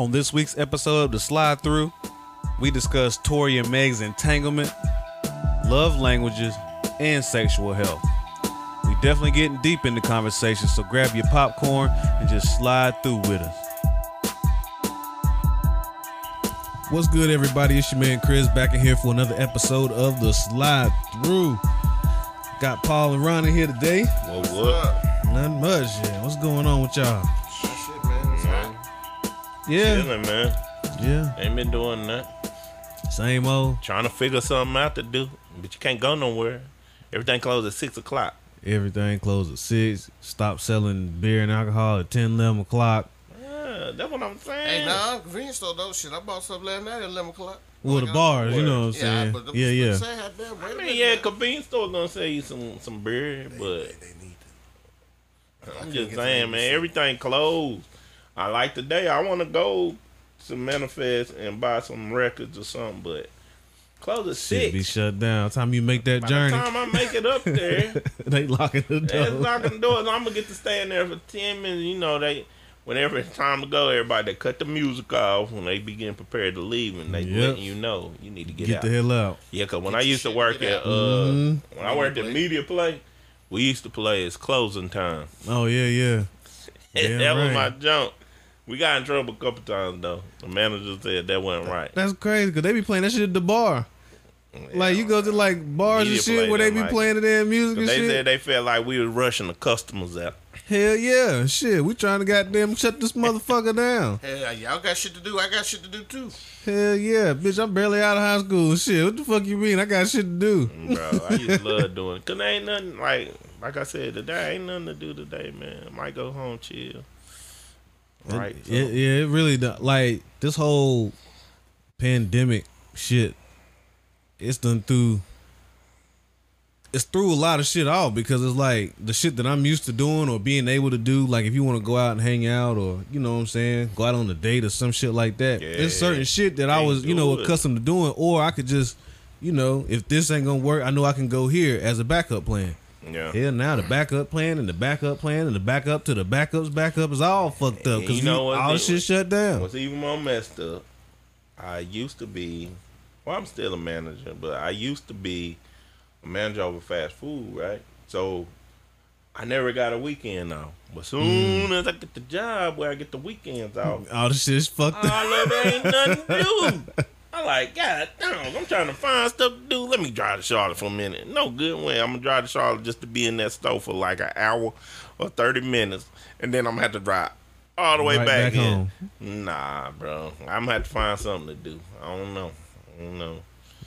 On this week's episode of The Slide Through, we discuss Tori and Meg's entanglement, love languages, and sexual health. We definitely getting deep in the conversation, so grab your popcorn and just slide through with us. What's good, everybody? It's your man Chris back in here for another episode of The Slide Through. Got Paul and Ronnie here today. What what? Nothing much. Yeah. What's going on with y'all? Yeah, Chilling, man. yeah. Ain't been doing that. Same old. Trying to figure something out to do, but you can't go nowhere. Everything closed at six o'clock. Everything closed at six. Stop selling beer and alcohol at 10, 11 o'clock. Yeah, that's what I'm saying. Hey, nah, convenience store though. Shit, I bought something last night at eleven o'clock. Well, the bars, you know what I'm Yeah, saying? but Yeah, yeah. Say, had them, wait I a mean, yeah, convenience store gonna sell you some some beer, but they need to. I'm just saying, the man, everything closed. I like today. I want to go to Manifest and buy some records or something, but close at Shit be shut down. Time you make that By journey, the time I make it up there, they locking the They're locking the doors. I'm gonna get to stay in there for ten minutes. You know, they whenever it's time to go, everybody they cut the music off when they begin prepared to leave, and they Yep. letting you know you need to get, Get out. the hell out. yeah, cause when Get I used to work at out. uh, Mhm. when I worked at Media Play, we used to play it's closing time. Oh yeah, yeah. Damn that was my jump. We got in trouble a couple times though. The manager said that wasn't right. That's crazy because they be playing that shit at the bar. Like you go to like bars and shit where they be like- playing the damn music and They shit. said they felt like we was rushing the customers out. Hell yeah, shit. We trying to goddamn shut this motherfucker down. Hey, y'all got shit to do. I got shit to do too. Hell yeah, bitch. I'm barely out of high school. Shit, what the fuck you mean? I got shit to do. bro. I used to love doing it. Cause there ain't nothing like like I said today. Ain't nothing to do today, man. Might go home, chill. Right. So- it- yeah, it really do- like this whole pandemic shit. It's done through. It's through a lot of shit off because it's like the shit that I'm used to doing or being able to do. Like if you want to go out and hang out or you know what I'm saying, go out on a date or some shit like that. It's certain shit that I was you know it. accustomed to doing, or I could just, you know, if this ain't gonna work, I know I can go here as a backup plan. Yeah. Hell, now the backup plan and the backup plan and the backup to the backups backup is all fucked up because you know what all shit shut down. What's even more messed up? I used to be. Well, I'm still a manager, but I used to be a manager over fast food, right? So I never got a weekend off. But soon mm. as I get the job where I get the weekends off, All the shit's fucked up. all of it ain't nothing do. I like, God damn, I'm trying to find stuff to do. Let me drive to Charlotte for a minute. No good way. I'm gonna drive to Charlotte just to be in that store for like an hour or thirty minutes, and then I'm gonna have to drive all the way Right back, back in. home. Nah, bro, I'm gonna have to find something to do. I don't know. I don't know.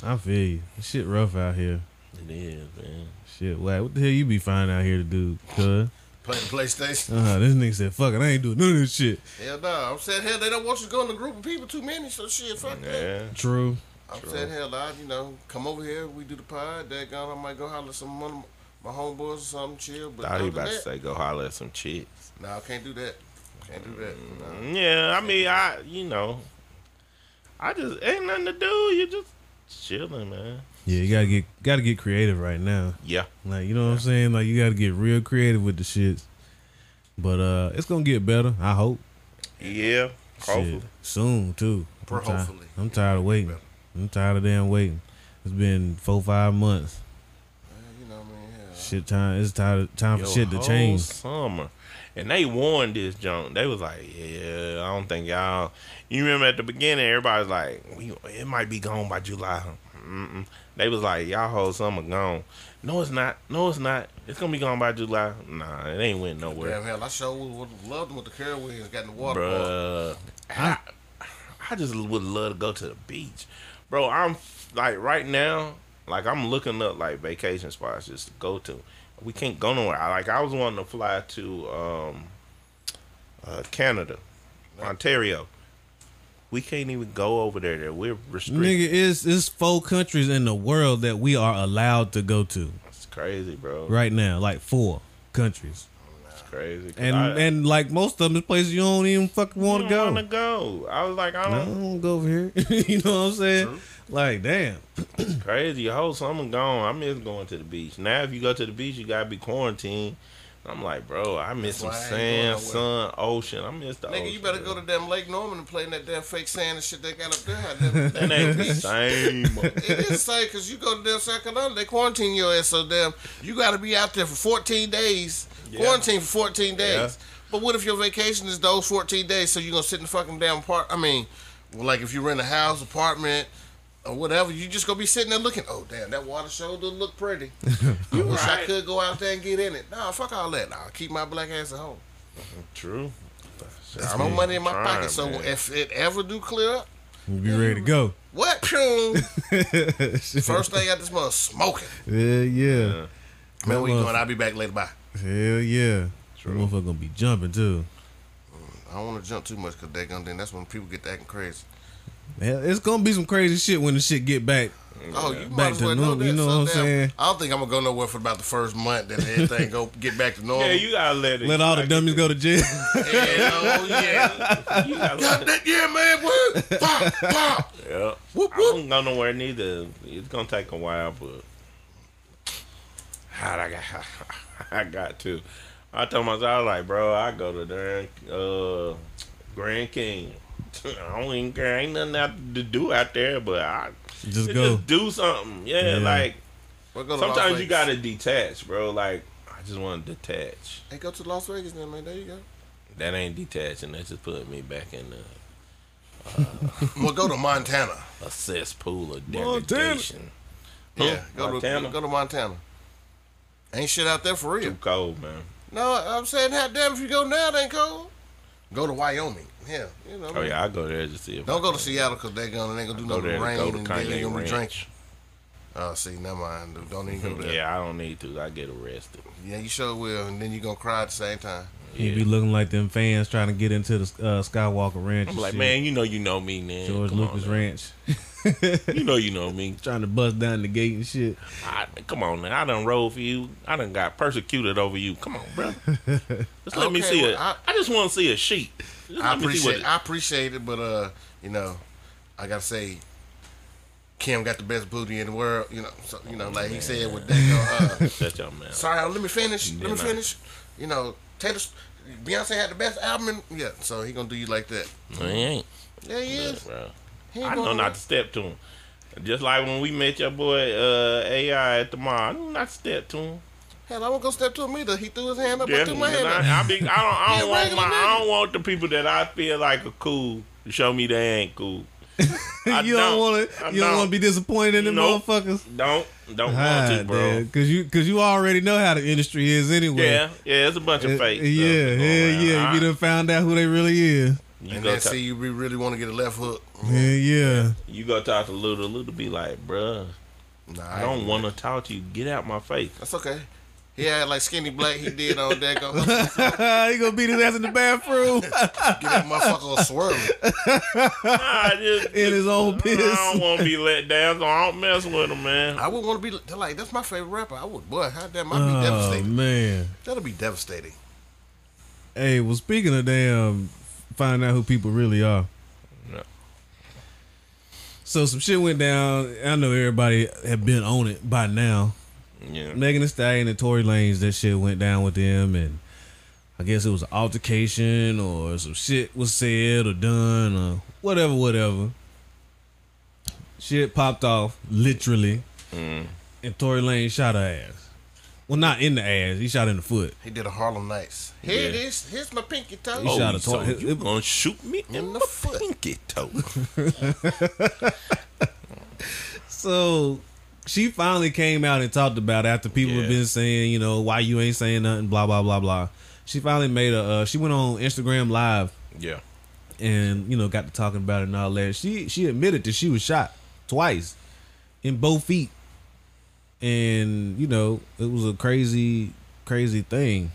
I feel you. Shit rough out here. It is, man. Shit, whack. What the hell you be finding out here to do, cuz? Playing PlayStation. Uh, this nigga said, fuck it, I ain't doing none of this shit. Hell no. I'm saying hell they don't want you to go in a group of people too many. So shit, fuck that. Yeah. True. I'm saying hell, I you know come over here. We do the pod. That guy I might go holler at some one of my homeboys or something. Chill. But Thought other he than about to say go holler at some chicks. nah, I can't do that. Can't do that. Nah. Yeah, I mean, I you know, I just ain't nothing to do. You just chilling, man. Yeah, you gotta get gotta get creative right now. Yeah. Like, you know what I'm saying? Like, you gotta get real creative with the shits. But uh, it's gonna get better. I hope. Yeah. Hopefully. Shit, soon too. For I'm tired- hopefully. I'm tired of waiting. I'm tired of damn waiting. It's been four five months. Man, you know what I mean? Hell, Shit, time. It's time. Time for Yo, shit to whole change. Summer, and they warned this junk. They was like, "Yeah, I don't think y'all." You remember at the beginning, everybody's like, we, "It might be gone by July." Mm-mm. They was like, "Y'all whole summer gone." No, it's not. No, it's not. It's gonna be gone by July. Nah, it ain't went nowhere, Damn hell, I sure would, would loved with the Carowinds got in the water. bruh. I, I just would love to go to the beach, bro. I'm like right now, like I'm looking up like vacation spots just to go to. We can't go nowhere. I, like I was wanting to fly to um, uh, Canada, Ontario. We can't even go over there. There we're restricted. Nigga, it's it's four countries in the world that we are allowed to go to It's crazy, bro. right now. Like four countries, It's crazy. and I, and like most of them, is places you don't even fucking want to go. Want to go? I was like, I No, I don't. don't go over here. you know what I'm saying? True. Like, damn. Crazy. Your Whole summer gone. I miss going to the beach. Now, if you go to the beach, you gotta be quarantined. I'm like, bro, I miss some why I ain't sand, sun, ocean. I miss the Nigga, ocean. you better bro. go to damn Lake Norman and play in that damn fake sand and shit they got up there. That That ain't the same. It is the same because you go to damn South Carolina, they quarantine your ass so damn. You got to be out there for 14 days. Yeah. Quarantine for 14 days. Yeah. But what if your vacation is those 14 days? So you're gonna sit in the fucking damn park? I mean, well, like if you rent a house, apartment, or whatever, you just gonna be sitting there looking. Oh damn, that water sure do look pretty. I wish I could go out there and get in it. Nah, fuck all that. Nah, keep my black ass at home. True. There's no money in my Trying, pocket, so man. if it ever do clear up, You be ready to go. what? Pew. First thing out this month, smoking. Yeah, yeah. Yeah. Man, where you going? I'll be back later. Bye. Hell yeah. That True. motherfucker gonna be jumping too. Mm, I don't want to jump too much because they gonna then that's when people get to acting crazy. Hell, It's gonna be some crazy shit when the shit get back. Oh, Yeah. you Back might as to well normal, know you know so what I'm saying? I don't think I'm gonna go nowhere for about the first month. Then everything go get back to normal. Yeah, you gotta let it. Let all the dummies go to jail. Hell yeah. You gotta God, let it. that, yeah, man. What? Pop, pop. Yeah. Whoop, I don't go nowhere neither. It's gonna take a while, but how I got I got to. I told myself I was like, bro, I go to there, uh, Grand King. I don't even care. Ain't nothing out to do out there, but I Just go just go. do something. Yeah, Yeah. like go sometimes you gotta detach, bro. Like I just want to detach. Hey, go to Las Vegas then, man. There you go. That ain't detaching. That's just putting me back in the Uh, well, go to Montana. a cesspool of Montana. degradation. Yeah, Huh? go Montana? to go to Montana. Ain't shit out there for real. Too cold, man. No, I'm saying, hot damn, if you go now, it ain't cold. Go to Wyoming. Yeah, you know. Oh yeah, I go there to see. If Don't I go to Seattle because they're gonna they're gonna do Go nothing to rain go to and they're gonna be Ranch. drinking. Oh, see, never mind. dude. Don't even go there. Yeah, I don't need to. I get arrested. Yeah, you sure will, and then you gonna cry at the same time. He Yeah. be looking like them fans trying to get into the uh, Skywalker Ranch. I'm like, shit. man, you know, you know me, man. George Come Lucas now. Ranch. You know, you know me. trying to bust down the gate and shit. I, come on man. I done rode for you. I done got persecuted over you. Come on, bro. Just let me see well, it. I- I, just want to see a sheet. I let me see what appreciate I appreciate it, but uh, you know, I gotta say, Kim got the best booty in the world. You know, so you know, like he said with that. Uh, Shut your mouth. sorry, let me finish. Let me finish. You know, Taylor, Beyonce had the best album. In, yeah, so he gonna do you like that. No, he ain't. Yeah, he is. bro. He I know not to step to him. Just like when we met your boy uh, AI at the mall, I know not to step to him. Hell, I won't go step to him either. He threw his hand up. I Yeah, threw my hand I, up. I, be, I don't, I don't want my. I don't want the people that I feel like are cool to show me they ain't cool. I you don't, don't. want to. You don't don't. want to be disappointed in them Nope. motherfuckers. Don't, don't Ah, want to, bro. Because you, cause you already know how the industry is anyway. Yeah, yeah, it's a bunch Uh, of fake. yeah, stuff going hell yeah. I- You done found out who they really is. you and go then talk, see you really want to get a left hook. Yeah, yeah. you go talk to Luda. Luda be like, bruh, Nah, I don't want to talk to you. Get out my face. That's okay. He had like skinny black. He did on that. Go he gonna beat his ass in the bathroom Get that motherfucker a swirling. I just, in his own piss. I don't want to be let down, so I don't mess with him, man. I would want to be like that's my favorite rapper. I would, boy, how damn, I'd be Oh devastated. man. That'll be devastating. Hey, well, speaking of damn, finding out who people really are. Yeah. So some shit went down. I know everybody have been on it by now. Yeah. Megan Thee Stallion and Tory Lanez, that shit went down with them, and I guess it was an altercation or some shit was said or done or whatever, whatever. Shit popped off, literally, Mm. and Tory Lanez shot her ass. Well, not in the ass. He shot in the foot. He did a Harlem Nights. Here it Yeah. is. Here's my pinky toe. He Oh, shot a so toy- you gonna shoot me in, In the the foot. pinky toe? So she finally came out and talked about it after people have been saying, you know, why you ain't saying nothing, blah blah blah blah. She finally made a. Uh, she went on Instagram Live yeah. and you know got to talking about it and all that. She she admitted that she was shot twice in both feet, and you know it was a crazy crazy thing.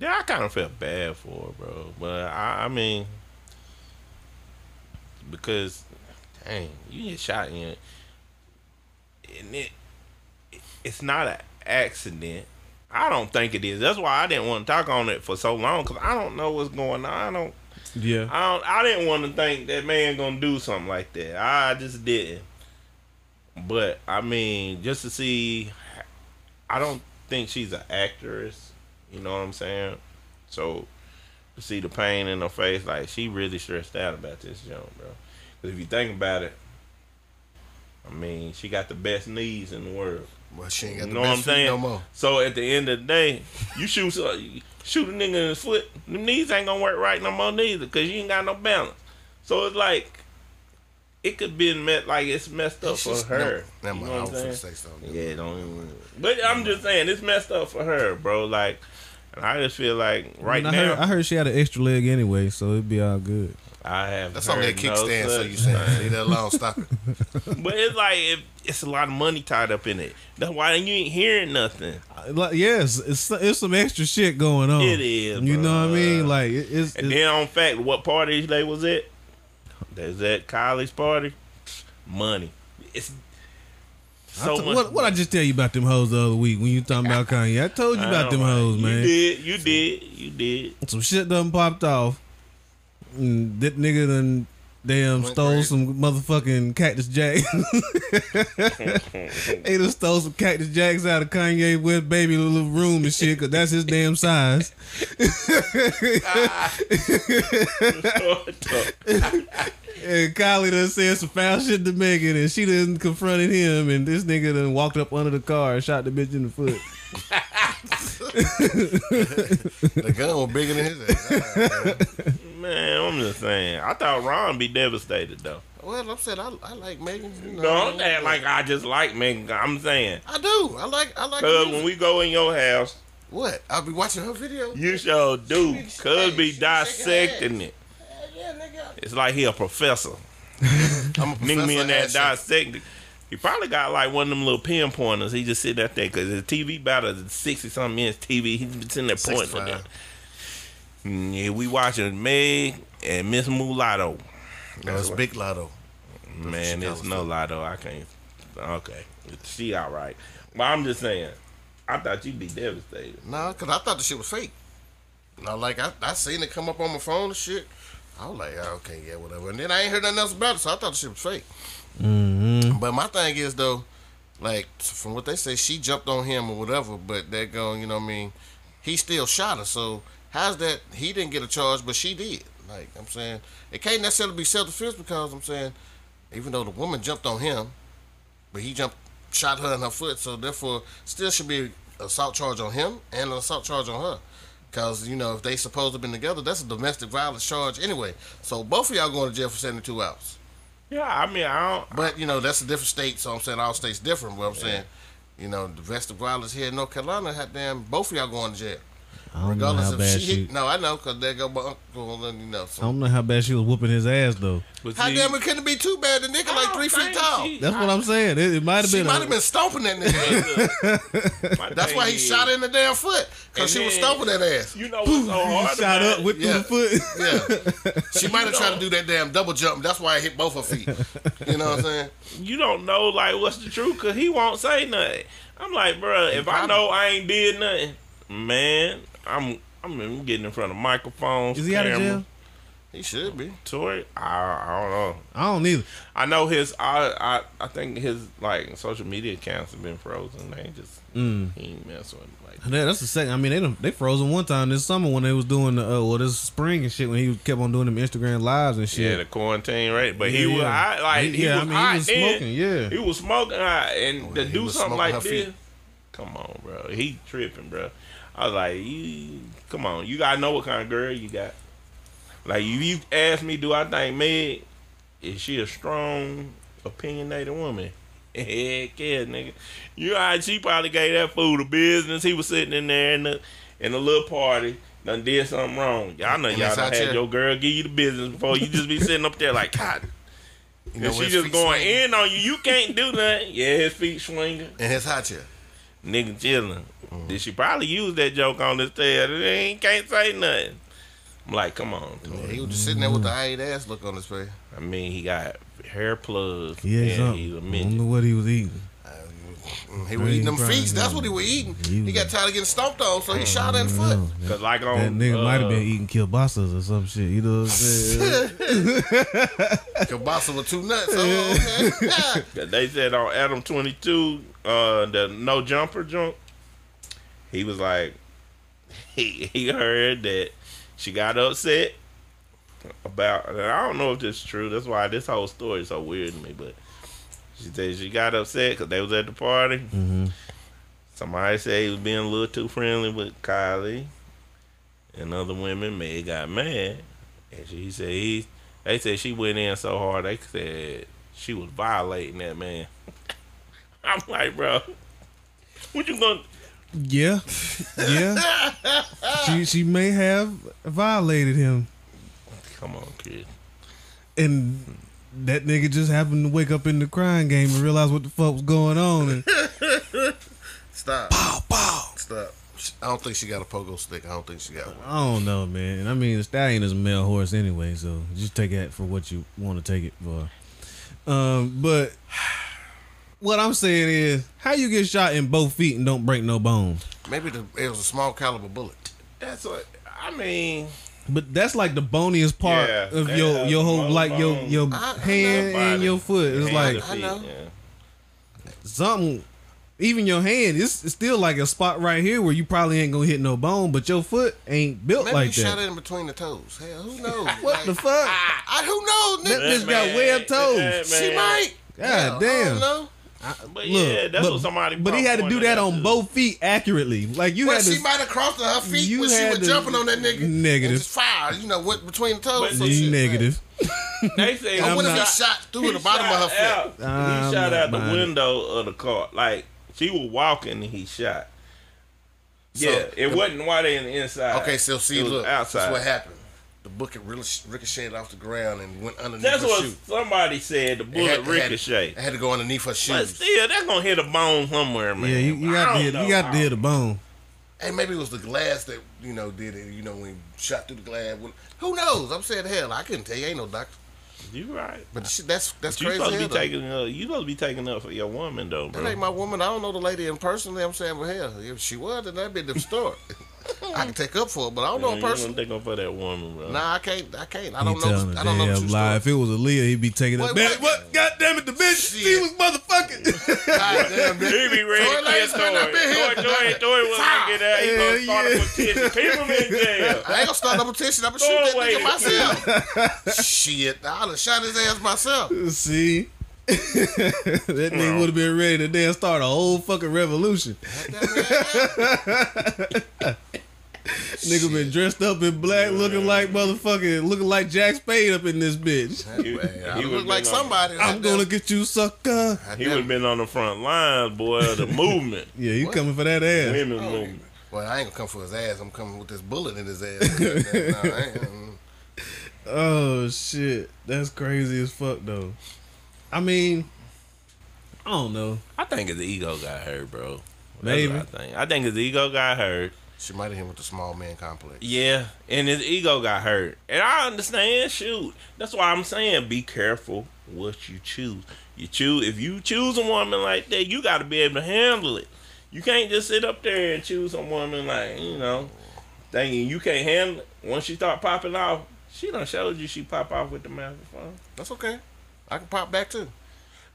Yeah, I kind of felt bad for her, bro. But I, I mean, because, dang, you get shot in, and it, it's not an accident. I don't think it is. That's why I didn't want to talk on it for so long because I don't know what's going on. I don't. Yeah, I don't. I didn't want to think that man gonna do something like that. I just didn't. But I mean, just to see, I don't think she's an actress. You know what I'm saying? So to see the pain in her face, like she really stressed out about this jump, bro. Because if you think about it, I mean, she got the best knees in the world. Well, she ain't got You the know what I'm best feet saying? no more. So at the end of the day, you shoot so- you shoot a nigga in his foot, the knees ain't gonna work right no more neither, cause you ain't got no balance. So it's like it could be met like it's messed up for She's- her. No, never You mind. know I what was I'm gonna saying? say something. Yeah, don't even. But I'm just saying it's messed up for her, bro. Like, and I just feel like right I, mean, I now heard, I heard she had an extra leg anyway, so it'd be all good. I have. That's only a heard no kickstand, so you saying thing. leave that alone. Stop it. But it's like if it's a lot of money tied up in it. That's why you ain't hearing nothing. Uh, Like, yes, it's it's some extra shit going on. It is, You know what I mean? Like it, it's, And it's then on fact, what party they was at? They was at Kylie's party. Money. It's so t- much. what what I just tell you about them hoes the other week when you talking about Kanye? I told you I about them hoes, man. You did. You did. You did. Some shit done popped off. And that nigga done damn Went stole crazy. some motherfucking cactus jack. he done stole some cactus jacks out of Kanye West baby little room and shit, cause that's his damn size. And Kylie done said some foul shit to Megan, and she done confronted him, and this nigga done walked up under the car and shot the bitch in the foot. The gun was bigger than his ass. Man, I'm just saying. I thought Ron be devastated though. well, I'm saying I, I like Megan. You know, No, I'm saying like I just like Megan. I'm saying I do. I like. I like. because the when we go in your house, what? I'll be watching her video. you sure do. be- Cuz be dissecting it. Yeah, nigga. It's like he a professor. I'm a Nigga me in that dissecting. He probably got like one of them little pinpointers. He just sitting out there because the TV about a sixty something inch TV. He's been sitting there pointing at 65. that. Yeah, we watching Meg and Miss Mulatto. No, it's Big Lotto. Man, Chicago it's no State. Lotto. I can't. Okay, she all right. But I'm just saying. I thought you'd be devastated. No, cause I thought the shit was fake. No, like I, I seen it come up on my phone and shit. I was like, oh, okay, yeah, whatever. And then I ain't heard nothing else about it, so I thought the shit was fake. Mm-hmm. But my thing is though, like from what they say, she jumped on him or whatever. But that going, you know, what I mean, he still shot her. So how's that? He didn't get a charge, but she did. Like I'm saying, it can't necessarily be self defense because I'm saying, even though the woman jumped on him, but he jumped, shot her in her foot. So therefore, still should be assault charge on him and an assault charge on her. Cause you know if they supposed to have been together, that's a domestic violence charge anyway. So both of y'all going to jail for seventy two hours. Yeah, I mean, I don't. But you know that's a different state, so I'm saying all states different. But I'm saying, you know, the domestic violence here in North Carolina, had damn both of y'all going to jail, I don't know regardless how if bad she, she. hit. No, I know because they go my uncle and you know. I don't know how bad she was whooping his ass though. But How see, damn it couldn't be too bad? The nigga like oh, three feet tall. she- That's what I'm saying. It, it might have been. She might have been stomping that nigga. That's why he is, shot in the damn foot because And she was stomping that ass. You know what's so hard shot about up, whipped Yeah. the foot. Yeah, she might have tried to do that damn double jump. That's why I hit both her feet. You know what I'm saying? you don't know like what's the truth because he won't say nothing. I'm like, bruh, if I know I ain't did nothing, man, I'm I'm getting in front of microphones. Is he out of cameras. jail? He should be. Tory, I, I don't know. I don't either. I know his. I, I I think his like social media accounts have been frozen. They just Mm. he ain't mess with him like. Yeah, that's the second. I mean, they done, they frozen one time this summer when they was doing the uh, well this spring and shit when he kept on doing them Instagram lives and shit. Yeah, the quarantine right, but he Yeah, was yeah. hot. Like he, yeah, was I mean, hot he was then. smoking. Yeah, He was smoking hot, and Oh, to yeah, he do something like this, feet. come on, bro. He tripping, bro. I was like, you, come on, you gotta know what kind of girl you got. Like, you, you asked me, do I think Meg is she a strong, opinionated woman? Heck yeah, nigga. You know, she probably gave that fool the business. He was sitting in there in the in a little party. Done did something wrong. Y'all know And y'all done had your girl give you the business before you just be sitting up there like, God, You know, and she just going swinging. in on you. You can't do nothing. Yeah, his feet swinging. And his hot chair. Nigga chilling. Mm-hmm. Did she probably use that joke on this tail? He can't say nothing. I'm like, come on. Yeah, he was just sitting there with the eye ass look on his face. I mean, he got hair plugs. he ate and something. he's a I don't know what he was eating. He was eating them Right, feet. That's what he was eating. He He, got tired of getting stomped on, so he shot her in the foot. know. Cause like That on nigga might have uh, been eating kielbasas or some shit. You know what I'm saying? Kabasa with two nuts. Oh, okay. they said on Adam 22, uh, the no jumper jump. He was like, he, he heard that she got upset about. And I don't know if this is true. That's why this whole story is so weird to me. But she said she got upset because they was at the party. Mm-hmm. Somebody said he was being a little too friendly with Kylie, and other women. Meg got mad, and she said he. They said she went in so hard. They said she was violating that man. I'm like, bro, what you gonna? Yeah, yeah. she she may have violated him, Come on, kid. and that nigga just happened to wake up in the crying game and realize what the fuck was going on. And Stop. pow pow. Stop. I don't think she got a pogo stick. I don't think she got one. I don't know, man. And I mean, the stallion is a male horse anyway, so just take that for what you want to take it for. Um, but what I'm saying is, how you get shot in both feet and don't break no bones? Maybe the, it was a small caliber bullet. That's what I mean. But that's like the boniest part Yeah, of your your whole most like your your I- I hand know. and your foot. It's Hand like to I feet, know. something. Even your hand, it's, it's still like a spot right here where you probably ain't gonna hit no bone, but your foot ain't built like that. Maybe like you shot it in between the toes. Hell, who knows? What the fuck? I, who knows? That nigga? bitch got webbed toes. She might. God Hell, I damn. Don't. But Look, yeah, that's but, what somebody. But he had to do that on both feet accurately. Like you Well, had she to. might have crossed her feet You when she was to- jumping on that nigga. Negative. And fire, you know, went between the toes. But some shit. Negative. They say I'm what if he shot through the bottom of her foot? Out, ah, I'm he shot out the buying it. window of the car. Like she was walking and he shot. So, yeah, it wasn't why they in the inside. Okay, so see, It was look, outside. that's what happened. The bucket really sh- ricocheted off the ground and went underneath That's her what shoe. somebody said. The bullet had- it had- ricochet. It had to go underneath her But shoes. still, that's gonna hit a bone somewhere, man. Yeah, you, you got to hit. You got to hit a bone. Hey, maybe it was the glass that you know did it. You know when he shot through the glass. When, who knows? I'm saying hell, I couldn't tell you. Ain't no doctor. You right. But shit, that's that's But you crazy. supposed to hell, be taking. Uh, you supposed to be taking up for your woman though, bro. That bro. ain't my woman. I don't know the lady in person. I'm saying, well, hell, if she was, then that'd be the different story. I can take up for it, but I don't know You a don't person. take up for that woman, bro. Nah, I can't. I can't. I He don't know. telling I a don't know damn true lie. If it was Aaliyah, he'd be taking it. Wait, Man, wait. what? God damn it, the bitch. She was motherfucking. Goddamn, bitch. He be ready Toy to lady get spend Toy. up in here. Toy, Toy, Toy was gonna get out. He gonna start yeah. a petition. Keep him in jail. I ain't gonna start no petition. I'm gonna shoot that nigga myself. Shit, I'd have shot his ass myself. See? that nigga would have been ready to damn start a whole fucking revolution. Nigga been dressed up in black, looking like motherfucking, looking like Jack Spade up in this bitch. He- I he look would've like been on- somebody. I'm gonna get you, sucker. He would have been on the front lines, boy, of the movement. Yeah, you coming for that ass. Women's movement. Well, I ain't gonna come for his ass. I'm coming with this bullet in his ass. Goddamn, nah, I ain't- mm. Oh shit, that's crazy as fuck though. I mean, I don't know. I think his ego got hurt, bro. That's Maybe. I think. I think his ego got hurt. She might have hit him with the small man complex. Yeah, and his ego got hurt. And I understand, shoot. That's why I'm saying be careful what you choose. You choose if you choose a woman like that, you gotta be able to handle it. You can't just sit up there and choose a woman like, you know, thinking you can't handle it. Once she start popping off, she done showed you she pop off with the microphone. That's okay. I can pop back too.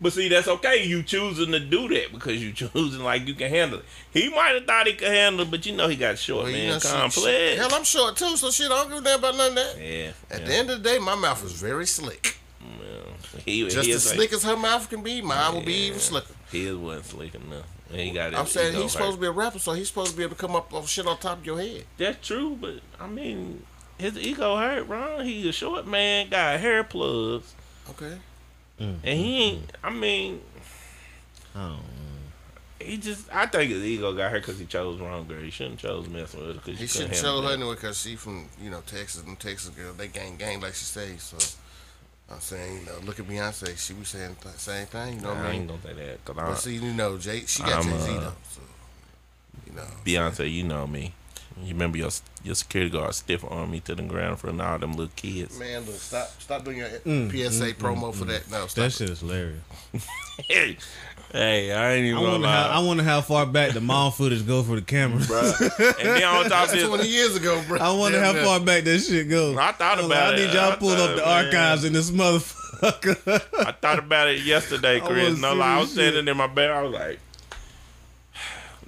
But see, that's okay. You choosing to do that because you choosing like you can handle it. He might have thought he could handle it, but you know he got short Well, you man know, complex. hell, I'm short too, so shit, I don't give a damn about none of that. yeah. At yeah. the end of the day, my mouth is very slick. Well, he, was Just he as is like- slick as her mouth can be, mine will be even slicker. His wasn't slick enough. And he got his I'm saying he's supposed hurt. to be a rapper, so he's supposed to be able to come up with shit on top of your head. That's true, but I mean, his ego hurt, Ron. He a short man, got hair plugs, Okay. And he ain't. I mean, Oh, he just. I think his ego got hurt because he chose wrong girl. He shouldn't chose messing with her because He should show her anyway because she from you know Texas and Texas girl they gang gang like she say. So I'm saying you know look at Beyonce she was saying the same thing. You know what I I mean? ain't gonna say that because But see you know Jay she got Jay Z uh, though. So you know Beyonce, you know me. You remember your your security guard stiff arm me to the ground for all them little kids. man look stop stop doing your Mm, mm PSA mm, promo mm, for that. No stop. that shit is hilarious. hey, hey, I ain't even I gonna wonder lie. how I wonder how far back the mom footage go for the camera. bruh. And then on top of That's 20 years ago, bro. I wonder Damn how near. far back that shit goes. I thought I'm about like, it. I need y'all I to pull thought, up the man. archives in this motherfucker. I thought about it yesterday, Chris. wanna No lie, I this was sitting in my bed. I was like,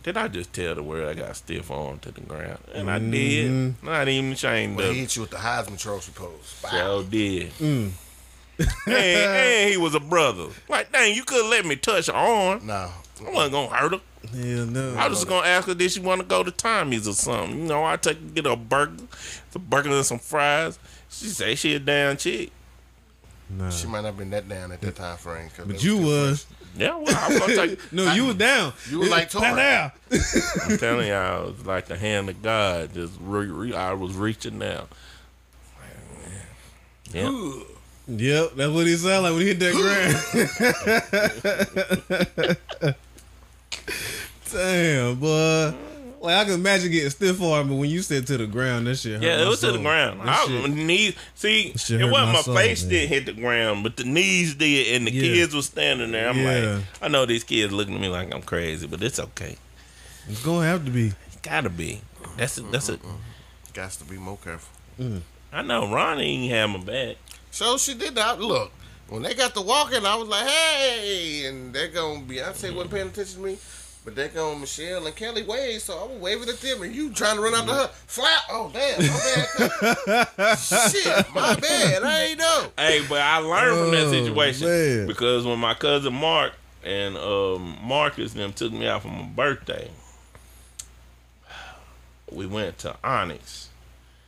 Did I just tell the world I got stiff arm to the ground? And I did. Not even ashamed Well, of he it. hit you with the Heisman Trophy pose. Bow. So did. Mm. and, and he was a brother. Like, dang, you could have let me touch her arm. No. I wasn't gonna hurt her. Hell no. I was just gonna ask her did she want to go to Tommy's or something. You know, I take her get her a burger, some burger and some fries. She say she a damn chick. No. She might not have been that down at that time frame. 'cause But they you still was. Yeah, well, I was gonna take. No, you was down. You was like Tori. Down. I'm telling y'all, it was like the hand of God. Just re- re- I was reaching out. Yeah. Yep, that's what he sound like when he hit that ground. Damn, boy. Like I can imagine getting stiff arm, but when you said to the ground, that shit. hurt Yeah, it was to the ground. That I, shit- knees, see, it hurt wasn't my my, soul, face man. didn't hit the ground, but the knees did, and the Yeah. kids was standing there. I'm Yeah. like, I know these kids looking at me like I'm crazy, but it's okay. It's gonna have to be. It's gotta be. That's a, that's a. Got to be more careful. Mm. I know Ronnie ain't have my back. So she did not Look, when they got to walking, I was like, hey, and they're going to Beyonce wasn't paying attention to me. But they're going Michelle and Kelly wave, so I was waving at them, and you trying to run after her. Flap! Oh, damn, my bad. Shit, my bad. I ain't know. Hey, but I learned from that Oh, situation man. because when my cousin Mark and um, Marcus and them took me out for my birthday, we went to Onyx.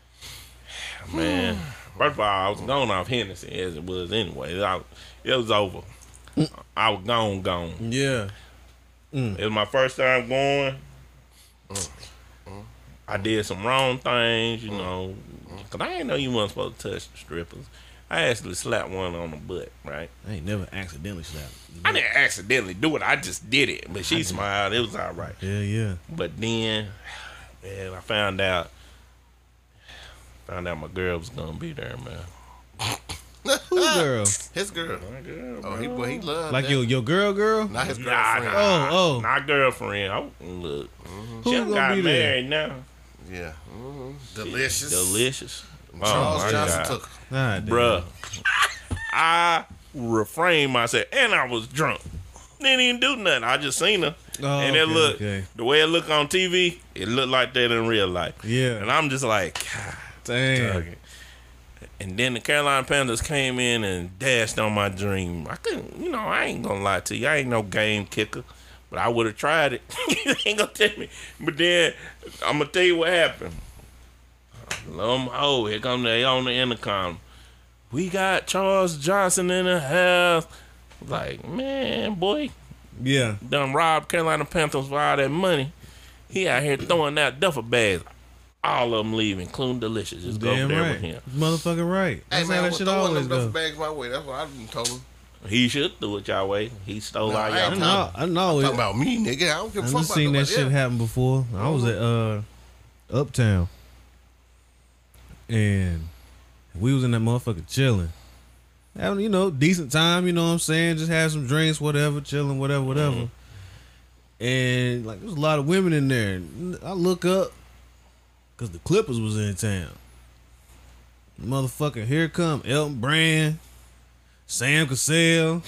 Man, first of all, I was gone off Hennessy as it was anyway. I, it was over. I was gone, gone. Yeah. Mm. It was my first time going. Mm. I did some wrong things, you mm. know, because I didn't know you weren't supposed to touch strippers. I actually slapped one on the butt, right? I ain't never accidentally slapped. I didn't accidentally do it. I just did it. But she smiled. It was all right. Yeah, yeah. But then, man, I found out, found out my girl was gonna be there, man. Who girl? His girl. My girl, Oh, he, boy, he loved Like that. your your girl, girl? Not his Nah, girlfriend. nah, Oh, oh. my girlfriend. I, look, Who she gonna got be there? married now. Yeah. Mhm. Delicious. Delicious. Oh, Charles my Johnson God. took her. Ah, damn. Bruh. I refrained myself and I was drunk. Didn't even do nothing. I just seen her. Oh, and it okay, looked okay. the way it looked on TV, it looked like that in real life. Yeah. And I'm just like, God Damn. dang it. And then the Carolina Panthers came in and dashed on my dream. I couldn't, you know, I ain't gonna lie to you. I ain't no game kicker, but I would have tried it. you ain't gonna tell me. But then I'm gonna tell you what happened. Um, oh, here come they on the intercom. We got Charles Johnson in the house. Like, man, boy, Yeah. done robbed Carolina Panthers for all that money. He out here throwing out duffel bags. All of them leave, including Delicious. Just go over there right. with him. Motherfucking right. Hey, That's man, how I that was shit throwing always them duffel go. bags my way. That's what I've been told him. He should do it y'all way. He stole No, all I y'all ain't I money. know. I know. Talking about me, nigga. I don't give a I fuck just about seen that shit else. happen before. I was at uh Uptown, and we was in that motherfucker chilling, having you know decent time. You know what I'm saying? Just have some drinks, whatever, chilling, whatever, whatever. And like there's a lot of women in there. And I look up because the Clippers was in town. Motherfucker, here come Elton Brand, Sam Cassell.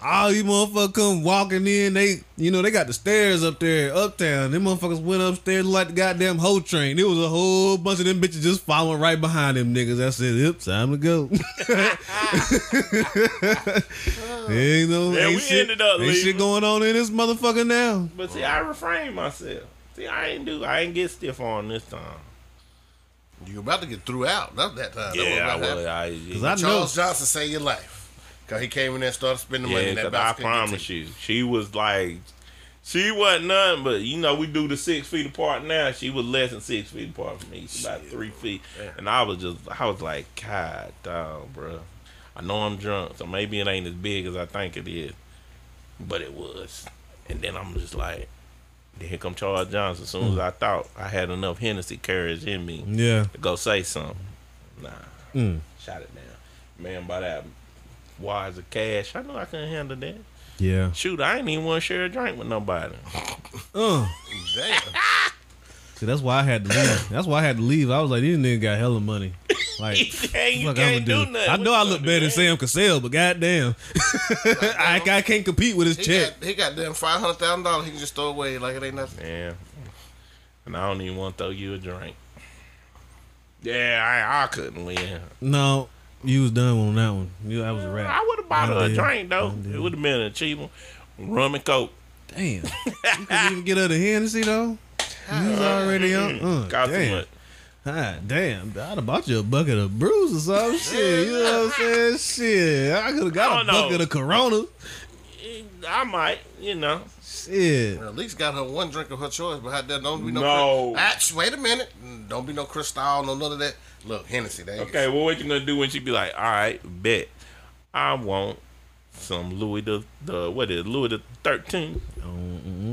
All these motherfuckers come walking in. They, you know, they got the stairs up there, uptown. Them motherfuckers went upstairs like the goddamn whole train. It was a whole bunch of them bitches just following right behind them niggas. I said, "Yep, time to go." ain't no, Yeah, ain't we shit, ended up ain't shit going on in this motherfucker now. But see, I refrained myself. See, I ain't do. I ain't get stiff on this time. You about to get threw out. Not that time. Yeah, I was about to was. happen. I, Cause I know, Charles Johnson saved your life. Cause he came in there and started spending money. yeah, in that because I box couldn't get promise you, she was like, she wasn't nothing. But you know, we do the six feet apart now. She was less than six feet apart from me. She about three feet, and I was just, I was like, God, dog, bro. I know I'm drunk, so maybe it ain't as big as I think it is, but it was. And then I'm just like, then here come Charles Johnson. As soon as I thought I had enough Hennessy courage in me yeah, to go say something, nah, mm, shot it down. Man, by that wires of cash, I know I couldn't handle that. yeah. Shoot, I ain't even want to share a drink with nobody. Uh, Damn. See, that's why I had to leave. That's why I had to leave. I was like, these niggas got hella money. Like, you you fuck can't I'ma do do? nothing. I know I look better than? Sam Cassell, but goddamn, I, I can't compete with his He check. got he got them five hundred thousand dollars. He can just throw away like it ain't nothing. Yeah. And I don't even want to throw you a drink. Yeah, I, I couldn't win. No, you was done on that one. You, that was a wrap. I would have bought her I a did. drink though. It would have been an achievement. Rum and coke. Damn, you couldn't even get her the Hennessy though. You was already on. Uh, Cost too damn. much. Ah, damn, I'd have bought you a bucket of brews or some shit. You know what I'm saying? Shit, I could have got I a don't know. bucket of Corona. I might, you know. Shit. At least got her one drink of her choice, but had that don't be no. No. Ah, sh- wait a minute. Don't be no Cristal, no none of that. Look, Hennessy. There you Okay, well, what you gonna do when she be like, all right, bet. I want some Louis the, the what is it, Louis the 13th. go.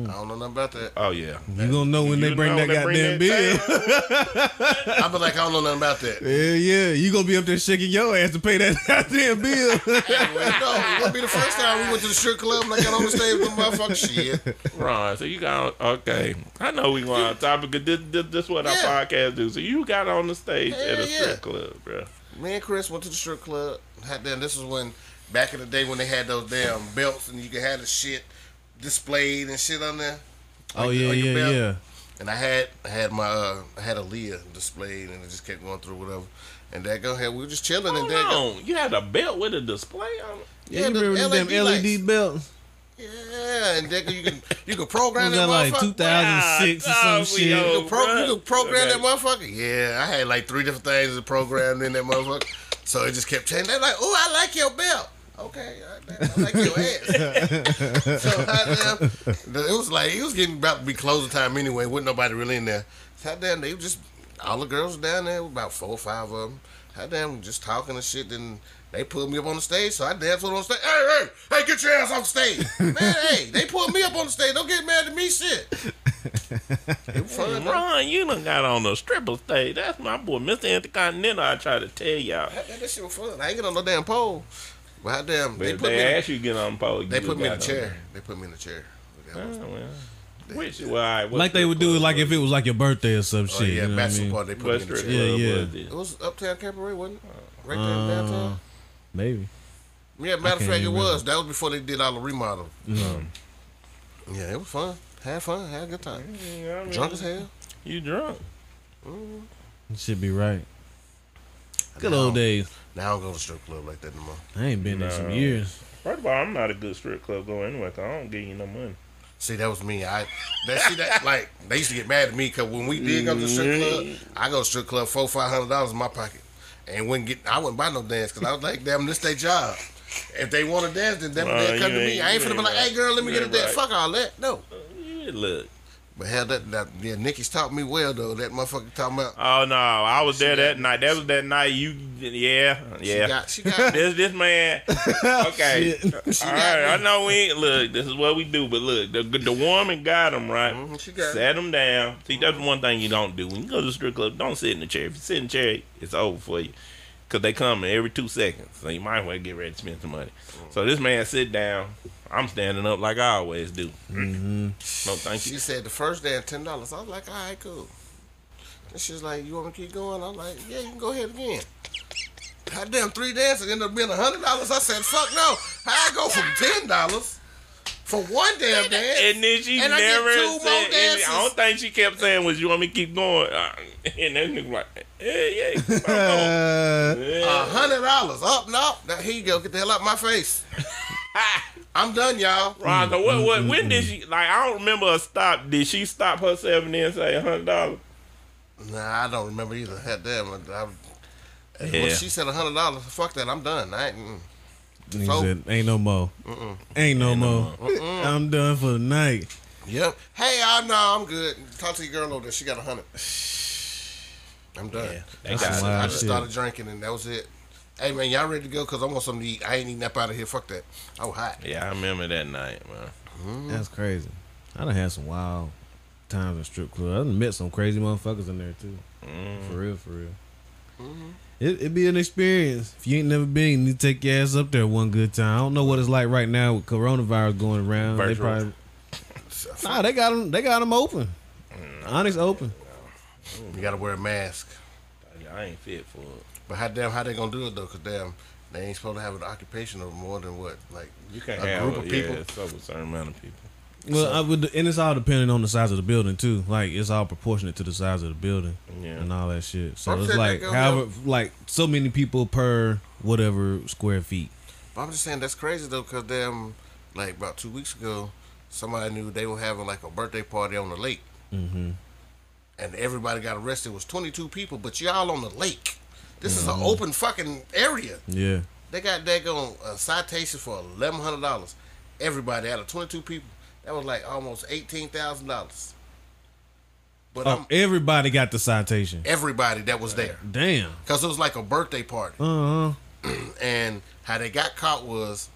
I don't know nothing about that. Oh, yeah. You gonna know when they bring that they goddamn bring bill. that I be like, I don't know nothing about that. Yeah, yeah. You gonna be up there shaking your ass to pay that goddamn bill. Anyway, no, it won't be the first time we went to the strip club and I got on the stage with the motherfucking shit. Right, so you got okay. I know we going on topic. 'cause This, this, this what our podcast do. So you got on the stage at a yeah. strip club, bro. Me and Chris went to the strip club. Had them. This is when back in the day when they had those damn belts and you could have the shit displayed and shit on there. oh Like, yeah, yeah, belt. yeah. And I had I had my uh, I had Aaliyah displayed and it just kept going through whatever. And that go ahead, we were just chilling and Hold that go, you had a belt with a display on it. Yeah, you the remember them damn LED lights. belts? Yeah, and then you can you can program Was that that like motherfucker. 2006 or some dog, shit? yo. You can, pro- you can program Okay. that motherfucker. Yeah, I had like three different things to program in that motherfucker. So it just kept changing. They're like, "Oh, I like your belt." Okay, I, I like your ass. so I, it was like it was getting about to be closing time anyway. Wasn't nobody really in there. So damn, they were just all the girls down there, about four or five of them. How damn just talking and shit. Then they pulled me up on the stage, so I danced on the stage. Hey, hey, hey, get your ass off the stage, man. hey, they pulled me up on the stage. Don't get mad at me, shit. It was fun. though. Ron, you done got on the stripper stage. That's my boy, Mr. Intercontinental. I try to tell y'all. That, that shit was fun. I ain't get on no damn pole. But how damn But they if put they me. ask you to get on pole, They put me in a the on chair. They put me in a chair. That was- well. Which, well, all right, Like they would do it like if it was like your birthday or some Oh shit. yeah, you know what I bachelor mean? party. They put What me in the chair. Yeah, yeah. was It was Uptown Cabaret, wasn't it? Right there Uh, downtown. Maybe. Yeah, matter of fact, it even was. That was before they did all the remodel. No. Yeah, it was fun. Had fun. Had a good time. Yeah, I mean, Drunk as hell. You drunk? It should be right. Good Now- old days. Now I don't go to the strip club like that no more. I ain't been there some years. First of all, I'm not a good strip club goer anyway, cause I don't give you no money. See, that was me. I that see that like they used to get mad at me because when we did go to the strip club, I go to strip club four five hundred dollars in my pocket, and wouldn't get. I wouldn't buy no dance because I was like, damn, this their job. If they want to dance, then them, Well, they come to me. I ain't you finna be like, hey girl, let me get a dance. right. Fuck all that. No. Uh, yeah, look. But hell, that that yeah, Nikki's taught me well though. That motherfucker talking about. Oh no, I was there that night. That was that night. You, yeah, She yeah. got. She got. this this man. Okay, all right. I know we ain't look. This is what we do, but look, the the woman got him right. Mhm, she got. Sat him down. See, that's one thing you don't do when you go to the strip club. Don't sit in the chair. If you sit in the chair, it's over for you. Cause they come every two seconds, so you might as well get ready to spend some money. So this man sit down. I'm standing up like I always do. Mm-hmm. No, thank She you. said the first dance ten dollars. I was like, all right, cool. And she's like, you want me to keep going? I'm like, yeah, you can go ahead again. Goddamn, three dances ended up being a hundred dollars. I said, fuck no. I go from ten dollars for one damn dance? And then she And I get never two said. And dances. I don't think she kept saying was, "You want me to keep going?" Uh, and that nigga like, "Yeah, yeah, keep on going." Uh, A hundred dollars. Up, no. Now, here you go. Get the hell out my face. I'm done, y'all. Ron, so what? What? Mm, mm, when mm, did she? Like, I don't remember a stop. Did she stop herself and then say a hundred dollars? Nah, I don't remember either. Had damn. I, I, Yeah. She said a hundred dollars, fuck that. I'm done. I ain't. mm. So- said, ain't no more. Ain't no more. I'm done for the night. Yep. Hey, I'm no, I'm good. Talk to your girl over there. She got a hundred. I'm done. Yeah, they That's got some it. wild I just started drinking and that was it. Hey man, y'all ready to go? Cause I want something to eat. I ain't eating up out of here. Fuck that. I was hot. Yeah, I remember that night, man. Mm-hmm. That's crazy. I done had some wild times in strip club. I done met some crazy motherfuckers in there too. Mm. For real, for real. Mm-hmm. It it be an experience. If you ain't never been, you need to take your ass up there one good time. I don't know what it's like right now with coronavirus going around. They probably nah. They got them. They got them open. Mm. Onyx open. You gotta wear a mask. I ain't fit for it. But how damn how they gonna do it though? Cause damn, they ain't supposed to have an occupation of more than what like You can a have group of yeah, people. it's up a certain amount of people. Well, I would, and it's all depending on the size of the building too. Like it's all proportionate to the size of the building Yeah. and all that shit. So I'm it's like go however, like so many people per whatever square feet. But I'm just saying that's crazy though, cause damn, like about two weeks ago, somebody knew they were having like a birthday party on the lake, Mm-hmm. and everybody got arrested. It was 22 people, but y'all on the lake. This is Mm-hmm. an open fucking area. Yeah, They got that going a citation for eleven hundred dollars. Everybody out of 22 people, that was like almost eighteen thousand dollars. But oh, everybody got the citation. everybody that was there, Damn. cause it was like a birthday party. Uh huh. And how they got caught was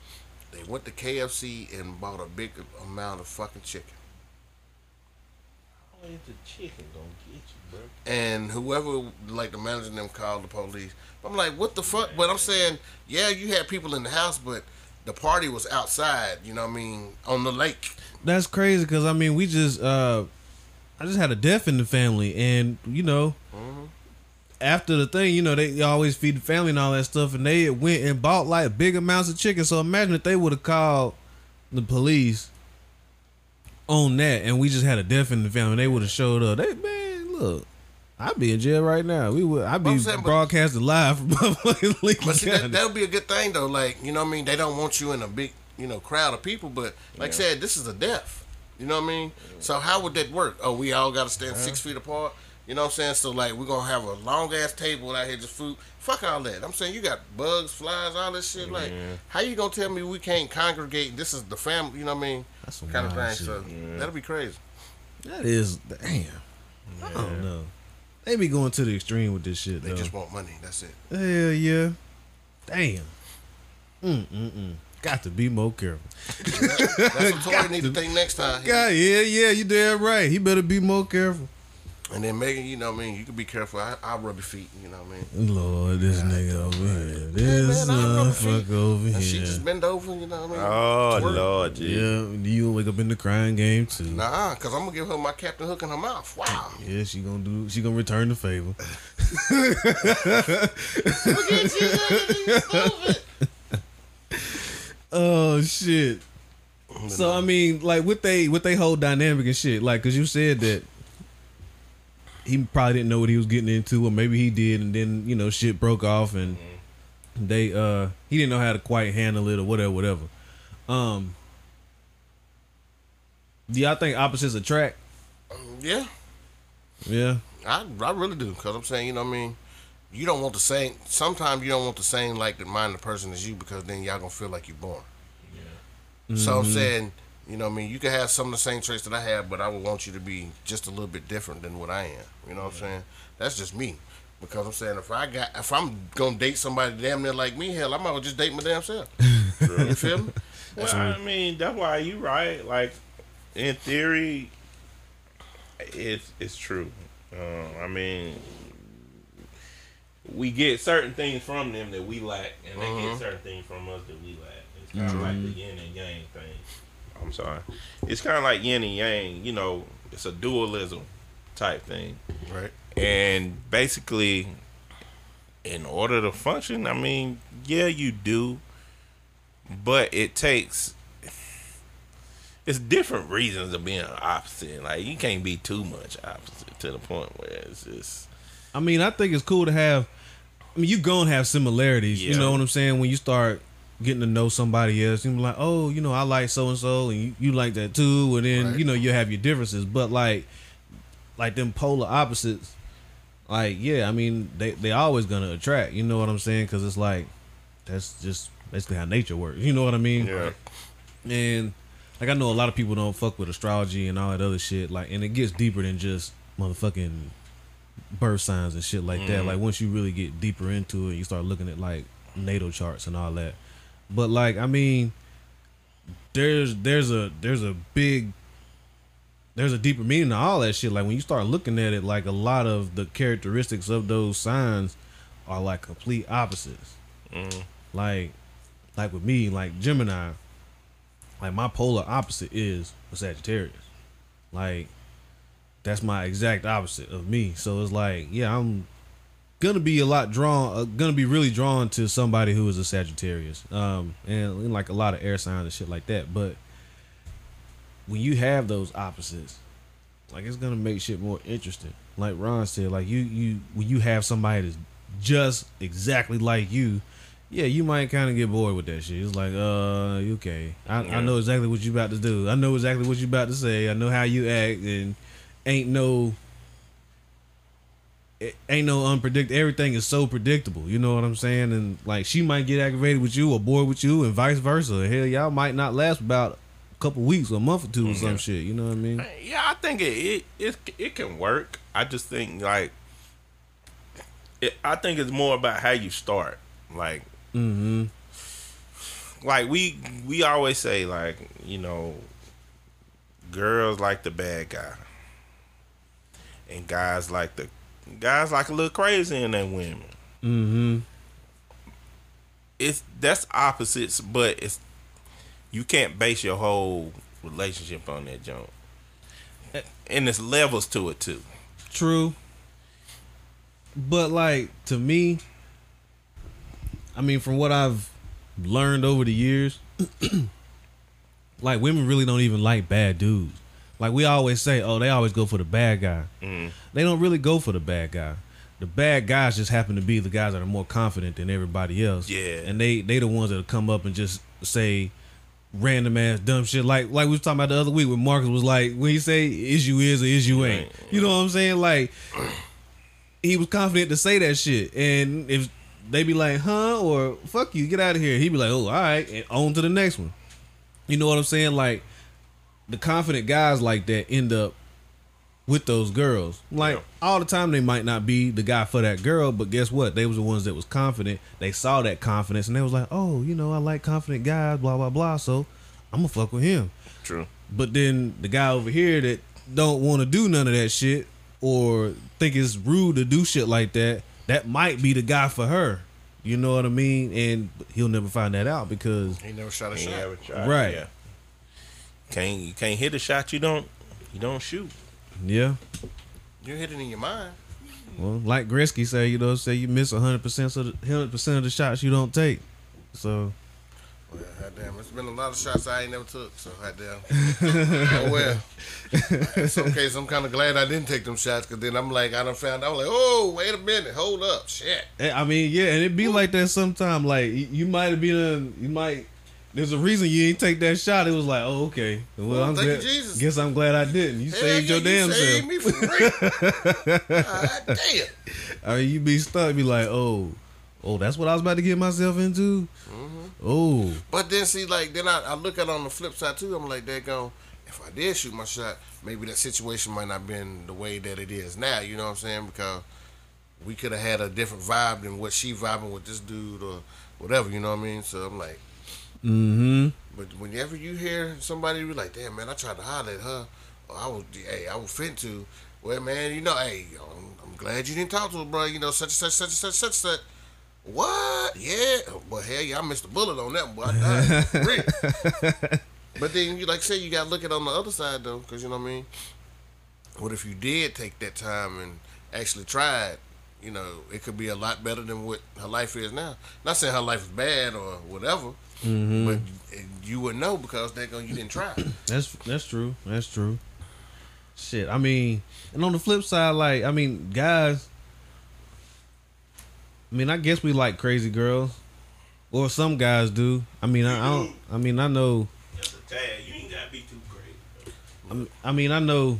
they went to KFC and bought a big amount of fucking chicken. How is the chicken gonna get you, bro? And whoever, like the manager them called the police. I'm like, what the fuck? But I'm saying, yeah, you had people in the house, but the party was outside, you know what I mean, on the lake. That's crazy because I mean we just uh I just had a death in the family and you know after the thing you know they always feed the family and all that stuff and they went and bought like big amounts of chicken so imagine if they would have called the police on that and we just had a death in the family they would have showed up they man look I'd be in jail right now. We would. I'd be I'm but- broadcasting live from motherfucking Lincoln But see, that, County. that would be a good thing, though. Like, you know what I mean? They don't want you in a big, you know, crowd of people. But like I said, this is a death. You know what I mean? So how would that work? Oh, we all got to stand six feet apart. You know what I'm saying? So like, we're gonna have a long ass table out here just food. Fuck all that. I'm saying you got bugs, flies, all this shit. Like, how you gonna tell me we can't congregate? This is the family. You know what I mean? That's some kind of thing. shit. So that'll be crazy. that is damn. I don't know. They be going to the extreme with this shit. They though. just want money. That's it. Hell yeah. Damn. Mm mm mm. Got to be more careful. That's what Torey need to think next time. God, yeah, yeah, you damn right. He better be more careful. And then Megan, you know what I mean? You can be careful. I, I'll rub your feet. You know what I mean? Lord, this nigga over here. This man, I motherfucker over And she here. just bend over. You know what I mean? Oh Twerk. Lord, G. Yeah, you wake up in the crying game too. Nah, cause I'm gonna give her my Captain Hook in her mouth. Wow. Yeah, she gonna do. She gonna return the favor. Look at you, you. Oh shit. So I mean, like with they with they whole dynamic and shit, like, cause you said that he probably didn't know what he was getting into, or maybe he did, and then you know shit broke off, and they uh he didn't know how to quite handle it or whatever, whatever. Um, do y'all think opposites attract? Yeah, Yeah, I I really do. Cause I'm saying, you know what I mean. You don't want the same. Sometimes you don't want the same like the mind minded person as you because then y'all gonna feel like you're born. Yeah. So I'm saying, you know what I mean. You can have some of the same traits that I have, but I would want you to be just a little bit different than what I am. You know what I'm saying? That's just me. Because I'm saying if I got if I'm gonna date somebody damn near like me, hell, I might as well just date my damn self. you feel me? Well, I mean, that's why you right. Like, in theory, it's it's true. Uh, I mean, we get certain things from them that we lack, and they get certain things from us that we lack. It's kind of like the yin and yang thing. I'm sorry. It's kind of like yin and yang. You know, it's a dualism type thing. Right. And basically, in order to function, I mean, yeah, you do, but it takes. It's different reasons of being opposite. Like you can't be too much opposite to the point where it's just. I mean, I think it's cool to have. I mean, you gonna have similarities. You know what I'm saying? When you start getting to know somebody else, you're like, oh, you know, I like so and so, and you, you like that too, and then Right. you know you have your differences. But like, like them polar opposites, like yeah, I mean, they they always gonna attract. You know what I'm saying? Because it's like that's just basically how nature works. You know what I mean? Yeah. And like I know a lot of people don't fuck with astrology and all that other shit. Like, and it gets deeper than just motherfucking birth signs and shit like that. Mm. Like once you really get deeper into it, you start looking at like natal charts and all that. But like, I mean, there's there's a there's a big there's a deeper meaning to all that shit. Like when you start looking at it, like a lot of the characteristics of those signs are like complete opposites. Mm. Like like with me, like Gemini, like my polar opposite is a Sagittarius. Like that's my exact opposite of me. So it's like, yeah, I'm gonna be a lot drawn, uh, gonna be really drawn to somebody who is a Sagittarius, um, and, and like a lot of air signs and shit like that. But when you have those opposites, like it's gonna make shit more interesting. Like Ron said, like you you when you have somebody that's just exactly like you, yeah, you might kind of get bored with that shit. It's like, uh, okay, I, I know exactly what you about to do. I know exactly what you about to say. I know how you act, and ain't no, it ain't no unpredict. Everything is so predictable. You know what I'm saying? And like, she might get aggravated with you or bored with you, and vice versa. Hell, y'all might not last about a couple weeks or a month or two or some shit. You know what I mean? Yeah, I think it it it, it can work. I just think like it, I think it's more about how you start. Like Mm-hmm. like we we always say like you know girls like the bad guy and guys like the guys like a little crazy in their women Mm-hmm. it's that's opposites but it's you can't base your whole relationship on that joint and there's levels to it too True. But like to me, I mean, from what I've learned over the years, like women really don't even like bad dudes. Like we always say, oh, they always go for the bad guy. Mhm. They don't really go for the bad guy. The bad guys just happen to be the guys that are more confident than everybody else. Yeah. And they they the ones that come up and just say random ass dumb shit. Like like we was talking about the other week when Marcus was like, when he say is you is or is you ain't. You know what I'm saying? Like he was confident to say that shit. And if they be like, huh, or fuck you, get out of here, he'd be like, oh, all right, and on to the next one. You know what I'm saying? Like the confident guys like that end up with those girls. Like Yeah. all the time they might not be the guy for that girl, but guess what? They was the ones that was confident. They saw that confidence and they was like, "Oh, you know, I like confident guys, blah blah blah, so I'm going to fuck with him." true But then the guy over here that don't want to do none of that shit or think it's rude to do shit like that, that might be the guy for her. You know what I mean? And he'll never find that out because He never shot a shot. Right. Yeah. Can't you can't hit a shot you don't you don't shoot. yeah. You hit it in your mind. Well, like Gretzky say, you know, say you miss 100% of the 100% of the shots you don't take. So, Well, damn, it's been a lot of shots I ain't never took, so goddamn. oh well. In some cases, I'm kind of glad I didn't take them shots, because then I'm like, I done found out, like, oh, wait a minute, hold up, shit. eh, I mean, yeah, and it be like that sometime. Like you, you might have been, you might. There's a reason you ain't take that shot. It was like, oh, okay. Well, Well, I'm glad, Jesus. Guess I'm glad I didn't. You Hell saved yeah, your damn you self. saved me from. God damn. I mean, you be stuck, be like, oh, oh, that's what I was about to get myself into. Mm-hmm. Oh, But then see, like, then I, I look at it on the flip side too. I'm like, that going, if I did shoot my shot, maybe that situation might not been the way that it is now. You know what I'm saying? Because we could have had a different vibe than what she vibing with this dude or whatever. You know what I mean? So I'm like, mm-hmm. but whenever you hear somebody be like, damn man, I tried to holler at her, or I was, hey, I was fin to. Well, man, you know, hey, I'm, I'm glad you didn't talk to her, bro. You know, such and such, such and such, such and such. What? Yeah. Well, hell yeah, I missed the bullet on that one. I died. But then, you like say, you gotta look at it on the other side though, because you know what I mean. What if you did take that time and actually tried? You know, it could be a lot better than what her life is now. Not saying her life is bad or whatever, Mm-hmm. but you would know because they go you didn't try. That's that's true. That's true. Shit. I mean, and on the flip side, like, I mean, guys. I mean, I guess we like crazy girls, or some guys do. I mean, I, I don't. I mean, I know. Just a tad. You ain't gotta be too crazy. I mean, I mean, I know.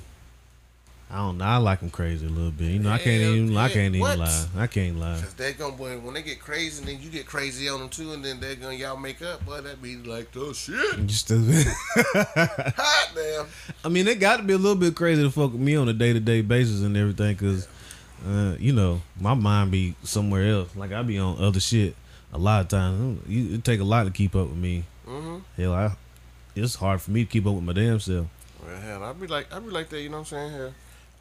I don't know. I like them crazy a little bit. You know, I can't Hell even. I can't even What? lie. I can't lie. Cause they gonna boy, when they get crazy, and then you get crazy on them too, and then they're gonna y'all make up. Boy, that be like oh shit, You stupid. hot damn. I mean, it got to be a little bit crazy to fuck with me on a day to day basis and everything, cause, uh, you know, my mind be somewhere else. Like I be on other shit a lot of times. You, it take a lot to keep up with me. Mm-hmm. Hell, I, it's hard for me to keep up with my damn self. Well, hell, I be like, I be like that. You know what I'm saying? Hell,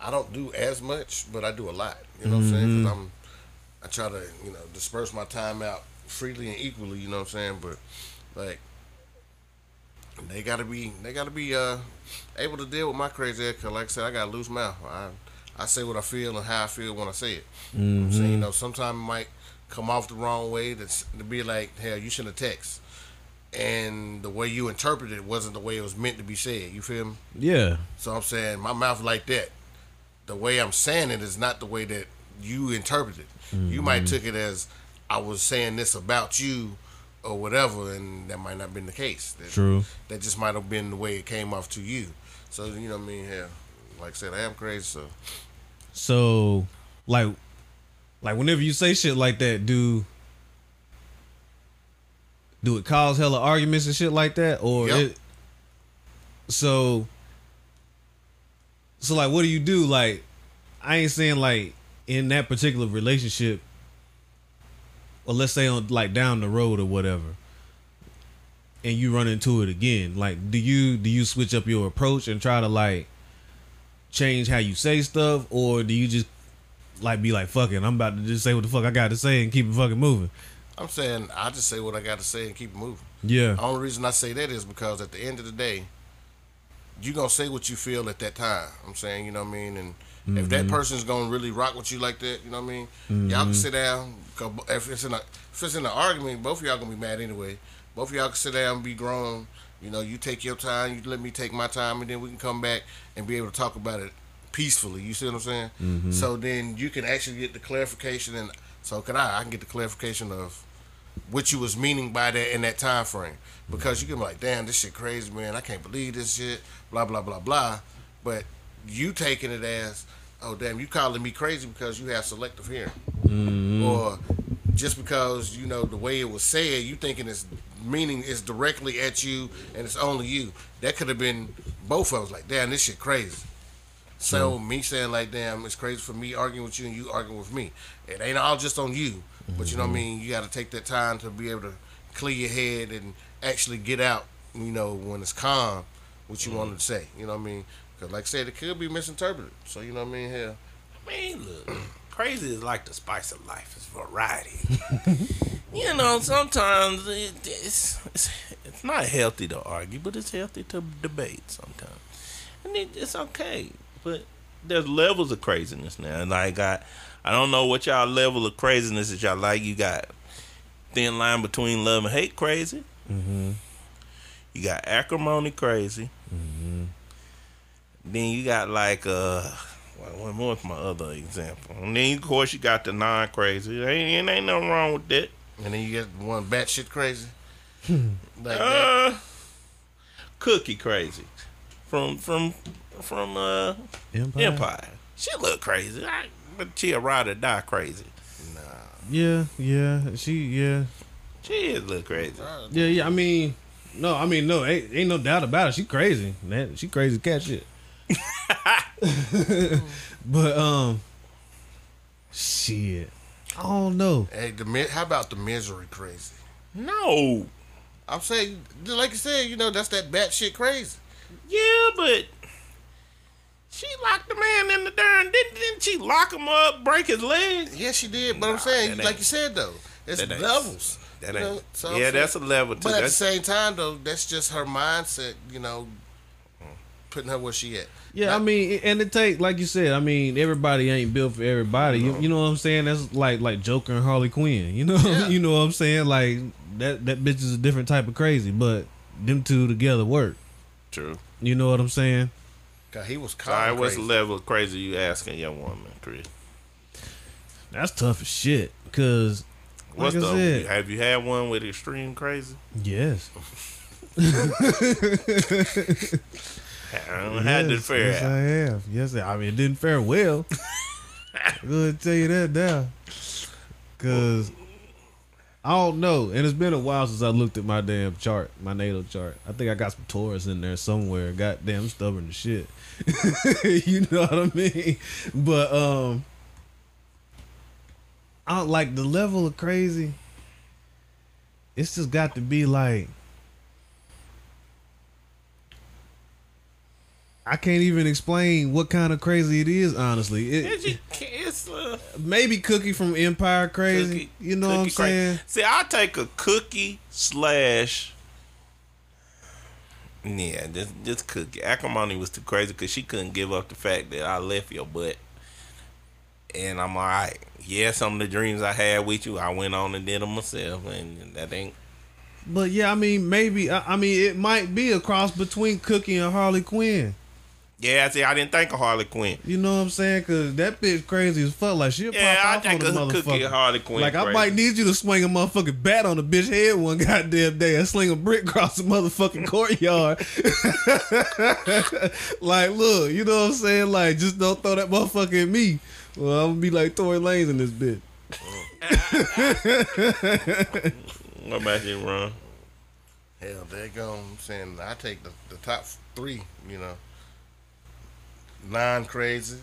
I don't do as much, but I do a lot. You know what I'm saying? Cause I'm, I try to, you know, disperse my time out freely and equally. You know what I'm saying? But like, they gotta be, they gotta be uh able to deal with my crazy ass. Cause like I said, I got a loose mouth. I, I say what I feel and how I feel when I say it. I'm saying, you know, sometimes it might come off the wrong way to, to be like, hell, you shouldn't have text. And the way you interpreted it wasn't the way it was meant to be said. You feel me? Yeah. So I'm saying my mouth like that. The way I'm saying it is not the way that you interpret it. You might mm-hmm. took it as I was saying this about you or whatever, and that might not have been the case. That, True. That just might have been the way it came off to you. So you know what I mean? Yeah. Like I said, I am crazy. So So, like, like whenever you say shit like that, do do it cause hella arguments and shit like that, or Yep. it? So, so like, what do you do? Like, I ain't saying like in that particular relationship, or let's say on like down the road or whatever, and you run into it again. Like, do you do you switch up your approach and try to like change how you say stuff, or do you just like be like, "Fuck it, I'm about to just say what the fuck I got to say and keep it fucking moving"? I'm saying I just say what I got to say and keep it moving. Yeah, The only reason I say that is because at the end of the day, you gonna say what you feel at that time. I'm saying, you know what I mean? And if that mm-hmm. person's gonna really rock with you like that, you know what I mean? Y'all can mm-hmm. sit down. If it's in a if it's in an argument, both of y'all gonna be mad anyway. Both of y'all can sit down and be grown. You know, you take your time, you let me take my time, and then we can come back and be able to talk about it peacefully. You see what I'm saying? Mm-hmm. So then you can actually get the clarification, and so can I. I can get the clarification of what you was meaning by that in that time frame. Because you can be like, damn, this shit crazy, man. I can't believe this shit. Blah blah blah blah. But you taking it as, oh damn, you calling me crazy because you have selective hearing, mm-hmm. or just because you know the way it was said, you thinking it's meaning is directly at you and it's only you. That could have been both of us. Like, damn, this shit crazy. So me saying like, damn, it's crazy for me arguing with you and you arguing with me. It ain't all just on you, but you know what I mean. You got to take that time to be able to clear your head and actually get out. You know when it's calm, what you wanted to say. You know what I mean? Because like I said, it could be misinterpreted. So you know what I mean? Hell, I mean, look, crazy is like the spice of life. It's variety. you know, sometimes it, it's, it's it's not healthy to argue, but it's healthy to debate sometimes, and it, it's okay. But there's levels of craziness now, and like I, I don't know what y'all level of craziness that y'all like. You got thin line between love and hate crazy. Mm-hmm. You got acrimony crazy. Then you got like uh, what, what's my other example? And then of course you got the non crazy. Ain't, ain't nothing wrong with that. and then you get one batshit crazy. like that. Uh, cookie crazy from from from uh Empire. Empire. She look crazy, I, but she a ride or die crazy. Nah. Yeah, yeah. She, yeah, She is look crazy. yeah, yeah. I mean, no, I mean, no, ain't, ain't no doubt about it. She crazy, man. She crazy cat shit. but um, shit, I don't know. Hey, the how about the misery crazy? No, I'm saying, like you said, you know, that's that batshit crazy. yeah, but she locked the man in the darn. Didn't, didn't she lock him up, break his leg? Yes, she did. But Nah, I'm saying, like ain't- you said though, it's that levels. That you ain't. know, so yeah, saying- that's a level too. But at the same time, though, that's just her mindset. You know, putting her where she at. Yeah, I mean, and it take like you said. I mean, everybody ain't built for everybody. You, you know what I'm saying? That's like like Joker and Harley Quinn. You know, Yeah. you know what I'm saying? Like that that bitch is a different type of crazy, but them two together work. true. You know what I'm saying? God, he was All calm. right, what's the level of crazy you asking your woman, Chris? That's tough as shit. Cause What's like I the? said, Have you had one with extreme crazy? yes, I don't had to yes, fair yes, out. I have. Yes, I mean it didn't fare well. I'm gonna tell you that now, cause I don't know, and it's been a while since I looked at my damn chart, my natal chart. I think I got some Taurus in there somewhere. Goddamn stubborn as shit. you know what I mean? But um, I don't like the level of crazy. It's just got to be like. I can't even explain what kind of crazy it is. Honestly, it, It's, uh, maybe Cookie from Empire crazy. cookie. you know what I'm cookie crazy. saying? See, I'll take a cookie slash. Yeah, this this cookie acrimony was too crazy because she couldn't give up the fact that I left your butt and I'm all right. Yeah, some of the dreams I had with you, I went on and did them myself, and that ain't. But yeah, I mean, maybe I, I mean it might be a cross between Cookie and Harley Quinn. Yeah, see, I didn't think of Harley Quinn. You know what I'm saying? Cause that bitch crazy as fuck. Like she'll Yeah, pop I off on think the of Cookie and motherfucker. Harley Quinn. Like I might need you to swing a motherfucking bat on the bitch head one goddamn day and sling a brick across the motherfucking courtyard. like, look, you know what I'm saying? Like, just don't throw that motherfucker at me. Well, I'm gonna be like Tory Lanez in this bitch. What about you, Ron? Hell, there you go. I'm saying I take the, the top three, you know. Non crazy.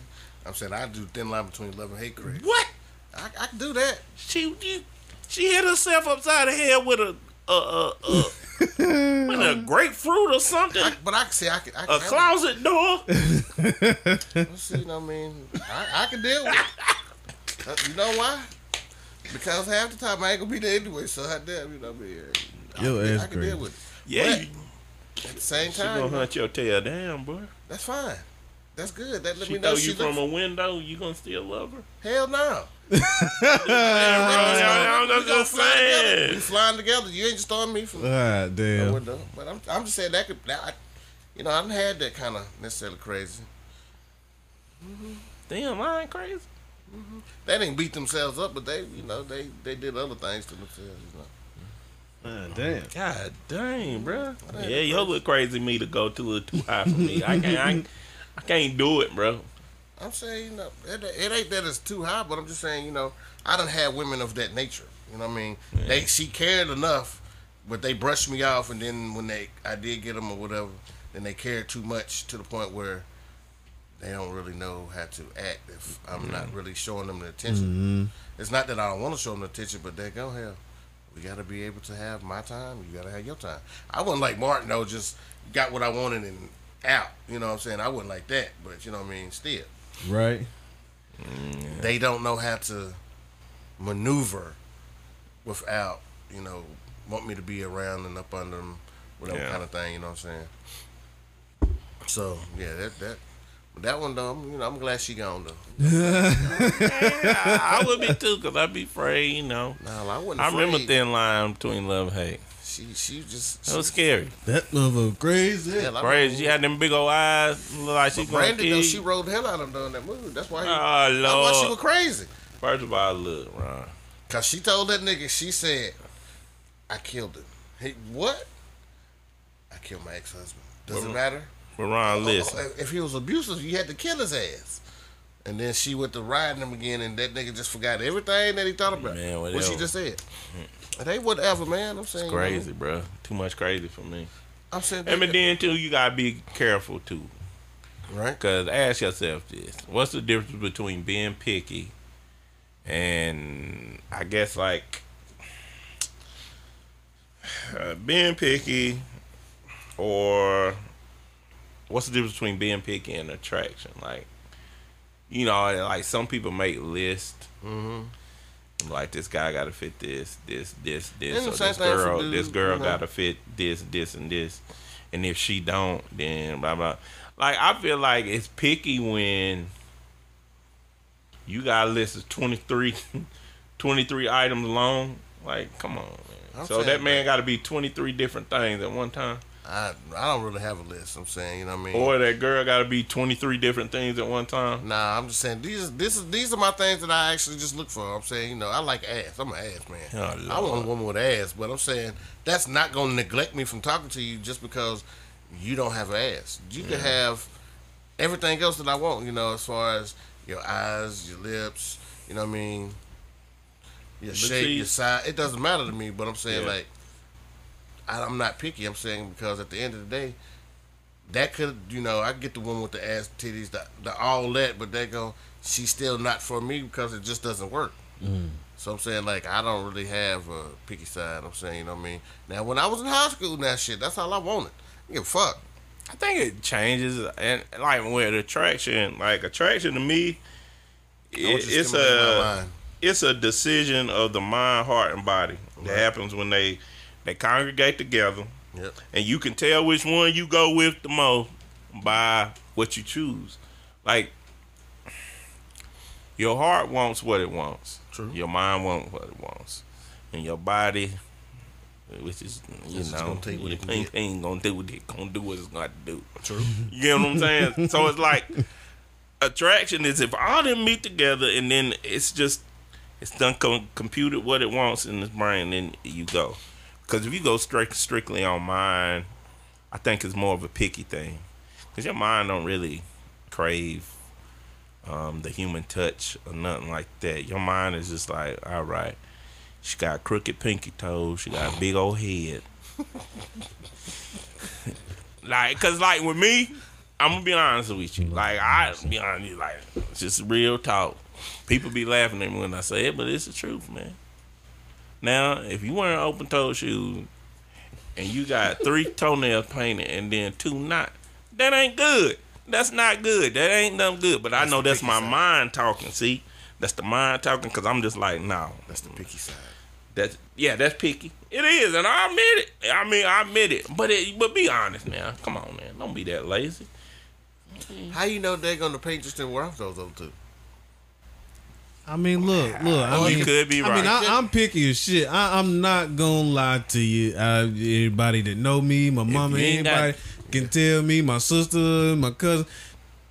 I'm saying I do thin line between love and hate crazy. What? I, I can do that. She you, she hit herself upside the head with a a a, a with a grapefruit or something. I, but I can see I can. I A can closet door. Let's see, you know what I mean? I, I can deal with it. Uh, You know why? Because half the time I ain't gonna be there anyway, so I damn, you know what I mean? Yo, can- ass I can crazy. deal with it. Yeah, But at the same time, she time, gonna hunt your tail down, boy. that's fine. That's good. That let She me know throw she you from look- a window, you gonna still love her? Hell no. Yeah, I'm We just gonna fly together. We flying together. You ain't just throwing me from ah, God a damn. window. But I'm, I'm just saying that could, that, I, you know, I haven't had that kind of necessarily crazy. Mm-hmm. Damn, I ain't crazy. Mm-hmm. They didn't beat themselves up, but they, you know, they they did other things to themselves. You know. God damn. God dang, bro. Yeah, your little crazy me to go to little too high for me. I can't. I, I can't do it, bro. I'm saying, you know, it, it ain't that it's too high, but I'm just saying, you know, I don't have women of that nature. You know what I mean? They she cared enough, but they brushed me off, and then when they I did get them or whatever, then they cared too much to the point where they don't really know how to act if I'm not mm-hmm. really showing them the attention. Mm-hmm. It's not that I don't want to show them the attention, but they go hell. We got to be able to have my time. You got to have your time. I wasn't like Martin though, just got what I wanted and out. You know what I'm saying? I wasn't like that, but you know what I mean. Still Right? Mm. they don't know how to maneuver without, you know, want me to be around and up under them, whatever Yeah. kind of thing. You know what I'm saying? So yeah, that that that one though, I'm- you know, I'm glad she gone though. I, I would be too, cause I'd be afraid. You know. Nah, I wasn't. I remember afraid. thin line between love and hate. She she just That was scary. That motherfucker crazy. hell, I Crazy. She had them big old eyes. Look like she But gonna Brandon though, she rode the hell out of him during that movie. That's why. He, Oh that's why she was crazy. First of all, look, Ron. Cause she told that nigga, she said, "I killed him." He what? I killed my ex husband. Does it matter? But Ron, oh, oh, listen. Oh, If he was abusive, you had to kill his ass. And then she went to riding him again, and that nigga just forgot everything that he thought about. Man, what she just said. Mm. Ain't whatever, man. I'm saying know, Crazy, bro. Too much crazy for me. I'm saying, And but then too, you gotta be careful too. right? Cause ask yourself this: What's the difference between being picky and I guess like uh, being picky, or what's the difference between being picky and attraction? Like, you know, like some people make lists. Mm-hmm. Like this guy got to fit this, this, this, this, or this girl, this girl you know. got to fit this, this, and this. And if she don't, then blah blah. Like I feel like it's picky when you got a list of 23, 23 items long. Like, come on, man. I'm so that man got to be twenty three different things at one time, I I don't really have a list. I'm saying, you know what I mean? or that girl got to be twenty three different things at one time. Nah, I'm just saying these this is these are my things that I actually just look for. I'm saying, you know, I like ass. I'm an ass man. Oh, I want a woman with ass, but I'm saying that's not gonna neglect me from talking to you just because you don't have an ass. You can have everything else that I want, you know, as far as your eyes, your lips, you know what I mean, your But shape, see- your size. It doesn't matter to me, but I'm saying Yeah. like I'm not picky. I'm saying because at the end of the day, that could you know I get the woman with the ass titties, the, the all that, but they go she's still not for me because it just doesn't work. Mm. So I'm saying like I don't really have a picky side. I'm saying you know what I mean. Now when I was in high school, and that shit, that's all I wanted. I give a fuck. I think it changes, and like with attraction, like attraction to me, it, it's a it's a decision of the mind, heart, and body that Right. happens when they they congregate together, Yep. and you can tell which one you go with the most by what you choose. Like Your heart wants what it wants. True. Your mind wants what it wants, and your body, which is you It's know, gonna take what your it can pain get. ain't gonna do what it gonna do what it's gonna do. True. You get what I'm saying? so it's like attraction is if all them meet together and then it's just it's done com- computed what it wants in its brain, then you go. Because if you go straight strictly on mind, I think it's more of a picky thing. Because your mind don't really crave um, the human touch or nothing like that. Your mind is just like, all right, she got crooked pinky toes, she got a big old head. like, cause like with me, I'm gonna be honest with you. Like I be honest, like it's just real talk. People be laughing at me when I say it, but it's the truth, man. Now, if you wearing open toe shoes and you got three toenails painted and then two not, that ain't good. That's not good. That ain't nothing good. But I know that's my side. mind talking. See, that's the mind talking because I'm just like, no, That's the picky side. that's yeah, that's picky. It is, and I admit it. I mean, I admit it. But it, but be honest, man. Come on, man. Don't be that lazy. How you know they're gonna paint just didn't wear off those other two? I mean, look, look. I Oh, mean, you could be right. I mean, I, I'm picky as shit. I, I'm not gonna lie to you. Uh, anybody that know me, my mama, you ain't got- anybody can tell me, my sister, my cousin,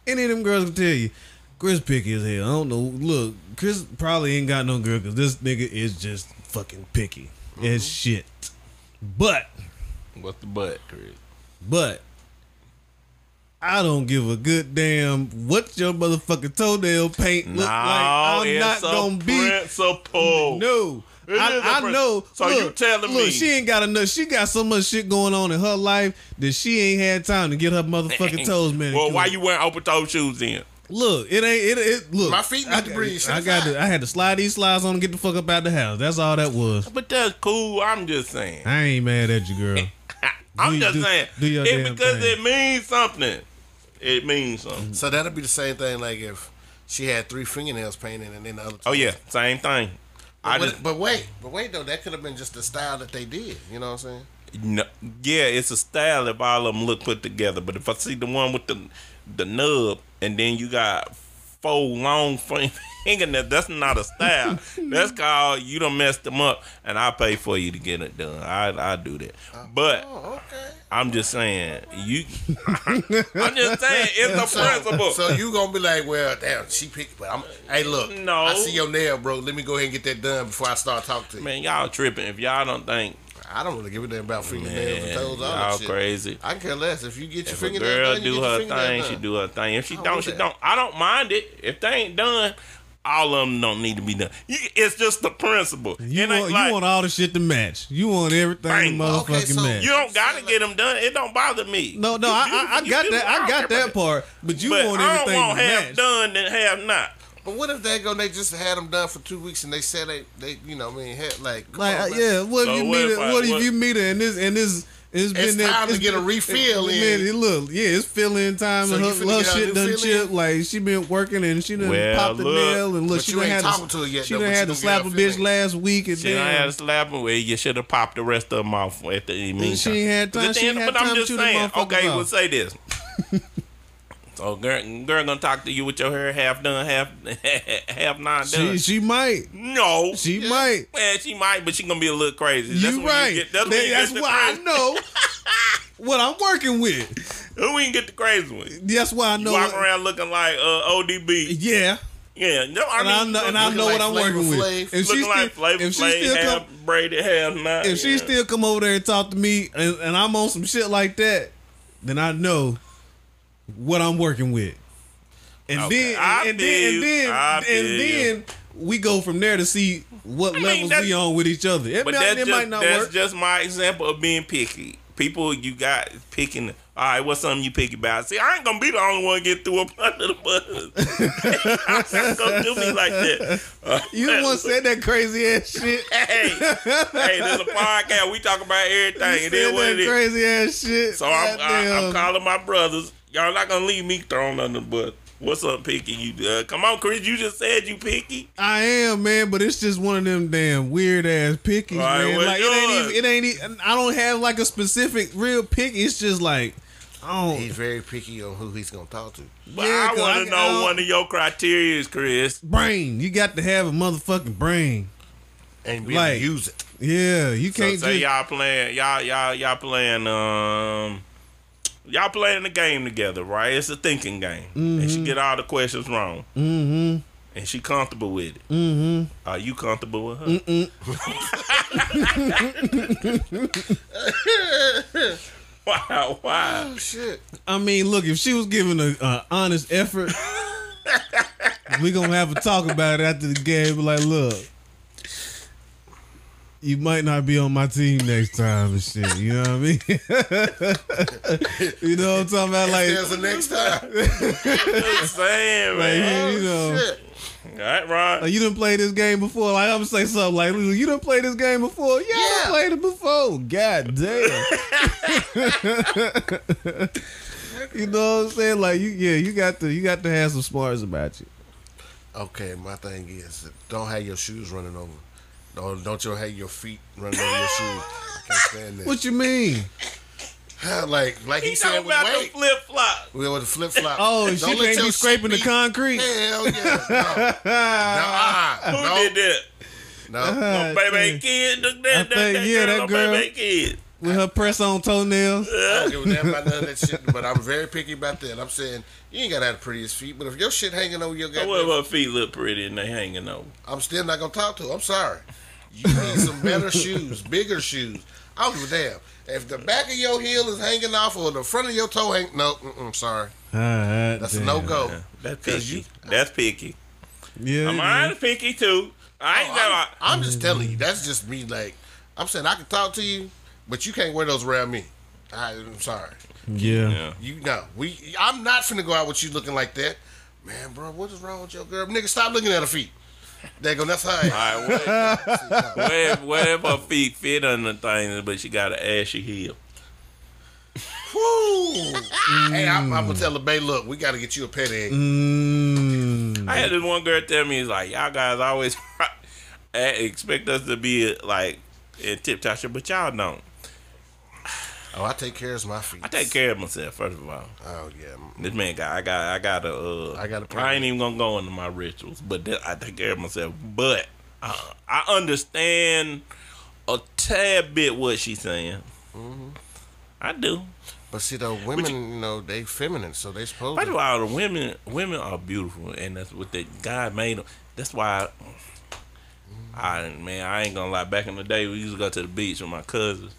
any of them girls can tell you. Chris picky as hell. I don't know. Look, Chris probably ain't got no girl because this nigga is just fucking picky as shit. But, What's the butt, Chris? but. I don't give a good damn what your motherfucking toenail paint look like. I'm it's not a gonna be principle. no. It is a I, I prin- know. So you telling look, me- she ain't got enough. She got so much shit going on in her life that she ain't had time to get her motherfucking toes manicured. Well, why you wearing open toe shoes then? Look, it ain't. It, it look. My feet need I, to breathe. I got. To, I had to slide these slides on and get the fuck up out the house. That's all that was. But that's cool. I'm just saying. I ain't mad at you, girl. I'm Do- just do- saying. do your it damn because thing. it means something. It means something. So that'll be the same thing like if she had three fingernails painted and then the other. Two. Oh yeah, same thing. I But, just but wait, but wait though, that could have been just the style that they did. You know what I'm saying? no, yeah, it's a style if all of them look put together. But if I see the one with the the nub and then you got four long fingernails, that's not a style. that's called you done messed them up, and I pay for you to get it done. I I do that. Oh, but Oh, okay. I'm just saying you. I'm just saying it's a principle. So you gonna be like, well, damn, she picked, but I'm. Hey, look, No. I see your nail, bro. Let me go ahead and get that done before I start talking to you. Man, y'all tripping if y'all don't think I don't really give a damn about fingernails and toes. All y'all crazy. I can care less if you get your If fingernails girl done. you do her thing, done. she do her thing. If she I don't, want she that. don't. I don't mind it. If they ain't done, all of them don't need to be done. It's just the principle. You want, ain't you want all the shit to match. You want everything Bang. motherfucking Okay, so match. you don't gotta get them done. It don't bother me. no, no, You I, I, I you got do. that. I I got that part. But you But want I don't want to half match. done than half not. But what if they go? They just had them done for two weeks, and they said they, they, you know, I mean, had, like, Like, on, uh, yeah, what So if you what meet if her? I- What if you meet her and this and this? It's been It's there- time to get a refill it- in. Man, look, yeah, it's filling time, So you her, finna her get shit done fill in? Like she been working and she done Well, popped the nail and look, but she you done ain't had talking to, to her yet, She though, done but had to slap a bitch last week and She done had to slap them where you should have popped the rest of them off at the meantime. she had But time- she end- ain't had but I'm just saying. Okay, we'll say this. so girl, girl gonna talk to you with your hair half done, half half not done. she she might, no, she might. Man, she might, but she gonna be a little crazy. That's You right. You get, that's That- that's why I know what I'm working with. Who we can get the crazy one? That's why I know. Walking around looking like uh, ODB. Yeah, Yeah, no, I and mean, I know, and I know like what I'm working with. If she still, like Flavor if she still half come, braided, half not. if she yeah. still come over there and talk to me, and, and I'm on some shit like that, then I know what I'm working with. And Okay, then, I and, then, and then, I and feel then we go from there to see what mean, levels we on with each other. It, But might, that's just, not that's work. just my example of being picky. People you got picking. All right, what's something you picky about? See, I ain't gonna be the only one get through up under the bus. Don't do me like that. Uh, you the one said that crazy ass shit. hey, hey, there's a podcast. We talk about everything. You said what that it is. crazy ass shit. So I'm, I, I'm calling my brothers. Y'all not gonna leave me thrown under the bus. What's up, picky? You uh, come on, Chris. You just said you picky. I am, man, but it's just one of them damn weird ass pickies, All right, man. what's Like it ain't even, it ain't even, I don't have like a specific real pick. It's just like I don't. He's very picky on who he's gonna talk to. But Yeah, I 'cause want to know I- one of your criteria, Chris. brain. You got to have a motherfucking brain. And be able Like- to use it. Yeah, you can't say just. y'all playing, y'all y'all y'all playing, um, y'all playing the game together, right? It's a thinking game, and she get all the questions wrong, Mm-hmm. and she comfortable with it. Mm-hmm. Are you comfortable with her? wow, wow. Oh shit. I mean, look, if she was giving a, a honest effort, we gonna have a talk about it after the game. Like, look, you might not be on my team next time and shit. You know what I mean? you know what I'm talking about? Like, There's the next time. Just saying, like man. you know. Oh, shit. All right, Ron. Like you didn't play this game before. Like I'm gonna say something like, "You didn't play this game before." Yeah, I Yeah. played it before. God damn. you know what I'm saying? Like you, yeah, you got to, you got to have some smarts about you. Okay, my thing is don't have your shoes running over. Don't don't you have your feet running over your shoes. I can't stand that. What you mean? like like he, He said talking with about the flip flop. We with the flip flop. Oh, don't she can't be your scraping the concrete. Hell yeah. No. Ah, No, Who no, did that? no. No baby kid. That, that, that, yeah, that no girl. baby kid. With her press on toenails. I don't give a damn about none of that shit, but I'm very picky about that. I'm saying you ain't gotta have the prettiest feet, but if your shit hanging over your So what if her feet look pretty and they hanging over? I'm still not gonna talk to. her. I'm sorry. You need some better shoes, bigger shoes. I don't give a damn. If the back of your heel is hanging off or the front of your toe hang, no, I'm sorry, Ah, that's a no go. Yeah, that's 'Cause picky. you- That's picky. Yeah, I'm yeah. mine picky too. I ain't never. I'm, I'm just telling you. That's just me. Like I'm saying, I can talk to you, but you can't wear those around me. I, I'm sorry. yeah. Yeah. You know, we. I'm not finna go out with you looking like that, man, bro. What is wrong with your girl, nigga? Stop looking at her feet. They go. That's how. All right, what, what if, what if her feet fit on the thing, but she got an ashy heel? Woo. Hey, I'm, I'm gonna tell the Bay, look, we got to get you a pet egg. Mm. I had this one girl tell me, "It's like y'all guys always expect us to be like in tip top shape, but y'all don't." Oh, I take care of my feet. I take care of myself first of all. Oh yeah. This man got, I got, I got a, uh, I got a I ain't even gonna go into my rituals, but that, I take care of myself. But uh, I understand a tad bit what she's saying. Mm-hmm. I do. But see, though, women, you, know, they feminine, so they supposed First to. of all, the women, women are beautiful, and that's what they God made them. That's why. I, man, I ain't gonna lie. Back in the day, we used to go to the beach with my cousins.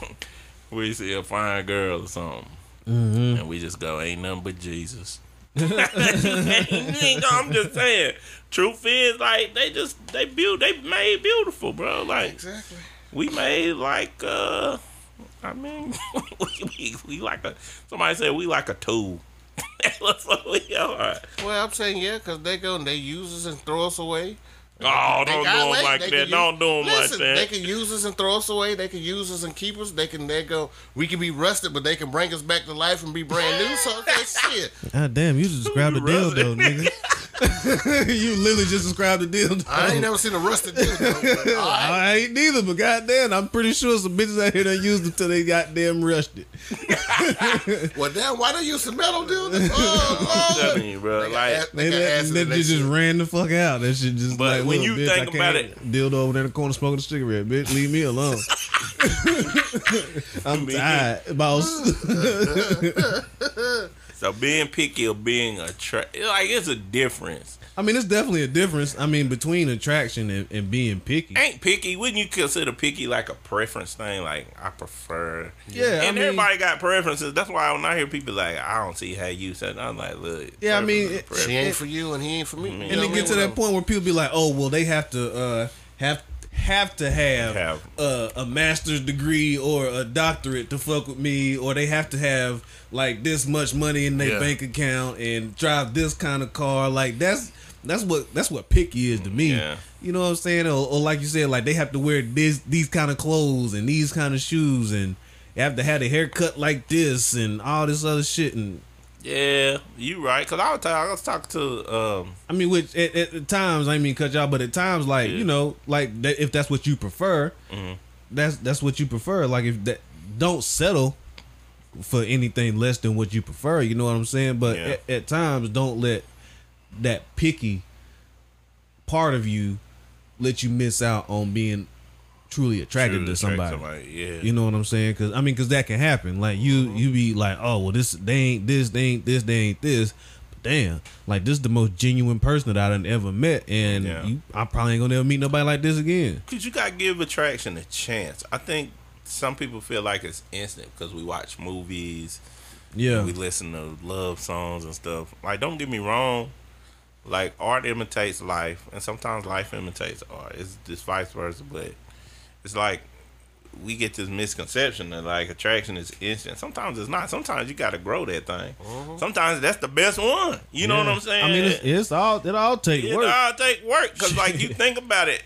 we see a fine girl or something, Mm-hmm. and we just go, "Ain't nothing but Jesus." You ain't go- I'm just saying. Truth is, like they just they build, they made beautiful, bro. Like Exactly. we made like uh I mean we, we, we like a somebody said we like a tool. That's what we are. Well, I'm saying yeah, because they go and they use us and throw us away. Oh, They don't do them away. like They that. can Don't use- do them like that! Listen, They can use us and throw us away. They can use us and keep us. They can they go. We can be rusted, but they can bring us back to life and be brand new. So it's like shit. God damn, you just described the dildo, nigga. you literally just described the dildo. I ain't never seen a rusted dude. Though, but, all right. I ain't neither, but goddamn, I'm pretty sure some bitches out here done used them till they goddamn rushed it. Well, damn, why they use the metal dude? I'm Oh, Lord. telling you, bro. They Like ass- They, got they, they just shit. ran the fuck out. That shit just But like, when you bitch, think about can't- dildo over there in the corner smoking a cigarette, bitch. Leave me alone. I'm Me. tired, boss. So being picky or being attract like it's a difference. I mean, it's definitely a difference. I mean, between attraction and, and being picky. Ain't picky, wouldn't you consider picky like a preference thing? Like I prefer Yeah, I And mean- everybody got preferences. That's why when I hear people like, I don't see how you said I'm like, look. Yeah, I mean, it- She ain't for you, and he ain't for me. You and know then what I get to that point where people be like, "Oh, well, they have to uh, have have to have, Have. Uh, a master's degree or a doctorate to fuck with me, or they have to have like this much money in their Yeah. bank account and drive this kind of car." Like that's that's what that's what picky is to me. Yeah. You know what I'm saying? Or, or like you said, like they have to wear this these kind of clothes and these kind of shoes and have to have a haircut like this and all this other shit and Yeah, you right. Cause I was talking, I was talking to um I mean, which at, at, times I mean cut y'all, but at times like Yeah. you know, like that, if that's what you prefer, Mhm. that's that's what you prefer. Like if that don't settle for anything less than what you prefer. You know what I'm saying? But Yeah. at, at times, don't let that picky part of you let you miss out on being truly attracted Truly to attract somebody. Yeah. You know what I'm saying? Because I mean, because that can happen. Like you, Mm-hmm. you be like, oh well, this they ain't this, they ain't this, they ain't this. But damn, like this is the most genuine person that I done ever met, and Yeah. you, I probably ain't gonna ever meet nobody like this again. Cause you gotta give attraction a chance. I think some people feel like it's instant because we watch movies, Yeah, we listen to love songs and stuff. Like, don't get me wrong. Like art imitates life, and sometimes life imitates art. It's just vice versa, but it's like we get this misconception that like attraction is instant. Sometimes it's not. Sometimes you got to grow that thing. Sometimes that's the best one. You know what I'm saying? I mean, it's, it's all it all take it work. It all take work because like you think about it.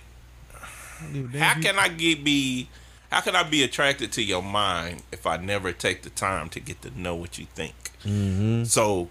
How can I get be? How can I be attracted to your mind if I never take the time to get to know what you think? Mm-hmm. So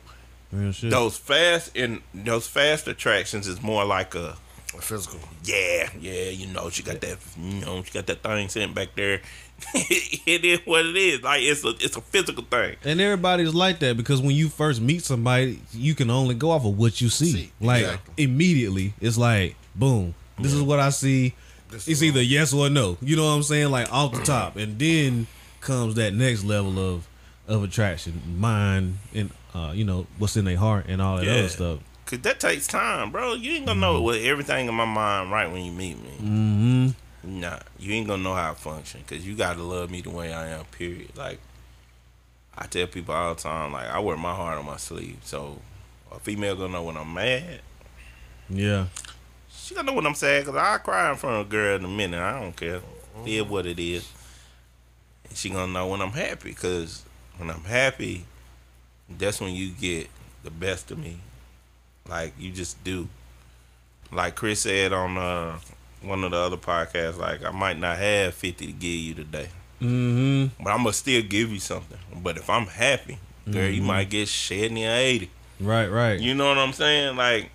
those fast and those fast attractions is more like a Physical. yeah, yeah, you know, she got that, you know, she got that thing sitting back there. it is what it is. Like it's a, it's a physical thing. And everybody's like that because when you first meet somebody, you can only go off of what you see. See, like exactly. immediately, it's like, boom, this is what I see. This It's either yes or no. You know what I'm saying? Like off the top, and then comes that next level of of attraction, mind, and uh, you know what's in their heart and all that Yeah. other stuff. Cause that takes time, bro. You ain't gonna know what everything in my mind right when you meet me. Mm-hmm. Nah, you ain't gonna know how I function because you gotta love me the way I am. Period. Like I tell people all the time, like I wear my heart on my sleeve. So a female gonna know when I'm mad. Yeah. She gonna know when I'm sad because I cry in front of a girl in a minute. I don't care. It is what it is. And she gonna know when I'm happy because when I'm happy, that's when you get the best of me. Like you just do. Like Chris said on uh, one of the other podcasts, like I might not have fifty to give you today, Mm-hmm. but I'm gonna still give you something. But if I'm happy, girl, you might get seventy or eighty. Right. Right. You know what I'm saying? Like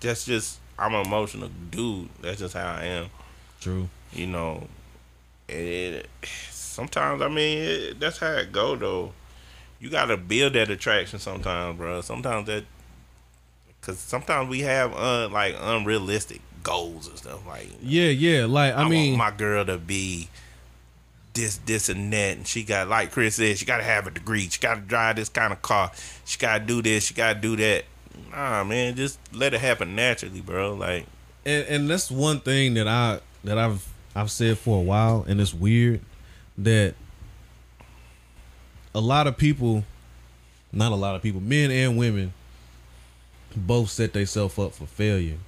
that's just I'm an emotional dude. That's just how I am. True. You know, it, it sometimes I mean it, that's how it go though. You gotta build that attraction sometimes, bro. Sometimes that because sometimes we have un, like unrealistic goals and stuff. Like Yeah. Yeah. Like I, I, mean, want my girl to be this, this, and that, and she got like Chris said, she got to have a degree. She got to drive this kind of car. She got to do this. She got to do that. Nah, man, just let it happen naturally, bro. Like, and, and that's one thing that I that I've I've said for a while, and it's weird that a lot of people, not a lot of people, men and women, both set themselves up for failure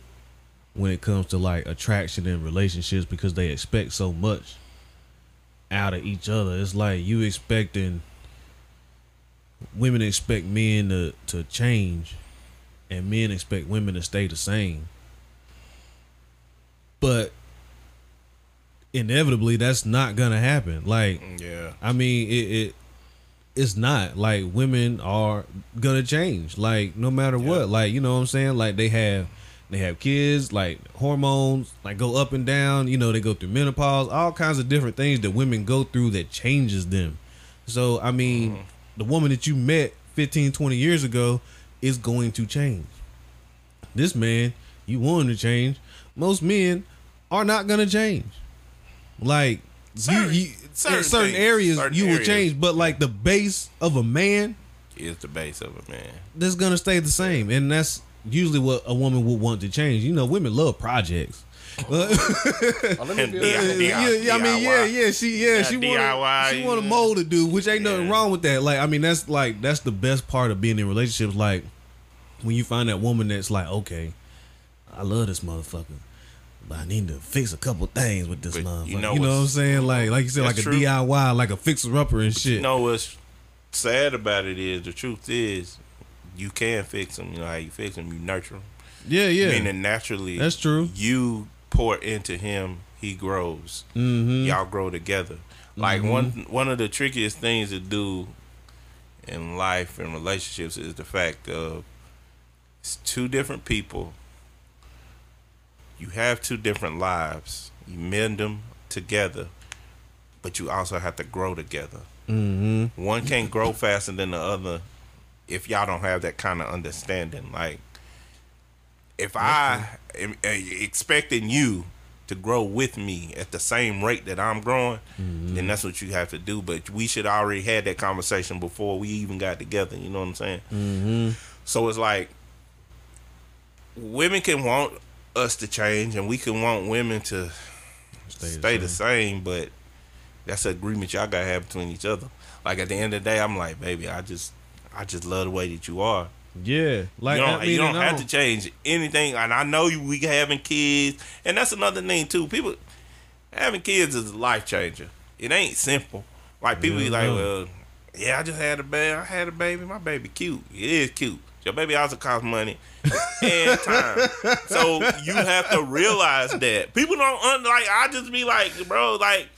when it comes to like attraction and relationships because they expect so much out of each other. It's like you expecting women expect men to to change and men expect women to stay the same. But inevitably that's not gonna happen. Like mm, yeah, I mean it, it it's not. Like women are gonna change. Like no matter what. Like you know what i'm saying? Like they have they have kids like hormones like go up and down. You know they go through menopause. All kinds of different things that women go through that changes them. So i mean mm-hmm. the woman that you met 15 20 years ago is going to change. This man you want to change. Most men are not gonna change. Like Certain- you, you certain in certain things, areas certain you will areas. change but like the base of a man is the base of a man. that's gonna stay the same and that's usually what a woman would want to change you know women love projects uh, Oh, let me DIY. yeah, yeah, I mean, yeah, yeah, she, yeah, Yeah, she want, she want a yeah. mold to do, which ain't nothing Yeah. wrong with that. Like, I mean, that's like that's the best part of being in relationships. Like, when you find that woman that's like, okay, I love this motherfucker, but I need to fix a couple things with this But motherfucker. you You know know, what I'm saying? Like, like you said, like a true. DIY, like a fixer upper and shit. You know what's sad about it is the truth is you can fix them. You know how you fix them? You nurture them. yeah, yeah, Meaning naturally, that's true. you pour into him, he grows. Mm-hmm. Y'all grow together. Like one one of the trickiest things to do in life and relationships is the fact of it's two different people. You have two different lives. You mend them together, but you also have to grow together. Mm-hmm. One can't grow faster than the other if y'all don't have that kind of understanding. Like, if I am uh, expecting you to grow with me at the same rate that I'm growing, then that's what you have to do. But we should already had that conversation before we even got together. You know what I'm saying? Mm-hmm. So it's like women can want us to change, and we can want women to Stay, stay the same, but that's an agreement y'all gotta have between each other. Like at the end of the day, I'm like, baby, I just, I just love the way that you are. Yeah, like you don't, you don't have to change anything. And I know you, we having kids, and that's another thing too. People having kids is a life changer. It ain't simple. Like people be like, well, yeah, I just had a baby. I had a baby. My baby cute. It is cute. Your baby also costs money and time. so you have to realize that people don't un- like. I just be like, bro, like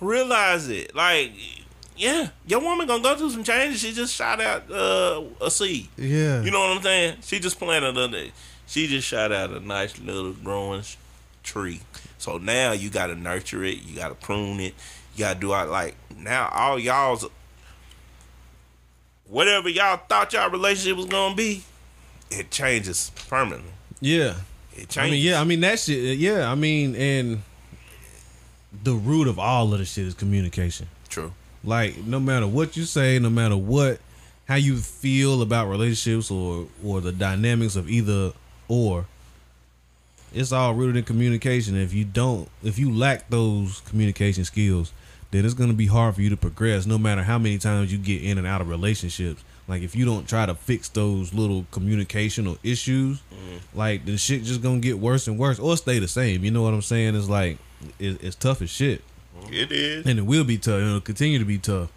realize it. Like, yeah, your woman gonna go through some changes. She just shot out uh, a seed. Yeah, You know what I'm saying? She just planted a, she just shot out a nice little growing sh- tree. So now you got to nurture it. You got to prune it. You got to do all like now all y'all's whatever y'all thought y'all relationship was gonna be, it changes permanently. yeah. It changes. I mean, yeah. I mean that shit. Uh, yeah, I mean, and the root of all of the shit is communication. true. Like, no matter what you say, no matter what, how you feel about relationships or or the dynamics of either or, it's all rooted in communication. If you don't, if you lack those communication skills, then it's gonna be hard for you to progress. No matter how many times you get in and out of relationships. Like if you don't try to fix those little communicational issues, mm-hmm. like the shit just gonna get worse and worse, or stay the same. You know what I'm saying? It's like it, it's tough as shit mm-hmm. It is. and it will be tough. It'll continue to be tough.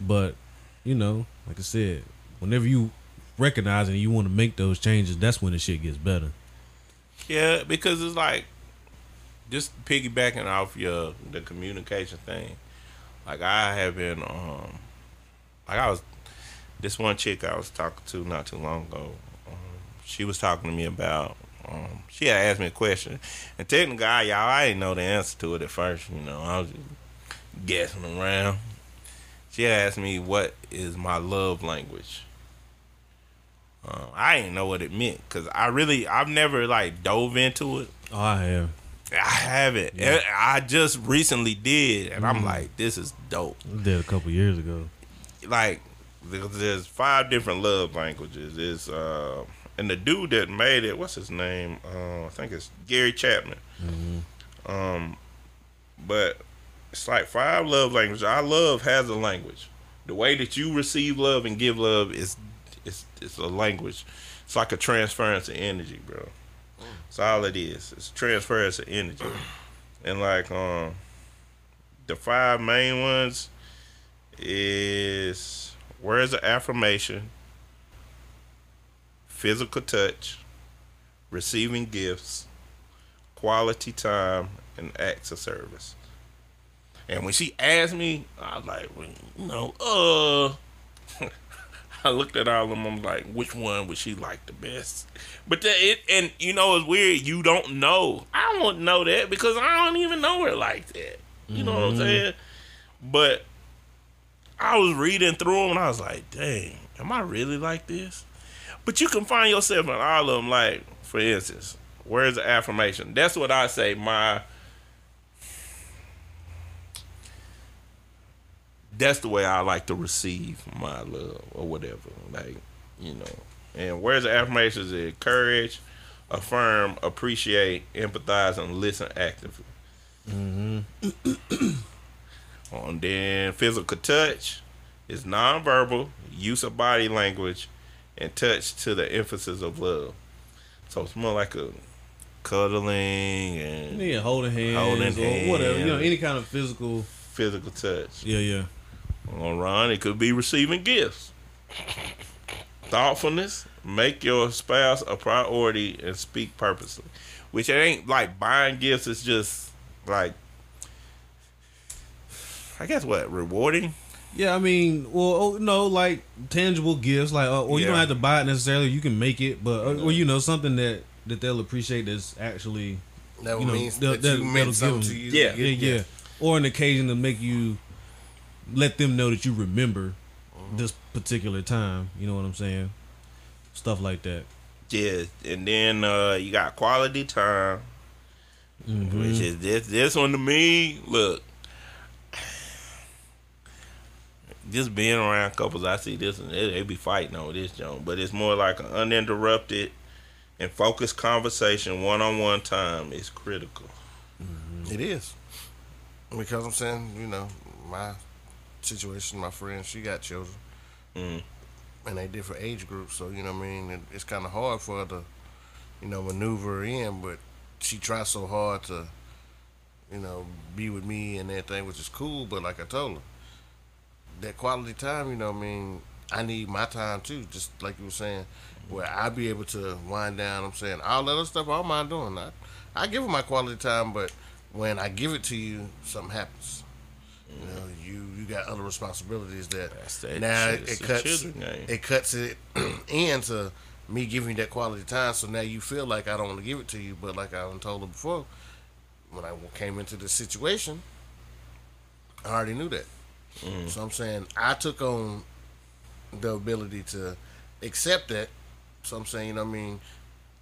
But you know, like I said, whenever you recognize and you want to make those changes, that's when the shit gets better. Yeah, because it's like just piggybacking off your the communication thing. Like I have been um like I was this one chick I was talking to not too long ago. Um, she was talking to me about um she had asked me a question and technically I y'all I didn't know the answer to it at first, you know. I was just guessing around. She asked me what is my love language. Uh, I didn't know what it meant because I really I've never like dove into it. Oh, I have. I haven't. I just recently did, and I'm like, this is dope. I did a couple years ago. Like, there's five different love languages. It's uh, and the dude that made it, what's his name? Uh, I think it's Gary Chapman. Um, but it's like five love languages. Our love has a language. The way that you receive love and give love is it's it's a language. It's like a transference of energy, bro. That's all it is. It's transference of energy. And like um the five main ones is words of affirmation, physical touch, receiving gifts, quality time, and acts of service. And when she asked me, I was like, well, you know, uh, I looked at all of them. I'm like, which one would she like the best? But it, and you know, it's weird. You don't know. I don't know that because I don't even know her like that. You know what I'm mm-hmm. saying? But I was reading through them and I was like, dang, am I really like this? But you can find yourself in all of them. Like, for instance, where's the affirmation. That's what I say. My that's the way I like to receive my love or whatever. Like, you know. And where's the affirmations? is encourage, affirm, appreciate, empathize, and listen actively. Mm-hmm. and then physical touch is nonverbal, use of body language, and touch to the emphasis of love. So it's more like a cuddling and Yeah, holding hands Holding or whatever. You know, any kind of physical. physical touch. Yeah, yeah. On Ron, it could be receiving gifts. Thoughtfulness, make your spouse a priority and speak purposely. Which it ain't like buying gifts, it's just like I guess what, rewarding? Yeah, I mean, well, oh, no, like tangible gifts, like, uh, or you don't have to buy it necessarily. You can make it, but or, or you know, something that that they'll appreciate that's actually That You know, means that- that, that- you that'll meant give something them- to you. Yeah. yeah, yeah. or an occasion to make you let them know that you remember uh-huh. this particular time. You know what I'm saying? Stuff like that. Yeah, and then uh, you got quality time, mm-hmm. which is this this one to me. Look, just being around couples, I see this and they, they be fighting over this joint, but it's more like an uninterrupted and focused conversation, one on one time is critical. Mm-hmm. It is. Because I'm saying, you know, my situation, my friend, she got children. Mm. And they different age groups, so you know what I mean. It, it's kind of hard for her to, you know, maneuver in. But she tries so hard to, you know, be with me and everything, which is cool. But like I told her, that quality time, you know, what I mean, I need my time too. Just like you were saying, where I be able to wind down. I'm saying all that other stuff I don't mind doing. I, I give her my quality time, but when I give it to you, something happens. You know, you you got other responsibilities that now shit. it, cuts it cuts it into me giving you that quality time. So now you feel like I don't want to give it to you, but like I told her before, when I came into this situation, I already knew that. Mm. So I'm saying I took on the ability to accept that. So I'm saying, you know what I mean,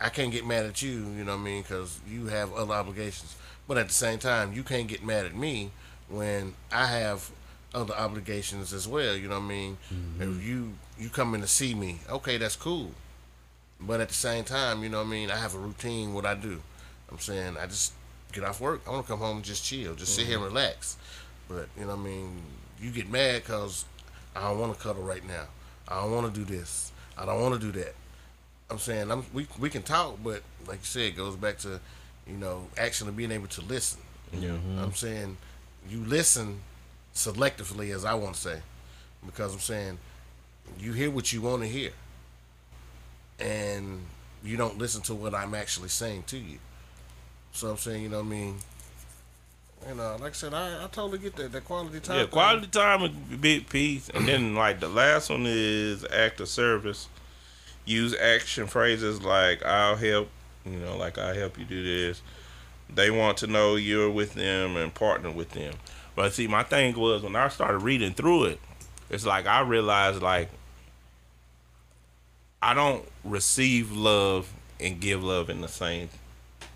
I can't get mad at you, you know what I mean, because you have other obligations. But at the same time, you can't get mad at me when I have other obligations as well. You know what I mean? Mm-hmm. If you you come in to see me, okay, that's cool. But at the same time, you know what I mean, I have a routine. What I do, I'm saying I just get off work. I want to come home and just chill, just sit here and mm-hmm. relax. But you know what I mean, you get mad because I don't want to cuddle right now. I don't want to do this. I don't want to do that. I'm saying I'm we we can talk, but like you said, it goes back to you know actually being able to listen. Yeah. I'm saying you listen selectively, as I want to say, because I'm saying you hear what you want to hear, and you don't listen to what I'm actually saying to you. So I'm saying, you know what I mean. You know, like I said, I, I totally get that that quality time. Yeah, thing. quality time is a big piece, and then like the last one is act of service. Use action phrases like "I'll help," you know, like "I'll help you do this." They want to know you're with them and partner with them. But see, my thing was when I started reading through it, it's like I realized like I don't receive love and give love in the same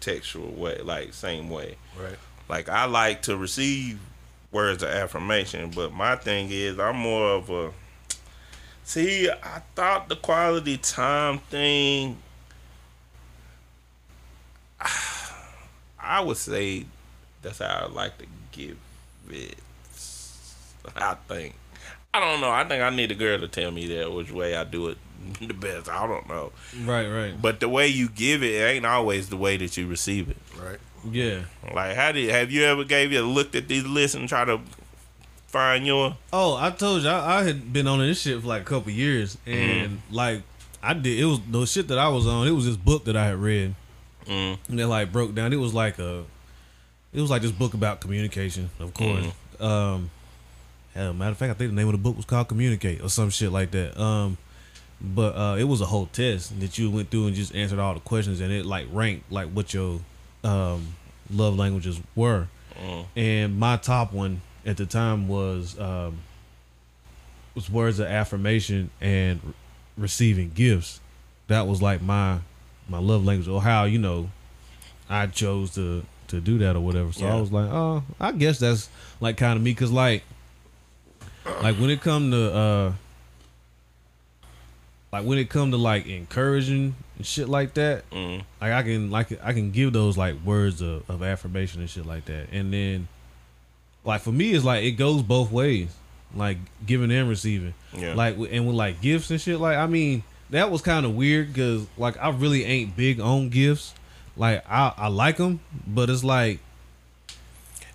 textual way, like same way. Right. Like I like to receive words of affirmation, but my thing is I'm more of a See, I thought the quality time thing I would say that's how I like to give it. I think. I don't know. I think I need a girl to tell me that which way I do it the best. I don't know. Right, right. But the way you give it, it ain't always the way that you receive it. Right. Yeah. Like, how did have you ever gave you looked at these lists and try to find your? Oh, I told you I, I had been on this shit for like a couple years, mm-hmm. and like I did, it was the shit that I was on. It was this book that I had read, Mm, and it like broke down. It was like a, it was like this book about communication, of course. Um, hell, matter of fact, I think the name of the book was called Communicate or some shit like that. Um, but uh, it was a whole test that you went through and just answered all the questions, and it like ranked like what your um love languages were. mm, and my top one at the time was um, was words of affirmation and receiving gifts. That was like my my love language, or how you know I chose to to do that or whatever. So I was like, oh, I guess that's like kind of me, cause like like when it come to uh like when it come to like encouraging and shit like that, mm, like I can like I can give those like words of, of affirmation and shit like that. And then like for me it's like it goes both ways. Like giving and receiving. yeah. Like and with like gifts and shit like I mean that was kind of weird cuz like I really ain't big on gifts. Like I I like them, but it's like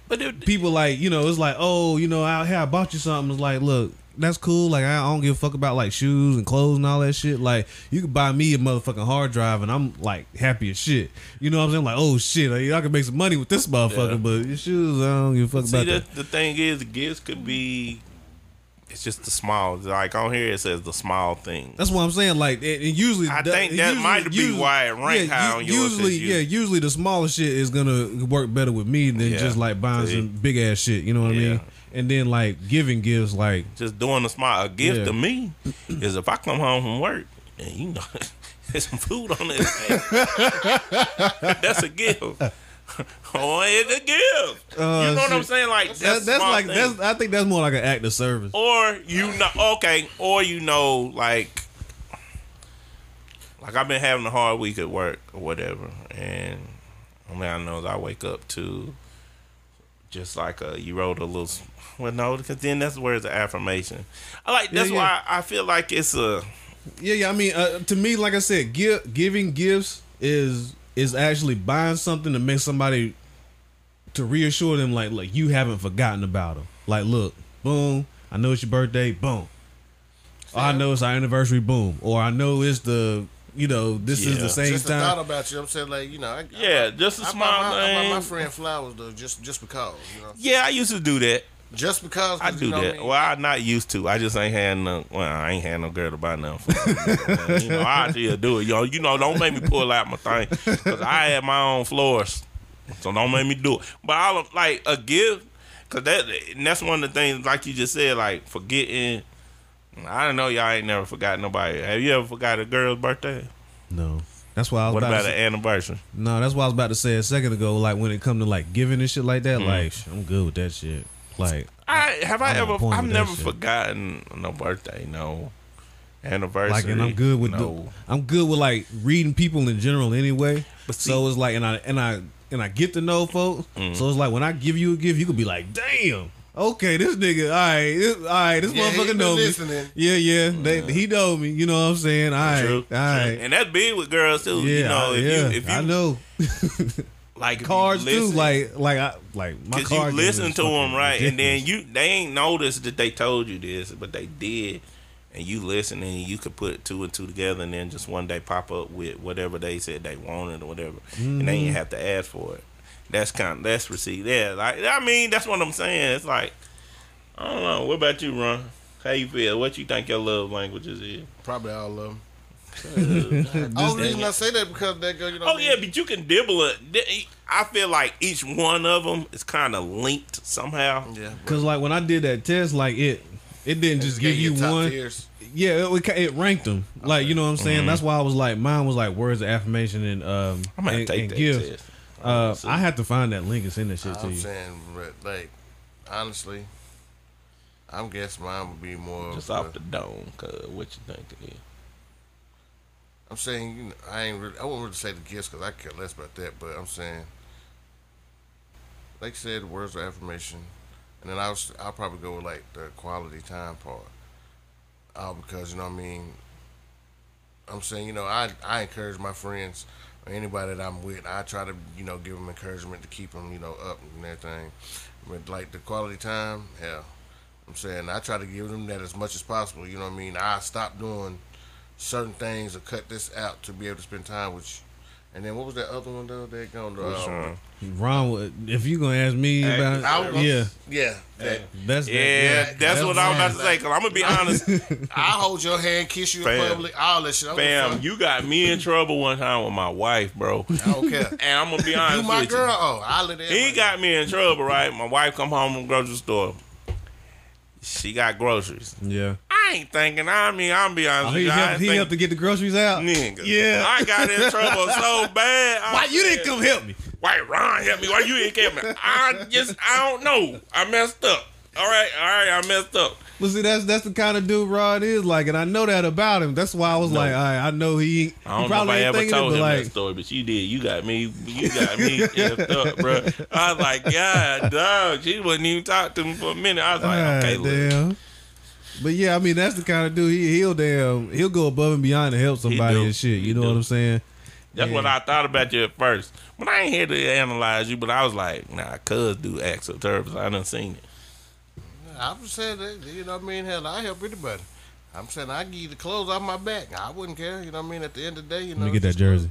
but it, people like you know it's like oh you know I, hey, I bought you something. It's like look that's cool. Like I don't give a fuck about like shoes and clothes and all that shit. Like you could buy me a motherfucking hard drive and I'm like happy as shit. You know what I'm saying? Like oh shit like, I can make some money with this motherfucker Yeah. but your shoes I don't give a fuck see about the that. the thing is, gifts could be it's just the small. Like on here, it says the small thing. That's what I'm saying. Like, and, usually, I the- think that usually- might be usually- why it ranked yeah, high on yours, Usually, yeah, usually the smaller shit is gonna work better with me than Yeah. just like buying See? some big ass shit. You know what I mean? And then like giving gifts, like Just doing the small. A gift Yeah. to me is if I come home from work and you know there's some food on it. that's a gift. Oh, it's a gift. Uh, you know what I'm saying? Like that, that's, that's like thing. that's I think that's more like an act of service. or you know okay or you know like like i've been having a hard week at work or whatever and only i know i wake up to just like a you wrote a little well no because then that's where it's an affirmation i like that's Yeah, yeah. why i feel like it's a Yeah, yeah. I mean, uh, to me, like I said, give, giving gifts is is actually buying something to make somebody to reassure them, like, like you haven't forgotten about them. Like, look, boom, I know it's your birthday, boom. Or I know it's our anniversary, boom. Or I know it's the, you know, this is the same Just a thought about you. I'm saying like you know. I, yeah just a I, I, small buy my, I buy my friend flowers though, just just because you know, yeah i used to do that just because. I do you know what that. I mean? Well, I'm not used to. I just ain't had no. Well, I ain't had no girl to buy nothing for. you know, I still do it. Yo, you know, don't make me pull out my thing because I had my own floors, so don't make me do it. But I like a gift because that and that's one of the things, like you just said, like forgetting. I don't know, y'all ain't never forgot nobody. Have you ever forgot a girl's birthday? No. That's why I was What about, about to an say, anniversary? No, that's what I was about to say a second ago. Like when it come to like giving and shit like that, Mm-hmm. like I'm good with that shit. Like I have I I'm ever. I've never forgotten no birthday, no anniversary. like and I'm good with no. the, I'm good with like reading people in general anyway. But see- so it's like and I and I and I get to know folks. Mm. So it's like when I give you a gift, you could be like, damn. Okay, this nigga, all right, this, all right, this Yeah, motherfucker been know me. listening. Yeah, yeah, they, he know me. You know what I'm saying? All right, True. all right, And that's big with girls too. yeah, you know, I- if yeah. you if you I know like if you cards too. Like, like I like my Cause you listen to them fucking right, and then you they ain't noticed that they told you this, but they did, and you listen, and you could put two and two together, and then just one day pop up with whatever they said they wanted or whatever, and they Mm-hmm. ain't have to ask for it. That's kind of that's received. Yeah, like I mean, that's what I'm saying. It's like I don't know. What about you, Ron? How you feel? What you think your love languages is? Probably all of them. This Only reason I say that because that girl, you know. Oh what I yeah, mean? but you can dibble it. I feel like each one of them is kind of linked somehow. yeah. Cause like when I did that test, like it, it didn't just give you one. Yeah, it, it, it ranked them. Like you know what I'm saying. That's why I was like, mine was like words of affirmation and um I'm gonna and, take and that gifts. test. Uh, I had to find that link and send that shit to I'm you. saying, like, honestly, I'm guessing mine would be more. just of off a- the dome. Cause what you think it is? I'm saying, you know, I ain't really. I wouldn't really say the gifts because I care less about that. But I'm saying, like I said, words of affirmation, and then I was, I'll probably go with like the quality time part. Uh, because you know what I mean. I'm saying, you know, I I encourage my friends or anybody that I'm with. I try to, you know, give them encouragement to keep them, you know, up and everything. But like the quality time, hell, I'm saying I try to give them that as much as possible. You know what I mean? I stop doing certain things or cut this out to be able to spend time with you. And then what was that other one though? They going to Which um. Ron, would- if you gonna ask me Active about, I was yeah, yeah. That, that's Yeah, that's, what I'm about to say. Cause I'm gonna be honest, I hold your hand, kiss you in public, all that shit. I fam. You got me in trouble one time with my wife, bro. fuck. I don't care. And I'm gonna be honest you my with girl? Oh, I let it. He got me in trouble, right? My wife come home from the grocery store. She got groceries. yeah. I ain't thinking. I mean, I'm be honest Oh, with he you. Helped, he helped to get the groceries out. Nigga. Yeah. I got in trouble so bad. I Why you said, didn't come help me? Why Ron help me? Why you didn't help me? I just I don't know. I messed up. All right, all right, I messed up. But see, that's that's the kind of dude Rod is like, and I know that about him. That's why I was No. like, all right, I know he. he I don't know if probably I ever it, told but him like, that story, but you did. You got me. You got me effed up, bro. I was like, God, dog. She wouldn't even talk to me for a minute. I was like, ah, okay, look. damn. But yeah, I mean, that's the kind of dude he he'll damn he'll go above and beyond to help somebody and shit. He You know do. what I'm saying? That's Yeah. what I thought about you at first. But I ain't here to analyze you. But I was like, nah, cuz do acts of service. I done seen it. I'm saying that. You know what I mean? Hell, I help anybody. I'm saying I give you the clothes off my back. I wouldn't care. You know what I mean? At the end of the day, you know. Let me get that jersey.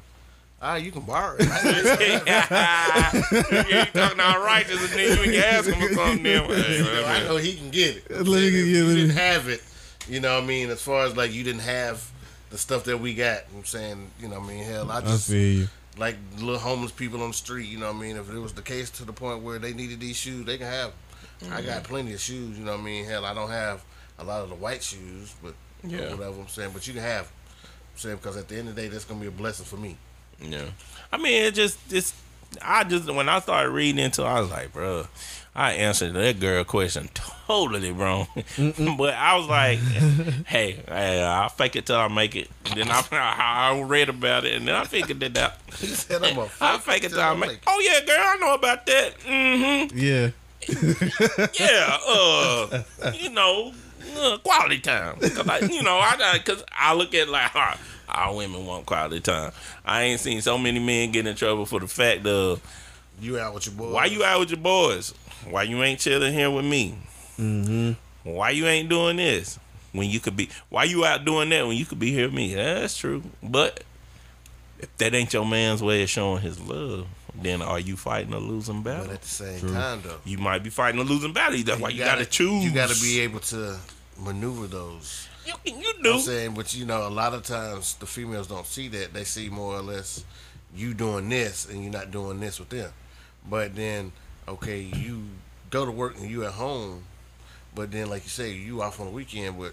Ah, you can borrow it. you talking all righteous and then you can ask him for something. Then, hey, You I know he can get it. Let me If get- yeah, you didn't have it. You know what I mean? As far as like you didn't have the stuff that we got. I'm saying, you know what I mean? Hell, I I just feel you. like little homeless people on the street. You know what I mean? If it was the case to the point where they needed these shoes, they can have. 'Em. I got plenty of shoes. You know what I mean? Hell, I don't have a lot of the white shoes, but Yeah. yeah. whatever I'm saying. But you can have. 'em. I'm saying because at the end of the day, that's gonna be a blessing for me. Yeah. I mean, it just, it's, I just, when I started reading into it, I was like, bro, I answered that girl question totally wrong. but I was like, hey, hey, I'll fake it till I make it. And then I, I, I read about it, and then I figured it out. He said, "I'm a I'll fake it till I make it. Oh, yeah, girl, I know about that. Mm-hmm. Yeah. Yeah, uh, you know, uh, quality time. Cause I, you know, I cause I look at like all, right, all women want quality time. I ain't seen so many men get in trouble for the fact of You out with your boy? why you out with your boys, why you ain't chilling here with me, mm-hmm. why you ain't doing this when you could be, why you out doing that when you could be here with me. That's true, but if that ain't your man's way of showing his love, then are you fighting a losing battle? But at the same time, though, you might be fighting a losing battle. That's why you, gotta, choose. You gotta be able to maneuver those. You, you do. I'm saying, but you know, a lot of times the females don't see that. They see more or less you doing this and you're not doing this with them. But then, okay, you go to work and you at home, but then, like you say, you off on the weekend. But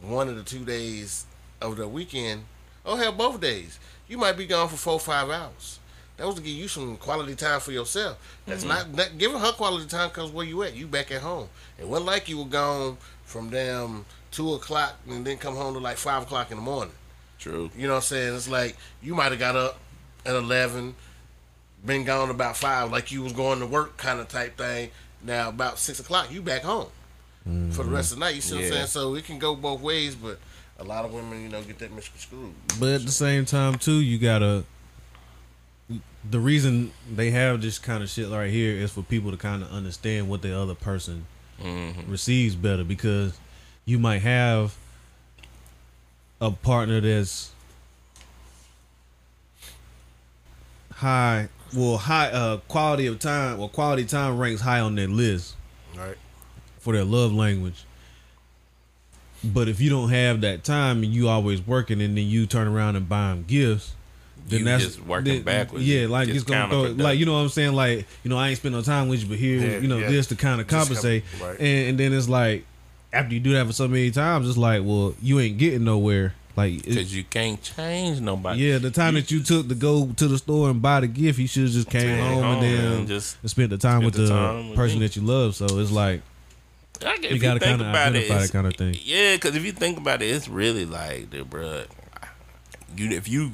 one of the two days of the weekend, oh hell, both days, you might be gone for four five hours. That was to give you some quality time for yourself. That's mm-hmm. not, not giving her quality time because where you at? You back at home. It wasn't like you were gone from damn two o'clock and then come home to like five o'clock in the morning. True. You know what I'm saying? It's like you might have got up at eleven, been gone about five, like you was going to work kind of type thing. Now about six o'clock, you back home for the mm-hmm. rest of the night. You see what I'm saying? So it can go both ways, but a lot of women, you know, get that misconstrued. But at the same time, too, you gotta. The reason they have this kind of shit right here is for people to kind of understand what the other person receives better because you might have a partner that's high, well, high uh, quality of time, well, quality time ranks high on their list Right. for their love language. But if you don't have that time and you always working and then you turn around and buy them gifts, then You that's just working then- backwards. Yeah, like Just it's gonna go, like you know what I'm saying. Like you know I ain't spend no time with you, but here Yeah, you know yeah. this to kind of Just come- compensate. right. And, and then it's like after you do that for so many times, it's like well you ain't getting nowhere. Like Because you can't change nobody. yeah, the time that you took to go to the store and buy the gift, you should have just came home, home and then and just and spent the time spent with the time with person me. that you love. So it's like I guess you if got to think kind of about identify that kind of thing. Yeah, because if you think about it, it's really like, the bruh, you if you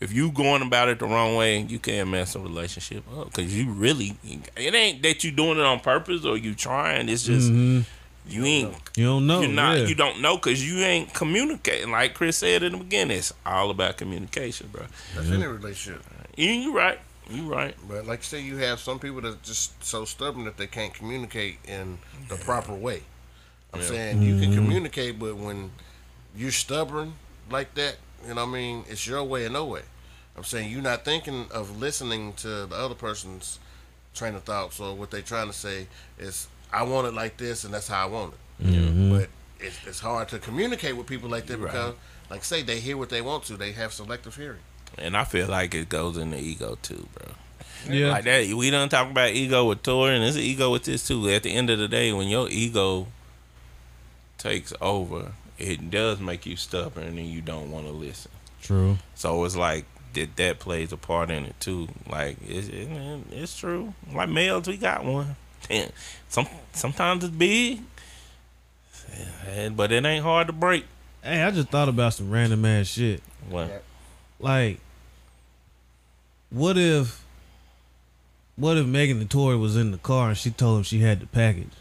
if you going about it the wrong way, you can't mess a relationship up. Because you really, it ain't that you doing it on purpose or you trying. It's just Mhm. you ain't. You don't know. You're not. yeah. You don't know because you ain't communicating. Like Chris said in the beginning, it's all about communication, bro. That's any relationship. You, you right. You right. But like you say, you have some people that just so stubborn that they can't communicate in the proper way. I'm Yeah. saying you Mm-hmm. can communicate, but when you're stubborn like that, you know what I mean? It's your way or no way. I'm saying you're not thinking of listening to the other person's train of thought. So what they're trying to say is, I want it like this, and that's how I want it. Mm-hmm. But it's, it's hard to communicate with people like that Right. because, like I say, they hear what they want to. They have selective hearing. And I feel like it goes in the ego too, bro. yeah. Like that, we done talk about ego with Tory, and there's an ego with this too. At the end of the day, when your ego takes over, it does make you stubborn, and you don't want to listen. True. So it's like that that plays a part in it too. Like it's it, it's true. Like males, we got one. Damn. Some sometimes it's big, but it ain't hard to break. Hey, I just thought about some random ass shit. What? Like, what if, what if Megan and Tory was in the car and she told him she had the package,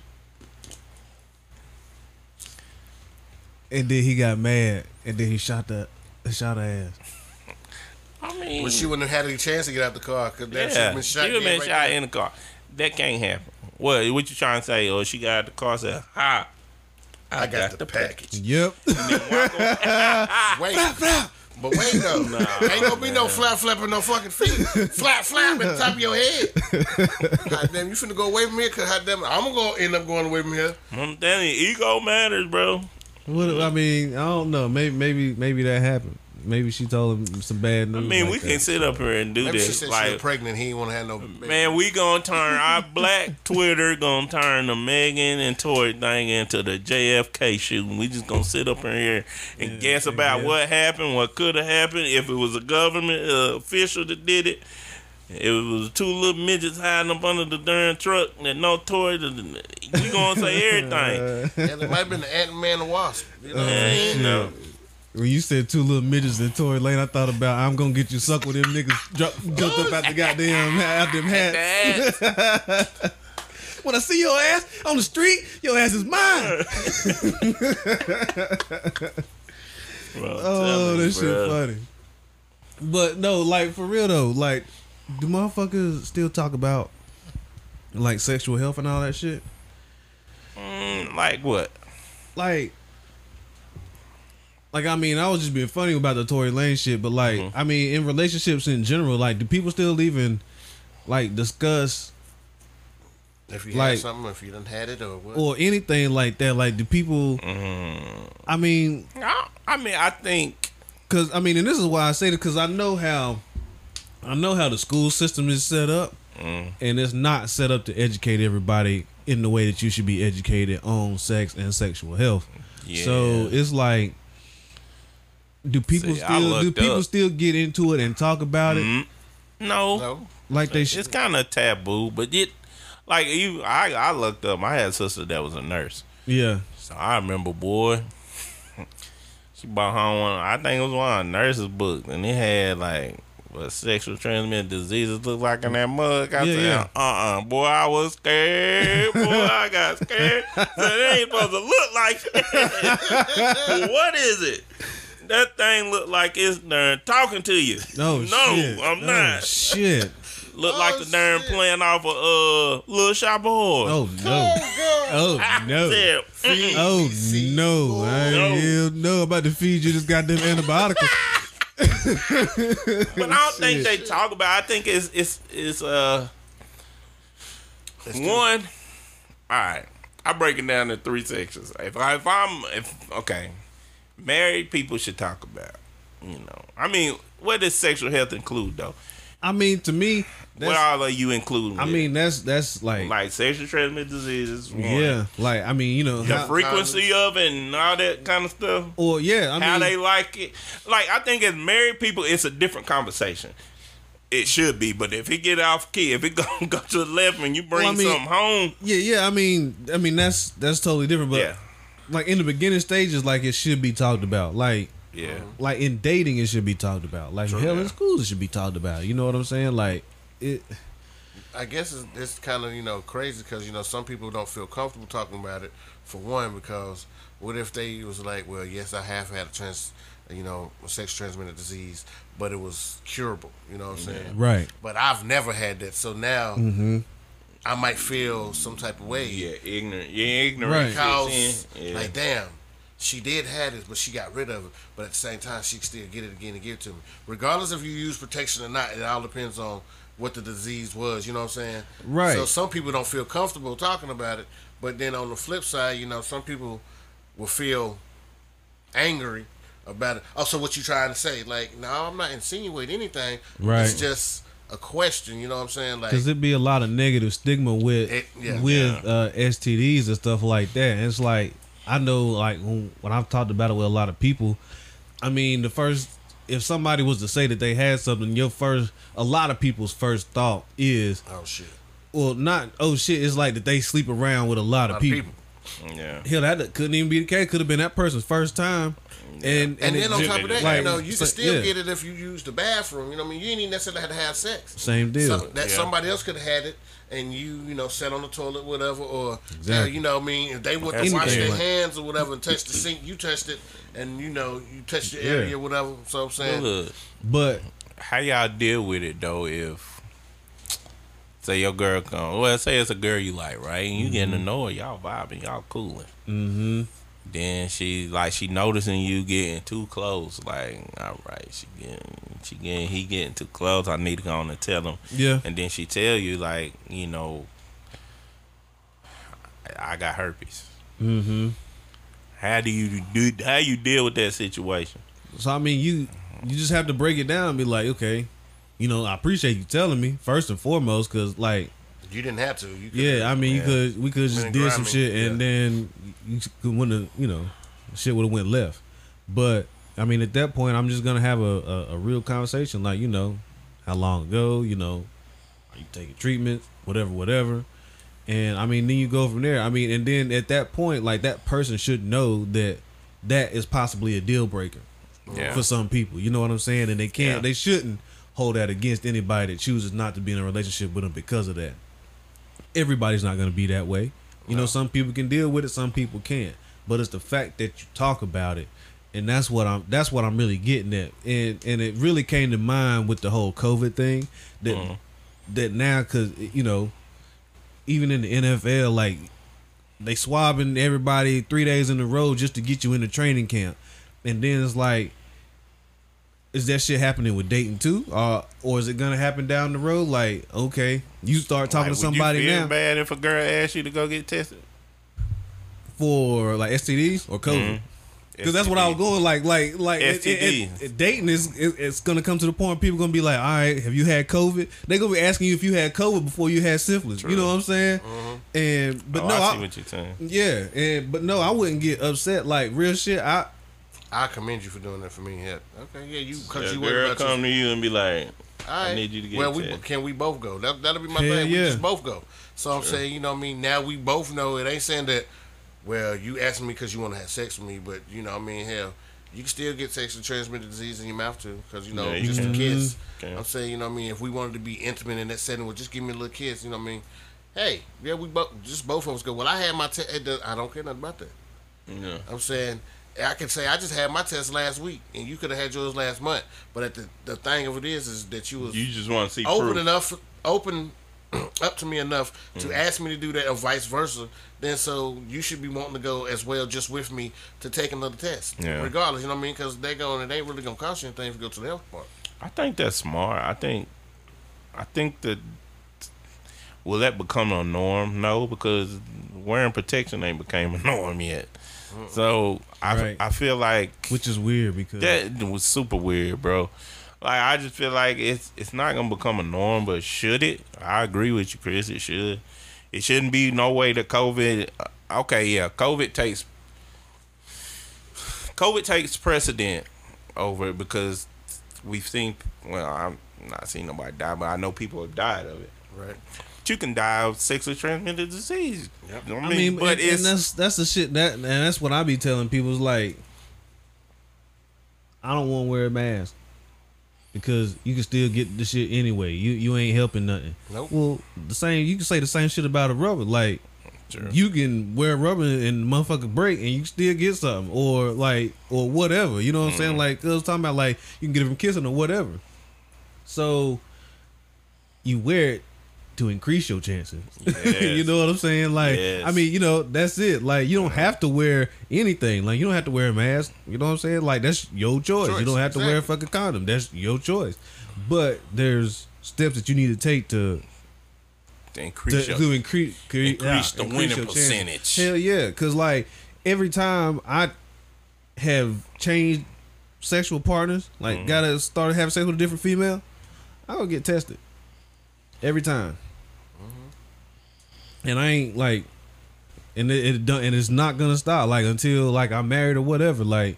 and then he got mad and then he shot the, shot her ass. I mean, But she wouldn't have had any chance to get out the car because that yeah, been she shot. would been right shot there. in the car. That can't happen. What? What you trying to say? Or she got out the car said, "Ha, I got the package. Yep. Wait, But wait though, no, ain't gonna be no flap flapping no fucking feet. flap flap at the top of your head. God damn, you finna go away from here? Cause God damn, I'm gonna go end up going away from here. I'm telling you, ego matters, bro. What I mean, I don't know. Maybe maybe maybe that happened. Maybe she told him some bad news. I mean, like we that. can sit up here and do Maybe she this. said she was pregnant. He didn't want to have no. Baby. man, we gonna turn our black Twitter gonna turn the Megan and Tory thing into the JFK shooting. We just gonna sit up in here and guess about yeah. what happened, what could have happened, if it was a government uh, official that did it. If it was two little midgets hiding up under the darn truck that no Tory. We gonna say everything. Yeah, it might have been the Ant Man and Wasp. You know what uh, I'm Man, saying? you know. When you said two little midgets in Tory Lanez, I thought about I'm gonna get you sucked with them niggas drop, jumped up out the goddamn out them hats. That- When I see your ass on the street, your ass is mine. Bro, Oh, telling that shit funny. But no, like for real though, like do motherfuckers still talk about like sexual health and all that shit? Mm, like what? Like like I mean, I was just being funny about the Tory Lanez shit, but like Mm-hmm. I mean, in relationships in general, like do people still even like discuss If you Like- had something, if you done had it or what. or anything like that? Like do people Mm. I mean, I, I mean, I think Cause I mean, and this is why I say that because I know how, I know how the school system is set up, Mm. and it's not set up to educate everybody in the way that you should be educated on sex and sexual health. yeah. So it's like, do people See, still do people up. still get into it and talk about it Mm, no, no. like they it's should? kind of taboo, but it like you. I I looked up. I had a sister that was a nurse, Yeah, so I remember, boy. She bought home one. I think it was one of nurses' books, and it had like what sexual transmitted diseases look like in that mug. I Yeah, said, yeah. uh, uh boy, I was scared. boy, I got scared. Said it ain't supposed to look like that. what is it? That thing look like it's darn talking to you. no, no, shit. I'm Oh, not. Shit. Look Oh, like the darn playing off a uh, little shop of horrors. Oh no. Oh no. Said, mm-mm. Oh no! I No. hell no about to feed you this goddamn antibiotic. But I don't think they talk about. I think it's it's it's uh It's one. All right, I break it down in three sections. If I if I'm if okay, married people should talk about. You know, I mean, what does sexual health include though? I mean, to me, What all are you including? I with? mean, that's that's like, like sexually transmitted diseases. yeah, like I mean, you know, The how, frequency of it and all that kind of stuff. or yeah, I mean, how they like it. Like I think as married people, it's a different conversation. It should be, but if it get off key, if it go go to the left and you bring Well, I mean- something home, yeah, yeah. I mean, I mean that's that's totally different. But yeah, like in the beginning stages, like it should be talked about. Like yeah, like in dating, it should be talked about. Like hell, yeah. in school, it should be talked about. You know what I'm saying? Like it. I guess it's, it's kind of you know crazy because you know some people don't feel comfortable talking about it. For one, because what if they was like, well, yes, I have had a trans, you know, sex transmitted disease, but it was curable. You know what I'm saying? Right. But I've never had that, so now Mm-hmm. I might feel some type of way. yeah, ignorant, yeah, ignorant. Right. Because. Yeah. like damn, she did have it, but she got rid of it. But at the same time, she still get it again and give it to me. Regardless if you use protection or not, it all depends on what the disease was. You know what I'm saying? Right. So some people don't feel comfortable talking about it, but then on the flip side, you know, some people will feel angry about it. Oh, so what you trying to say? Like, no, I'm not insinuating anything. Right. It's just a question. You know what I'm saying? Like, Because it'd be a lot of negative stigma with It- yeah. with Uh, STDs and stuff like that. And it's like I know, like when, when I've talked about it with a lot of people, I mean, the first if somebody was to say that they had something, your first a lot of people's first thought is, oh shit, well, not oh shit. It's like that they sleep around with a lot A of lot of people. people. yeah, Hell, that couldn't even be the case. Could have been that person's first time. And And, it then on top of that, like, you know, you so- can still yeah, get it if you use the bathroom. You know, what I mean, you ain't even necessarily have to have sex. Same deal. Some- that Yeah. somebody else could have had it, and you, you know, sat on the toilet, whatever, or Exactly. uh, you know, what I mean, if they went to wash their like- hands or whatever and touch the sink, you touched it, and you know, you touched your Yeah. area, whatever. So I'm saying, Look, but how y'all deal with it though? If say your girl come, well, say it's a girl you like, right? And you getting to know her, y'all vibing, y'all cooling. mm-hmm. Then she like she noticing you getting too close. Like, all right, she getting she getting he getting too close. I need to go on and tell him. Yeah. And then she tell you like, you know, I I got herpes. Mm-hmm. How do you do? How you deal with that situation? So I mean, you you just have to break it down and be like, okay, you know, I appreciate you telling me first and foremost, because like, You didn't have to. You yeah, I mean, you could we could just did some shit and yeah. then you could the you know, shit would have went left. But I mean, at that point, I'm just gonna have a, a, a real conversation, like you know, how long ago, you know, are you taking treatment, whatever, whatever. And I mean, then you go from there. I mean, and then at that point, like that person should know that that is possibly a deal breaker Yeah. for some people. You know what I'm saying? And they can't, Yeah. they shouldn't hold that against anybody that chooses not to be in a relationship with them because of that. Everybody's not going to be that way. You know, some people can deal with it, some people can't. But it's the fact that you talk about it, and that's what I'm. That's what I'm really getting at. And and it really came to mind with the whole COVID thing that Mhm. that now because you know, even in the NFL, like they swabbing everybody three days in a row just to get you into training camp, and then it's like, is that shit happening with dating too, uh, or is it gonna happen down the road? Like, okay, you start talking Like, to somebody now bad if a girl asked you to go get tested? for like STDs or COVID. Because that's what I was going like, like, like it, it, it- dating is it, it's gonna come to the point people gonna be like, all right, have you had COVID? They gonna be asking you if you had COVID before you had syphilis. You know what I'm saying? And but oh, no, I see I, what you're saying. yeah, and but no, I wouldn't get upset. Like real shit, I I commend you for doing that for me. Yeah. Okay. Yeah. You because A you girl about come your- to you and be like, All right. need you to get Well, we can we both go? That that'll be my Hell thing. yeah. We just both go. So I'm saying, you know, what I mean, now we both know it ain't saying that. Well, you asking me because you want to have sex with me, but you know, what I mean, hell, you can still get sexually transmitted disease in your mouth too, because you know, Yeah, you just can. a kiss. Mm-hmm. Can. I'm saying, you know, what I mean, if we wanted to be intimate in that setting, well, just give me a little kiss. You know, what I mean, hey, yeah, we both just both of us go. Well, I had my test. I don't care nothing about that. yeah. I'm saying I can say I just had my test last week, and you could have had yours last month. But at the the thing of it is, is that you was You just want to see open proof. enough, open up to me enough to Mm. ask me to do that, or vice versa. Then so you should be wanting to go as well, just with me to take another test, Yeah. regardless. You know what I mean? Because they going, it ain't really gonna cost you anything if you go to the health part. I think that's smart. I think, I think that will that become a norm? No, because wearing protection ain't became a norm yet. So I Right. I feel like which is weird because that was super weird, bro. Like I just feel like it's it's not gonna become a norm, but should it? I agree with you, Chris. It should. It shouldn't be no way that COVID. uh, Okay, yeah, COVID takes COVID takes precedent over it because we've seen. Well, I'm not seen nobody die, but I know people have died of it. Right. But you can die of sexually transmitted disease. Yep. I mean, I mean, but and, it's and that's that's the shit that and that's what I be telling people is like, I don't want to wear a mask because you can still get the shit anyway. You you ain't helping nothing. Nope. Well, the same you can say the same shit about a rubber. Like Sure. you can wear rubber and motherfucker break and you still get something or like or whatever. You know what I'm saying? Mm-hmm. Like I was talking about like you can get it from kissing or whatever. So you wear it to increase your chances. you know what I'm saying? Like Yes. I mean, you know, that's it. Like you don't have to wear anything. Like you don't have to wear a mask. You know what I'm saying? Like that's your choice. Choice, You don't have to wear a fucking condom. That's your choice. But there's steps that you need to take to to increase to, your, to increase cre- increase the winning your chances. percentage. Hell yeah, because like every time I have changed sexual partners, like Mm-hmm. gotta start having sex with a different female, I will get tested every time. And I ain't like, and it, it done, and it's not gonna stop like until like I'm married or whatever, like,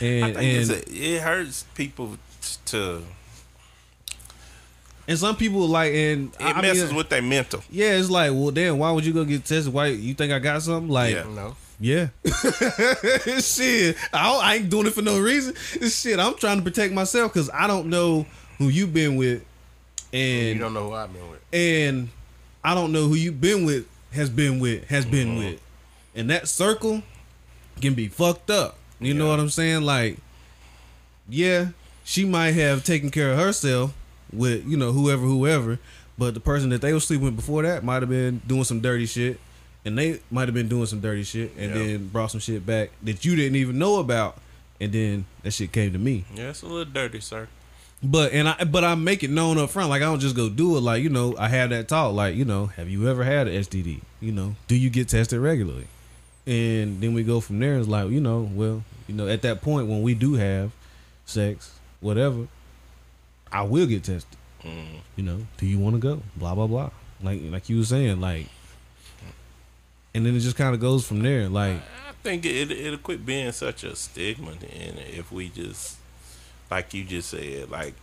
I and think and it's a, it hurts people to and some people like and it I- I messes mean, with their mental. yeah, it's like well, damn, why would you go get tested? Why you think I got something? Like, Yeah. No. Yeah. shit. I, don't- I ain't doing it for no reason. Shit, I'm trying to protect myself because I don't know who you've been with, And You and don't know who I've been with. and I don't know who you've been with has been with has been Mm-hmm. with, and that circle can be fucked up. You know what I'm saying? Like, yeah, she might have taken care of herself with you know whoever whoever, but the person that they were sleeping with before that might have been doing some dirty shit, and they might have been doing some dirty shit, and Yeah. then brought some shit back that you didn't even know about, and then that shit came to me. Yeah, it's a little dirty, sir. But and I but I make it known up front. Like I don't just go do it. Like you know, I had that talk. Like you know, have you ever had an STD? You know, do you get tested regularly? And then we go from there. It's like you know, well, you know, at that point when we do have sex, whatever, I will get tested. Mm. You know, do you want to go? Blah blah blah. Like like you were saying, like, and then it just kind of goes from there. Like I think it it'll quit being such a stigma and if we just like you just said, like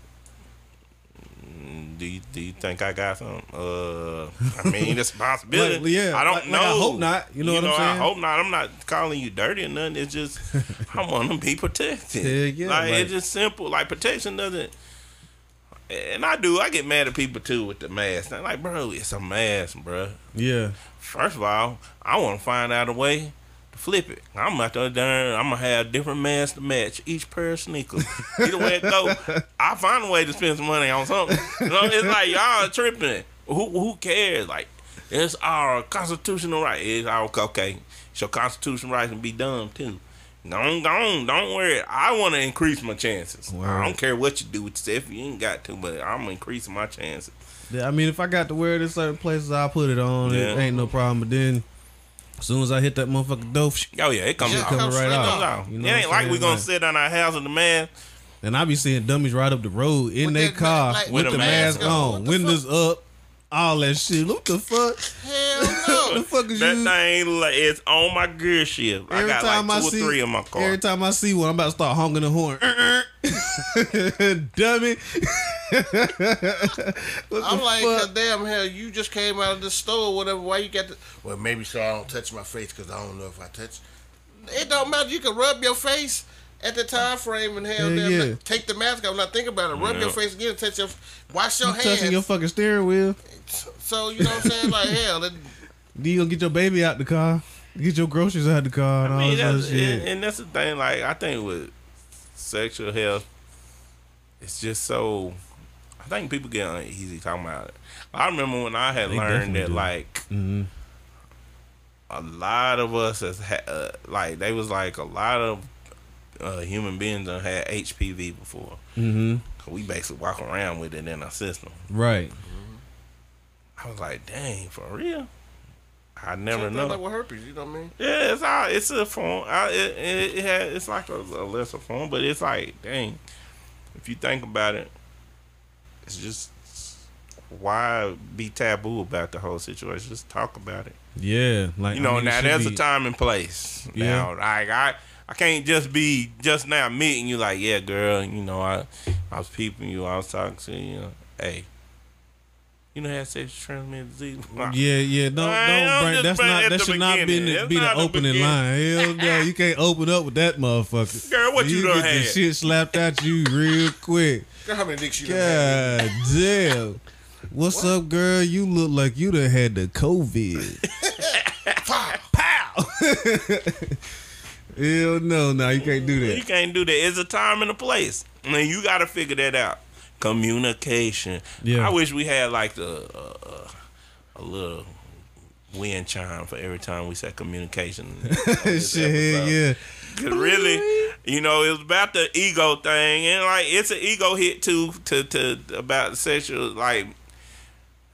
do you, do you think I got some? Uh, I mean, it's a possibility. Like, yeah, I don't like- know. like, I hope not. You know what I'm saying? I hope not. I'm not calling you dirty or nothing. It's just I want to be protected. Yeah, yeah, like, it's just simple. Like protection doesn't. And I do. I get mad at people too with the mask. They're like, bro, it's a mask, bro. yeah, First of all, I want to find out a way flip it. I'm out there, darn, I'm gonna have different masks to match each pair of sneakers. Either way it go, I find a way to spend some money on something. You know, it's like y'all tripping. Who who cares? Like it's our constitutional right. It's our okay. So constitutional rights to be dumb too. Don't don't don't worry. I want to increase my chances. I don't care what you do with yourself. You ain't got to, but I'm increasing my chances. Yeah, I mean, if I got to wear it in certain places, I'll put it on. It ain't no problem. But then, as soon as I hit that motherfucking dope, Oh yeah, it comes Yeah, out. coming comes right straight out. comes out. You know it ain't like we gonna Like- sit on our house in the man. and I be seeing dummies ride up the road in their car like, with with the a mask, mask on. on, What the windows up, all that shit. What the fuck? Hell What the no. fuck is That you? thing like it's on my gear shift. I Every got time like I two see, or three in my car. every time I see one, I'm about to start honking the horn. Dummy. I'm like, fuck? Damn hell, you just came out of the store or whatever. Why you got the? Well, maybe so I don't touch my face because I don't know if I touch. It don't matter. You can rub your face at the time frame and hell, Yeah, damn, yeah. take the mask off. Now think about it. Rub Yeah. your face again. Touch your. Wash your You hands. touching your fucking steering wheel. so you know what I'm saying? Like hell, it, Then you gonna get your baby out the car, get your groceries out the car, and I all mean, this other that's, shit. and, and that's the thing. Like I think with sexual health, it's just so. I think people get uneasy talking about it. I remember when I had They learned that do. like hmm a lot of us has had uh, like they was like a lot of uh, human beings that had HPV before. hmm We basically walk around with it in our system. Right. I was like, dang, for real? I never same thing know. like with herpes. You know what I mean? yeah, it's all, it's a form. I, it, it, it had, it's like a, a lesser form, but it's like, dang, if you think about it, it's just why be taboo about the whole situation? Just talk about it. Yeah. Like You know, I mean, now there's be- a time and place. Yeah. Now, like I, I can't just be just now meeting you like, yeah, girl. You know, I, I was peeping you. I was talking to you. you know, hey, you know, had sexually transmitted disease. Yeah, yeah. Don't I don't am bring. That's bringing not. That should not be the, be the not the opening line. Hell yeah, you can't open up with that motherfucker. Girl, what you done get the had? shit slapped at you real quick. Girl, how many dicks you done had? God damn. What's up, girl? You look like you done had the COVID. Pow! Hell no, no, you can't do that. You can't do that. It's a time and a place. I mean, you got to figure that out. Communication. Yeah. I wish we had like the uh, a little wind chime for every time we said communication. Shit, hell episode. yeah. 'Cause really, you know, it was about the ego thing, and like it's an ego hit too to to about sexual like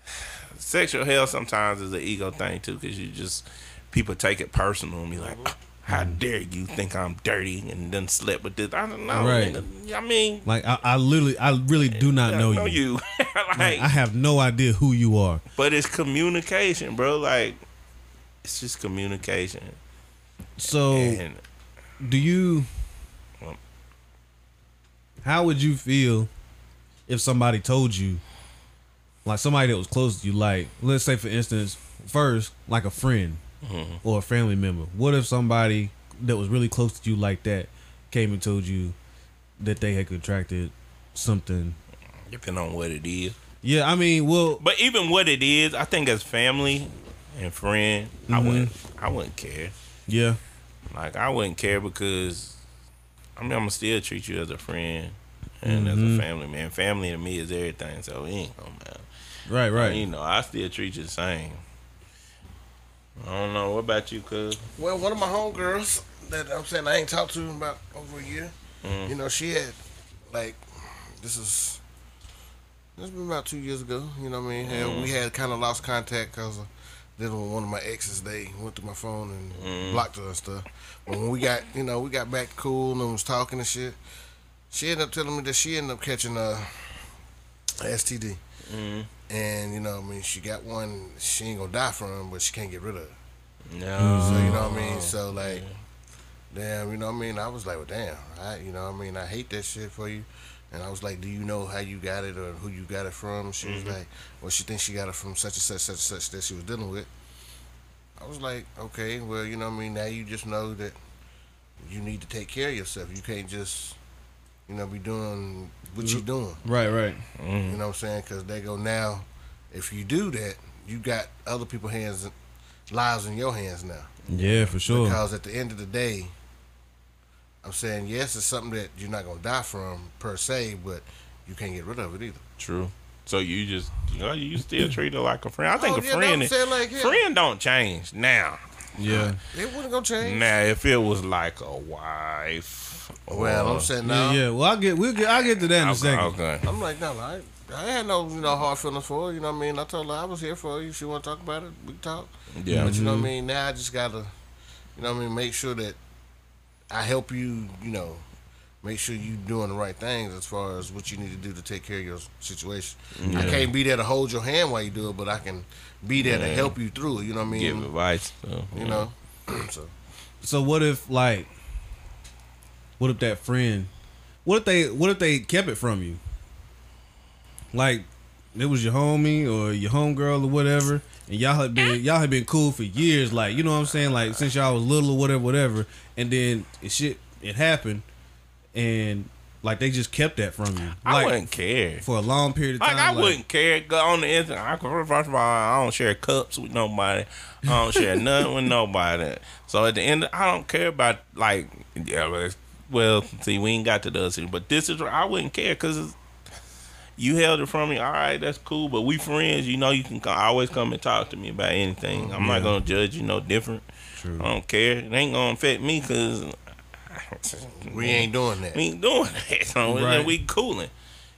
sexual health. Sometimes is an ego thing too, because you just people take it personal and be like, "How dare you think I'm dirty and then slept with this?" I don't know. Right. nigga. I mean, Like I, I literally, I really do not I know, know you. you. like, Like, I have no idea who you are. but it's communication, bro. Like it's just communication. So, And do you? How would you feel if somebody told you, like somebody that was close to you, like let's say for instance, first like a friend or a family member. What if somebody that was really close to you like that came and told you that they had contracted something? depending on what it is. Yeah, I mean, well, But even what it is, I think as family and friend, I Mhm. wouldn't I wouldn't care. yeah, Like I wouldn't care because I mean I'm gonna still treat you as a friend and as Mhm. a family man. Family to me is everything, so it ain't gonna matter. right, right. You know, I still treat you the same. I don't know. What about you, cuz? Well, one of my homegirls that I'm saying I ain't talked to in about over a year. Mm. You know, she had like this is this been about two years ago. You know what I mean? And we mm. had kind of lost contact because then one of my exes they went through my phone and mm. blocked her and stuff. But when we got you know we got back cool and was talking and shit, she ended up telling me that she ended up catching uh, a, a STD. Mm. And you know, I mean, she got one she ain't gonna die from, but she can't get rid of it. No. So you know what I mean. Oh, so like, damn, you know what I mean. I was like, well, damn, I, you know what I mean. I hate that shit for you. And I was like, do you know how you got it or who you got it from? She was mm-hmm. like, well, she thinks she got it from such and such, such and such that she was dealing with. I was like, okay, well, you know what I mean. Now you just know that you need to take care of yourself. You can't just, you know, be doing what you mm-hmm. doing. Right, right. You mm-hmm. know what I'm saying? Because they go now, if you do that, you got other people's hands, lives in your hands now. Yeah, for sure. Because at the end of the day, I'm saying yes, it's something that you're not gonna die from per se, but you can't get rid of it either. True. So you just you know you still treat her like a friend. I think Oh, a yeah, friend I'm like, yeah. friend don't change now. Yeah. It wasn't gonna change. Now if it was like a wife. Well, I'm saying Yeah, no. yeah. Well, I'll get we'll get I'll get to that in a second. okay. I'm like no, I, I had no you know hard feelings for her. You know what I mean? I told her I was here for you. If she want to talk about it, we can talk. Yeah. But you know what I mm-hmm. mean? Now I just gotta, you know what I mean, make sure that I help you, you know, make sure you doing the right things as far as what you need to do to take care of your situation. I can't be there to hold your hand while you do it, but I can be there to help you through. You know what I mean? Give advice. So, You know? so So what if like what if that friend what if they what if they kept it from you? Like it was your homie or your homegirl or whatever, and y'all had been y'all had been cool for years, like you know what I'm saying, like since y'all was little or whatever, whatever, and then it shit it happened, and like they just kept that from you, I like wouldn't care. for a long period of time. Like I wouldn't care. Go on the internet. I, first of all, I don't share cups with nobody. I don't share nothing with nobody. So at the end, I don't care about like yeah. Well, see, we ain't got to the other but this is I wouldn't care because you held it from me. All right, that's cool. But we friends. You know, you can always come and talk to me about anything. I'm not gonna judge you no different. True. I don't care. It ain't gonna affect me because we ain't doing that. we ain't doing that. So Right. we cooling.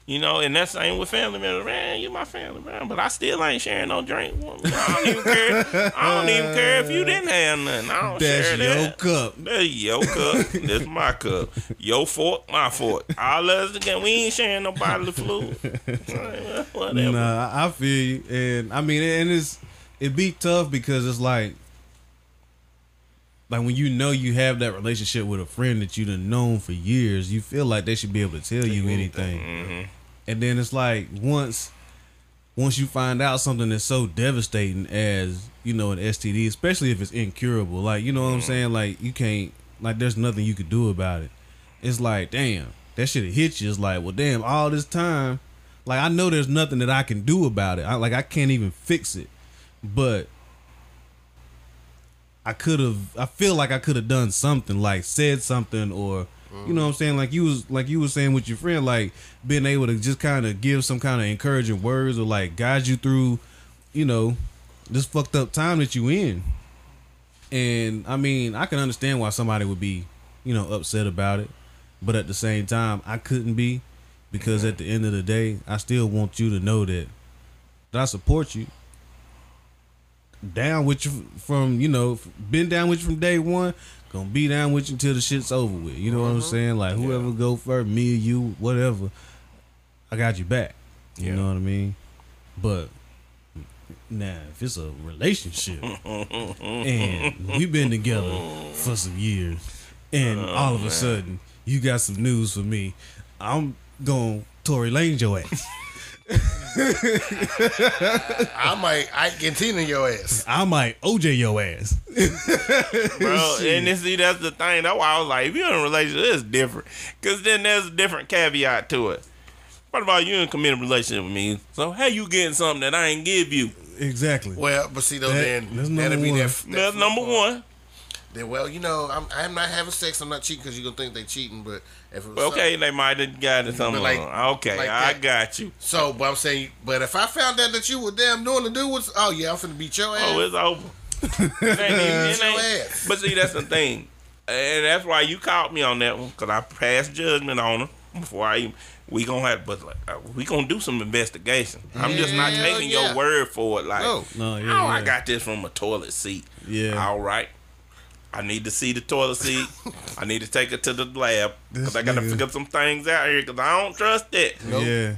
You know, and that's same with family members. Man, you my family man, but I still ain't sharing no drink. I don't even care. I don't even care if you didn't have nothing. I don't That's share your that. cup. That's your cup. That's my cup. Your fork, my fork. All us again. We ain't sharing no bodily fluid. Whatever. Nah, I I feel you, and I mean, and it's it be tough because it's like, like when you know you have that relationship with a friend that you've known for years, you feel like they should be able to tell you anything, Mm-hmm. and then it's like once, once you find out something that's so devastating as you know an STD, especially if it's incurable, like you know what I'm saying, like you can't, like there's nothing you could do about it. It's like, damn, that should have hit you. It's like, well, damn, all this time, like I know there's nothing that I can do about it. I like I can't even fix it, but I could have. I feel like I could have done something, like said something, or you know what I'm saying. Like you was like you was saying with your friend, like being able to just kind of give some kind of encouraging words or like guide you through, you know, this fucked up time that you in. And I mean, I can understand why somebody would be, you know, upset about it, but at the same time, I couldn't be because at the end of the day, I still want you to know that that I support you. Down with you from you know, been down with you from day one. Gonna be down with you until the shit's over with. You know what I'm mm-hmm. saying? Like whoever go first, me or you, whatever. I got you back. You Yeah. know what I mean? But now, if it's a relationship and we've been together for some years, and oh, all of a sudden you got some news for me, I'm gonna Tory Lane your ass. I might I can Tina your ass. I might OJ your ass. bro. and then, see, that's the thing. That's why I was like, if you're in a relationship, it's different. Because then there's a different caveat to it. First of all, you in a committed relationship with me. So, how you getting something that I ain't give you? Exactly. Well, but see though, That- then that's that'll number be that. that That's number uh, one. Then well, you know, I'm I'm not having sex. I'm not cheating because you're gonna think they cheating. But if it was Okay, they might have got it something. like- okay, like I that. got you. So, but I'm saying, but if I found out that you were damn doing the dude was, oh yeah, I'm finna beat your ass. Oh, it's over. It ain't even- it your ain't- ass. But see, that's the thing, and that's why you caught me on that one because I passed judgment on her before I. even- We gonna have, but like, uh, we gonna do some investigation. I'm just not taking yeah. your word for it. Like, No. No, oh, yeah, I got this from a toilet seat. Yeah. All right. I need to see the toilet seat. I need to take it to the lab because I gotta nigga. figure some things out here because I don't trust it. Nope. Yeah.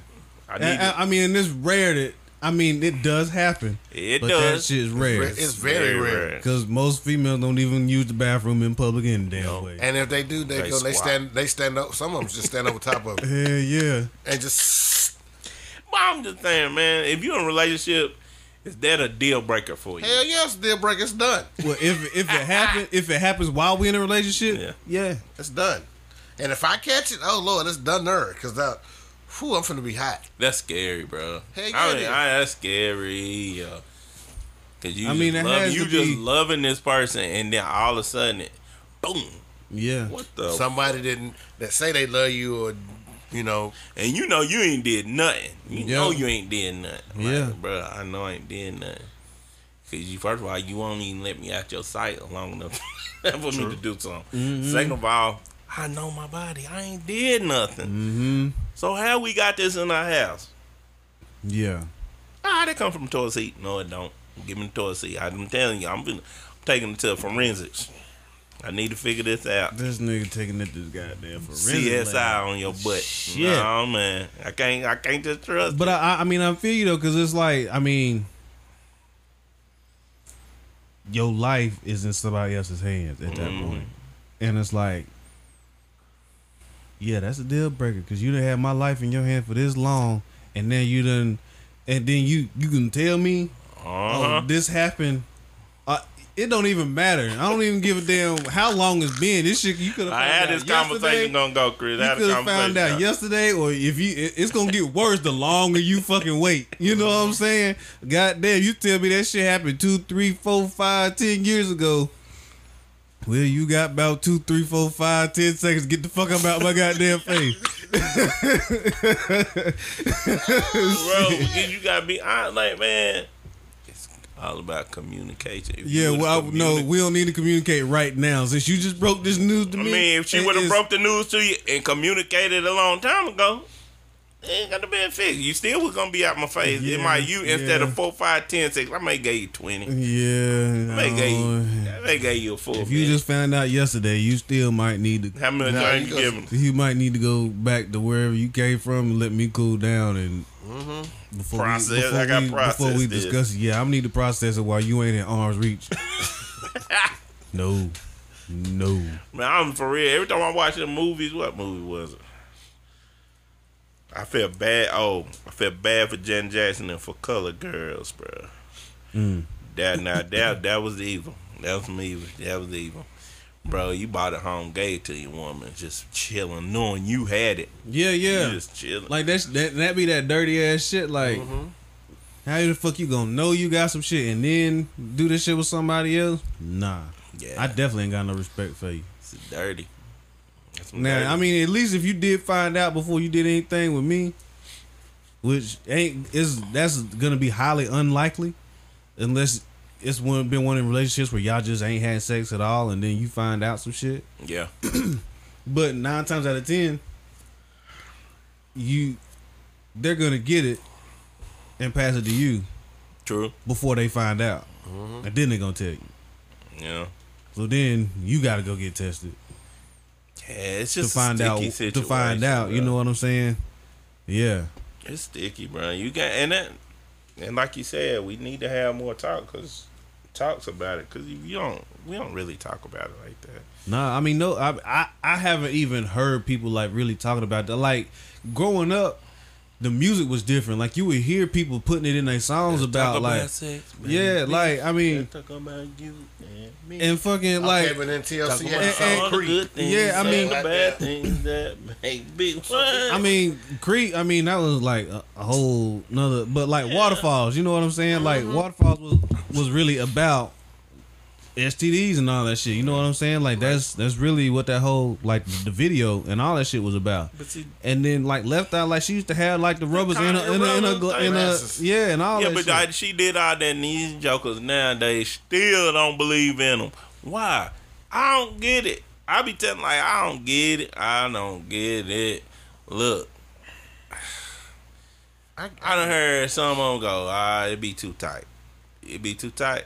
I I, need I, it. I mean, it's rare that I mean it does happen. It but does. That shit's rare It's very rare. because most females don't even use the bathroom in public any damn No. way. And if they do, they, They go. They stand. They stand up. Some of them just stand over top of it Hell yeah. and just. But I'm just saying, man, if you're in a relationship, is that a deal breaker for you? Hell yes, deal breaker. It's done. Well, if if it happens, if it happens while we in a relationship, Yeah. yeah, It's done. And if I catch it, oh lord, it's done there. Cause that, whew, I'm finna be hot. That's scary, bro. Hell yeah, I mean. I, that's scary. Uh, Cause you, I mean, just love, you just be- loving this person, and then all of a sudden, it, boom. yeah. What the? Somebody didn't that say they love you or, you know, and you know you ain't did nothing. You Yeah. know you ain't did nothing. Yeah. bro. I know I ain't did nothing. Cause you first of all, you won't even let me out your sight long enough for me to do something. Mm-hmm. Second of all, I know my body. I ain't did nothing. Mm-hmm. So how we got this in our house? Yeah. Ah, they come from toilet seat. No, it don't. Give me the toilet seat. I'm telling you, I'm, been, I'm taking it to forensics. I need to figure this out. This nigga taking it this goddamn forensic CSI lab. on your butt. Shit. No man, I can't. I can't just trust. But I, I- I mean, I feel you though, because it's like, I mean, your life is in somebody else's hands at that Mhm. point. and it's like, yeah, that's a deal breaker because you done had my life in your hand for this long, and then you done, and then you you can tell me, Uh-huh. oh, this happened. Uh, it don't even matter. I don't even give a damn how long it's been. This shit you could have. I had this conversation gonna go, Chris. I You could have found out yesterday, or if you, it- it's gonna get worse the longer you fucking wait. You know what I'm saying? God damn, you tell me that shit happened two, three, four, five, ten years ago. Well, you got about two, three, four, five, ten seconds. Get the fuck up out my goddamn face. bro. You gotta be honest, like man. All about communication. If Yeah, well, I, no, we don't need to communicate right now. Since you just broke this news to me. I mean, if she would have broke the news to you and communicated a long time ago, ain't got a fix. You still was gonna be out my face. Yeah, it might you instead yeah. of four, five, ten, six. I may give you twenty. yeah, I may give you. I may give you a full. if you just found out yesterday, you still might need to how many Nah, you give them? You might need to go back to wherever you came from and let me cool down and mm-hmm. before Process. We, before I got we, before we this. discuss it. Yeah, I need to process it while you ain't in arm's reach. no, no. Man, I'm for real. Every time I watch the movies, what movie was it? I feel bad. Oh, I feel bad for Janet Jackson and for Colored Girls, bro. Mm. That now that that was evil. That was me. That was evil, bro. You bought it home, gave to your woman, just chilling, knowing you had it. Yeah, yeah. You just chilling. Like that's that that be that dirty ass shit. Like Mm-hmm. how the fuck you gonna know you got some shit and then do this shit with somebody else? Nah, yeah, I definitely ain't got no respect for you. it's dirty. Now, I mean, at least if you did find out before you did anything with me, which ain't is that's gonna be highly unlikely, unless it's one been one of the relationships where y'all just ain't had sex at all, and then you find out some shit. yeah, But nine times out of ten, you they're gonna get it and pass it to you true. before they find out, mm-hmm. and then they're gonna tell you. Yeah, So then you got to go get tested yeah. It's to just find a out to find out. You know what I'm saying? Yeah. It's sticky, bro. You got and that, and like you said, we need to have more talk because talks about it because you don't we don't really talk about it like that. Nah, I mean, no, I, I I haven't even heard people like really talking about that. Like growing up, the music was different. Like you would hear people putting it in their songs about Talk like, sex, yeah, baby. like I mean, talk about you and me. and fucking okay, like, but then Talk about had and- the good things. Yeah, I mean- all the bad things that make big. I mean, Creep. I mean, that was like a, a whole another. But like waterfalls, you know what I'm saying? Uh-huh. Like waterfalls was was really about STDs and all that shit. You know what I'm saying? Like that's that's really what that whole like the video and all that shit was about. But see, And then like left out, like she used to have like the rubbers in a in a, in in yeah and all yeah, that but shit. like, she did all that, and these jokers nowadays still don't believe in them. Why? I don't get it. I be telling like I don't get it. I don't get it. Look, I, I done heard some of them go, ah, it be too tight. It be too tight.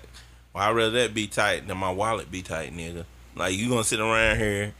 Well, I'd rather that be tight than my wallet be tight, nigga. Like, you gonna sit around here,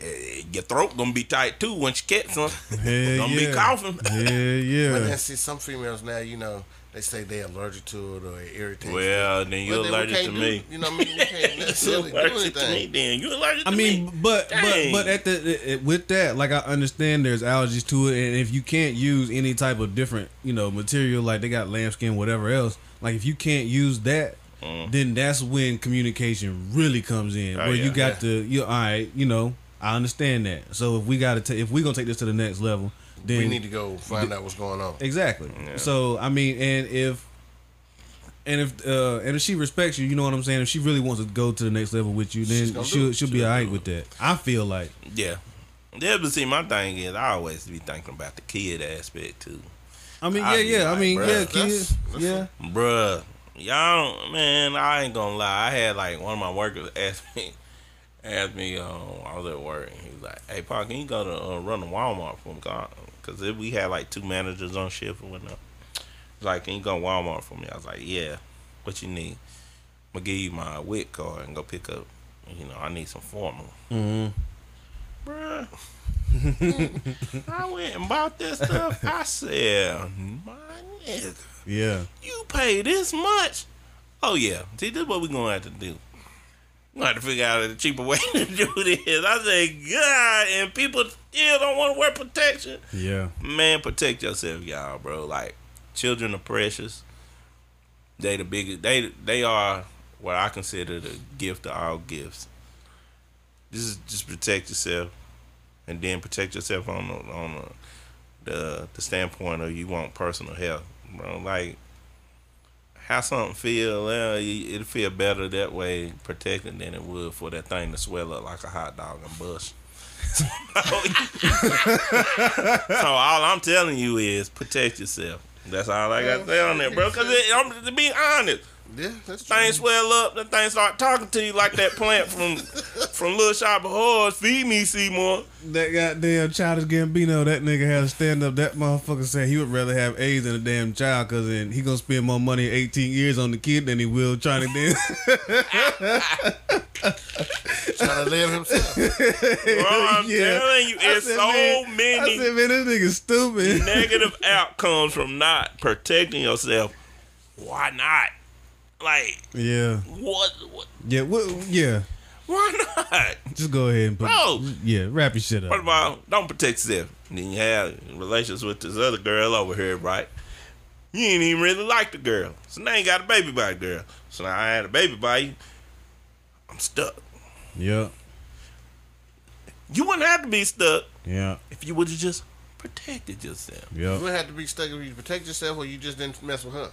eh, your throat gonna be tight too once you catch some. Hell gonna yeah. be coughing. Yeah, yeah. But yeah. then see some females now, you know, they say they allergic to it or it irritates. Well, then you But then we allergic can't to do- me. You know, what I mean, we can't You necessarily do allergic to me, anything. then you allergic to I mean, me. but but Dang. but at the it, with that, like I understand there's allergies to it, and if you can't use any type of different, you know, material like they got lambskin, whatever else, like if you can't use that, Mm. then that's when communication really comes in, Oh, where yeah. you got Yeah. to you all right, you know, I understand that. So if we got to take, if we gonna take this to the next level, then We need to go find out what's going on. Exactly. Yeah. So I mean, and if and if uh and if she respects you, you know what I'm saying. If she really wants to go to the next level with you, then gonna do she'll she'll be alright with that. I feel like. yeah. Yeah, but see, my thing is, I always be thinking about the kid aspect too. I mean, I yeah, be yeah. I mean, bruh, yeah, that's- kids, yeah. Bruh, y'all, don't- man, I ain't gonna lie. I had like one of my workers ask me, asked me, um, I was at work, and he was like, "Hey, Paul, can you go to uh, run to Walmart for me? Because if we had like two managers on shift or whatnot. He's like, can you go to Walmart for me? I was like, yeah. What you need? I'm gonna give you my WIC card and go pick up. You know, I need some formula. hmm Bruh. I went and bought this stuff. I said, my nigga. Yeah. You pay this much? Oh yeah. See, this is what we're gonna have to do. We're gonna have to figure out a cheaper way to do this. I say, God, and people still don't want to wear protection. Yeah. Man, protect yourself, y'all, bro. Like, children are precious. They the biggest. They they are what I consider the gift of all gifts. This is just protect yourself, and then protect yourself on the on the the, the standpoint of you want personal health, bro. Like, how something feel? You- it'll feel better that way protected than it would for that thing to swell up like a hot dog and bust. so all I'm telling you is protect yourself. That's all I got to say on that, bro. Because I'm to be honest, Yeah, that's true. thing swell up, the thing start talking to you like that plant from from Little Shop of Horrors. Feed me, Seymour. That goddamn childish Gambino, that nigga had to stand up. That motherfucker said he would rather have AIDS than a damn child, cause then he gonna spend more money 18 years on the kid than he will trying to then. trying to live himself. Bro, I'm Yeah. telling you, it's said, so man, I many said, man, this nigga stupid. negative outcomes from not protecting yourself. Why not? Like, yeah, what? what yeah, what, yeah. why not? Just go ahead and put. Bro. Yeah, wrap your shit up. What up. about don't protect yourself? And then you have relations with this other girl over here, right? You ain't even really like the girl. So now you got a baby by the girl. So now I had a baby by you. I'm stuck. Yeah, You wouldn't have to be stuck yeah, if you would have just protected yourself. You wouldn't have to be stuck if you protect yourself or you just didn't mess with her.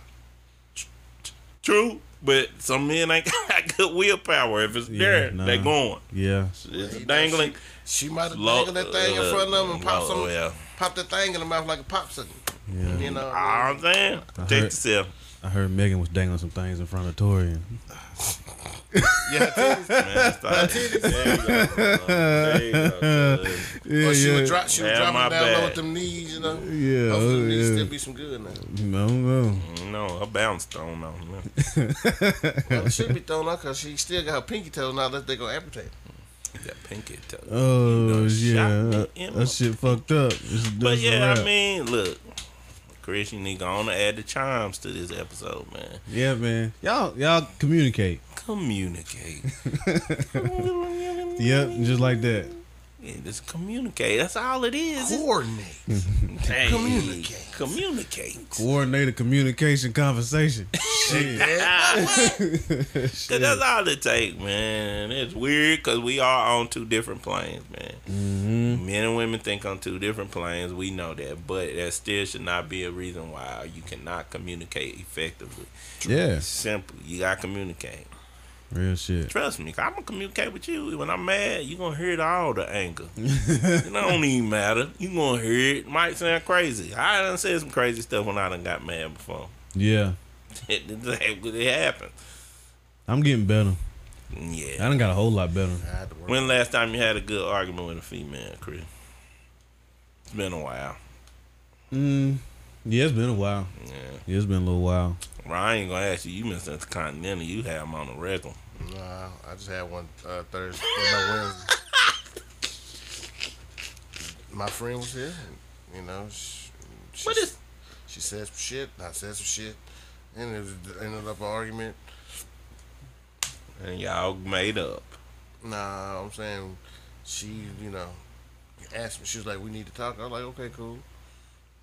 True, but some men ain't got good willpower. If it's Yeah, there, nah. they going. Yeah, It's He- dangling. She might have Low- dangled that thing in front of them and popped low- some, yeah. popped that thing in the mouth like a popsicle. yeah. You know, All I'm saying, protect heard- yourself. I heard Megan was dangling some things in front of Tory. And yeah, titties. Man, stop. There you go. There you go. yeah, Or she would drop, she was Yeah, dropping my down low with them knees, you know. Yeah, Hopefully, oh, them knees yeah. still be some good now. No, no. No, I bounced on them. Well, it should be thrown out because she still got her pinky toes now that they gonna amputate. That pinky toe. Oh done shot yeah, that, in that shit fucked up. It's- But yeah, wrap. I mean, look, Chris, you need to go on and add the chimes to this episode, man. yeah, man. Y'all, y'all communicate. Communicate. Yep, just like that. Yeah, just communicate. That's all it is. Coordinate. Hey, Communicate. Communicate. Coordinated communication conversation. Shit. Cause that's all it takes, man. It's weird because we are on two different planes, man. hmm Men and women think on two different planes. We know that, but that still should not be a reason why you cannot communicate effectively. Yeah. Simple. You gotta communicate. Real shit. Trust me, 'cause I'm gonna communicate with you. When I'm mad, you gonna hear it all the anger. it don't even matter. You gonna hear it. Might sound crazy. I done said some crazy stuff when I done got mad before. Yeah. It, it, it happened. I'm getting better. Yeah. I Yeah. done got a whole lot better. I had to work. When last time you had a good argument with a female, Chris? It's been a while. Mm. Yeah, it's been a while. Yeah. Yeah, it's been a little while. Well, I ain't gonna ask you. You been since Continental. You have them on the regular. Nah, I just had one uh, Thursday. no, Wednesday. My friend was here. And, you know, she, she, What is? she said some shit. I said some shit, and it was, ended up an argument. And y'all made up. Nah, I'm saying she, you know, asked me. She was like, "We need to talk." I was like, "Okay, cool."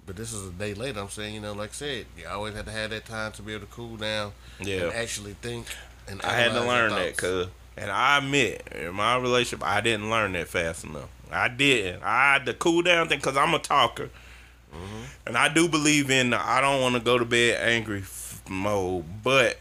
But this is a day later. I'm saying, you know, like I said, you always had to have that time to be able to cool down Yeah. and actually think. And I had to learn that, cuz. And I admit, in my relationship, I didn't learn that fast enough. I didn't. I had to cool down thing because I'm a talker. Mm-hmm. And I do believe in the I don't want to go to bed angry f- mode, but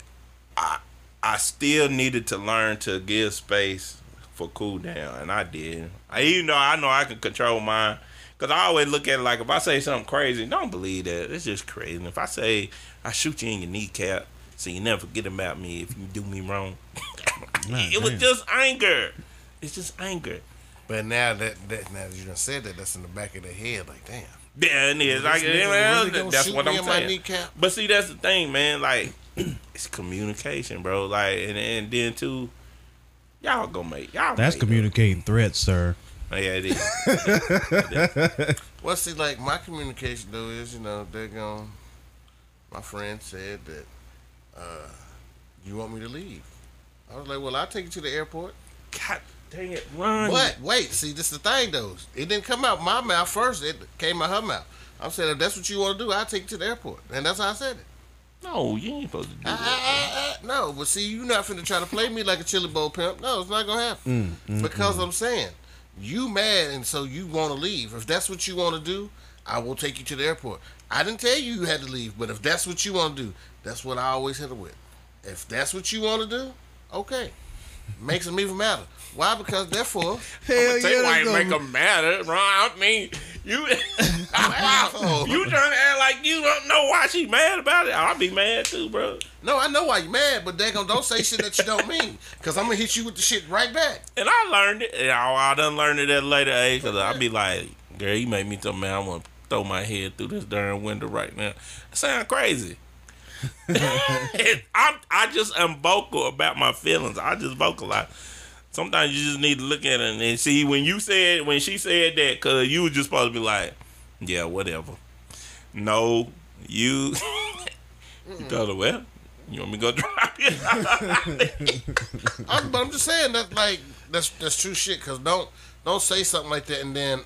I I still needed to learn to give space for cool down, and I did. I, even though I know I can control mine, because I always look at it like if I say something crazy, don't believe that. It's just crazy. And if I say I shoot you in your kneecap, so you never forget about me if you do me wrong, it was just anger. It's just anger. But now that, that now that you done said that, that's in the back of the head. Like, damn. Yeah, it is. Like, This really gonna that's what I'm in my saying. But see, that's the thing, man. Like, it's communication, bro. Like, and, and then too, y'all go make y'all. That's make communicating threats, sir. Up. Yeah, it is. Well, see, like my communication though is, you know, they're going. My friend said that, uh, you want me to leave. I was like, well, I'll take you to the airport. God dang it, run! But wait, see, this is the thing though. It didn't come out my mouth first. It came out her mouth. I said, if that's what you want to do, I'll take you to the airport, and that's how I said it. No, you ain't supposed to do Ah, that. ah, ah, ah. No, but see, you not finna try to play me like a chili bowl pimp. No, it's not gonna happen. because I'm saying you mad, and so you want to leave. If that's what you want to do, I will take you to the airport. I didn't tell you you had to leave, but if that's what you want to do, that's what I always hit with. If that's what you want to do, okay. Makes them even matter. Why? Because therefore, Hell Tell you why it make them matter, Ron. I mean, you you trying to act like you don't know why she mad about it. I'll be mad too, bro. no, I know why you mad, but they gonna don't say shit that you don't mean, because I'm gonna hit you with the shit right back. And I learned it. I, I done learned it at a later age because I be like, girl, you made me tell man, I want to throw my head through this darn window right now. Sound crazy. I'm, I just am vocal about my feelings. I just vocalize. Sometimes you just need to look at it and see when you said when she said that because you was just supposed to be like, yeah, whatever. No, you. you told her, well, you want me to go drop you? I'm, but I'm just saying that like that's that's true shit. Cause don't don't say something like that and then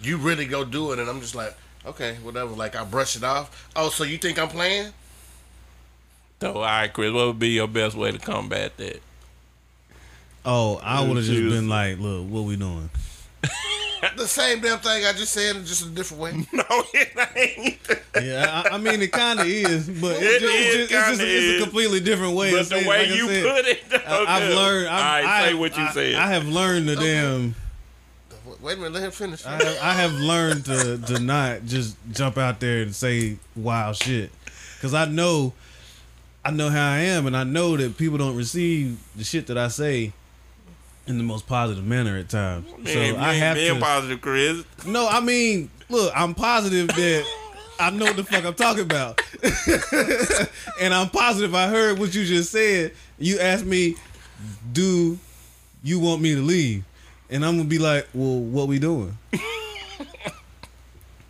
you really go do it and I'm just like okay whatever. Like I brush it off. Oh, so you think I'm playing? So, all right, Chris, what would be your best way to combat that? Oh, I would have just been like, look, what we doing? The same damn thing I just said in just a different way. No, it ain't. Yeah, I, I mean it kind of is, but It it's, just, is, it's, just, it's, just, kinda it's a completely different way. But of the saying way Like you said, put it, though, I- I've learned. I've, all right, I, say what you I, said. I have learned to damn. Wait a minute, let him finish. I have, I have learned to to not just jump out there and say wild shit, because I know, I know how I am, and I know that people don't receive the shit that I say in the most positive manner at times. Man, so I have being to. positive, Chris. No, I mean, look, I'm positive that I know what the fuck I'm talking about. and I'm positive I heard what you just said. You asked me, do you want me to leave? And I'm gonna be like, well, what we doing?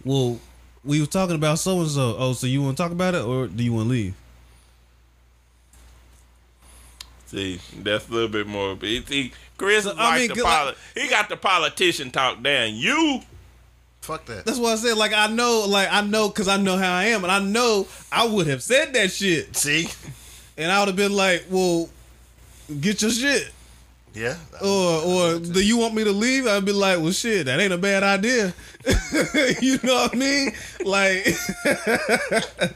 well, we were talking about so and so. Oh, so you want to talk about it, or do you want to leave? See, that's a little bit more. but See, Chris So, I mean, the good- poli- He got the politician talk down. You, Fuck that. That's what I said. Like I know, like I know, cause I know how I am, and I know I would have said that shit, See? and I would have been like, well, get your shit. Yeah. or or do you want me to leave? I'd be like, well, shit, that ain't a bad idea. you know what I mean? Like,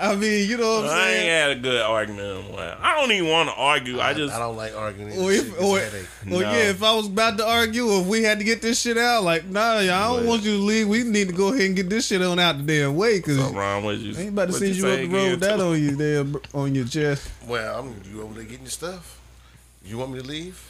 I mean, you know what I'm saying? I ain't had a good argument in a while. I don't even want to argue. I just I don't like arguing. Or if, or, a headache. or No. yeah, if I was about to argue, if we had to get this shit out, like, nah, y'all, I don't But- want you to leave. We need to go ahead and get this shit on out the damn way, cause something wrong with you. I ain't about to What send you, say up the road with that on you, damn, on your chest. Well, I'm you over there getting your stuff. You want me to leave?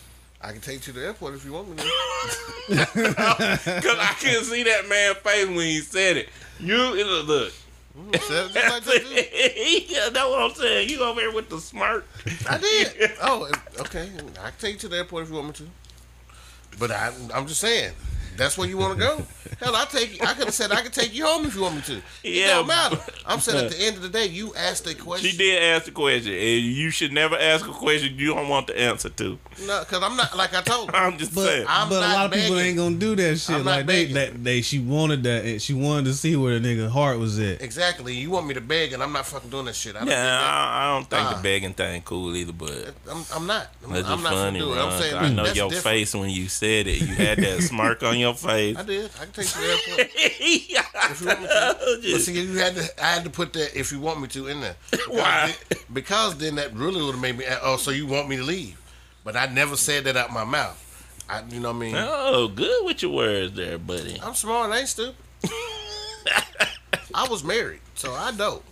I can take you to the airport if you want me to. Cause I can't see that man face when he said it. You look, Mm-hmm. look. Just like that, yeah, that's what I'm saying. You over here with the smirk. I did. Oh, okay. I can take you to the airport if you want me to. But I, I'm just saying, that's where you want to go. Hell, I take. you- I could have said I could take you home if you want me to. It Yeah, don't matter. I'm saying at the end of the day, you asked a question. She did ask the question, and you should never ask a question you don't want the answer to. No, because I'm not like I told. her. I'm just But saying. I'm but a not lot of people ain't gonna do that shit. I'm not Like they, begging. that they she wanted that and she wanted to see where the nigga heart was at. Exactly. You want me to beg, and I'm not fucking doing that shit. I don't yeah, do that. I, I don't think Uh-uh. the begging thing cool either, but I'm, I'm not. I'm, that's I'm just not funny. gonna do it. I'm saying I know your different. face when you said it. You had that smirk on your face. I did. I can take you to the airport. if you want me to. Oh, but see, you had to. I had to put that if you want me to in there. Because Why? then- because then that really would have made me. Uh, oh, so you want me to leave? But I never said that out my mouth. I, you know what I mean? Oh, good with your words there, buddy. I'm smart. I ain't stupid. I was married, so I know.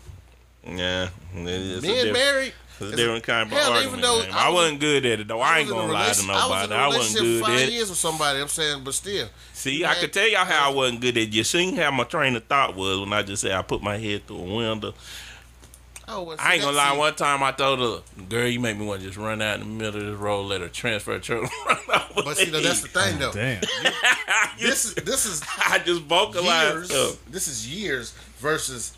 Yeah, Being married. It's a different kind of Hell, argument. even though man. I I, was- wasn't good at it though. I, ain't was in a gonna lie to nobody. I was in a I wasn't good five at it. years with somebody. I'm saying, but still. See, I could tell y'all how I wasn't good at it. You seen how my train of thought was when I just said I put my head through a window. Oh, well, see, I ain't gonna that's- lie. One time I told her, "Girl, you make me want to just run out in the middle of this road, let her transfer a truck." run But see, though, that's the thing, though. Damn. This is this is I just vocalized years. stuff. This is years versus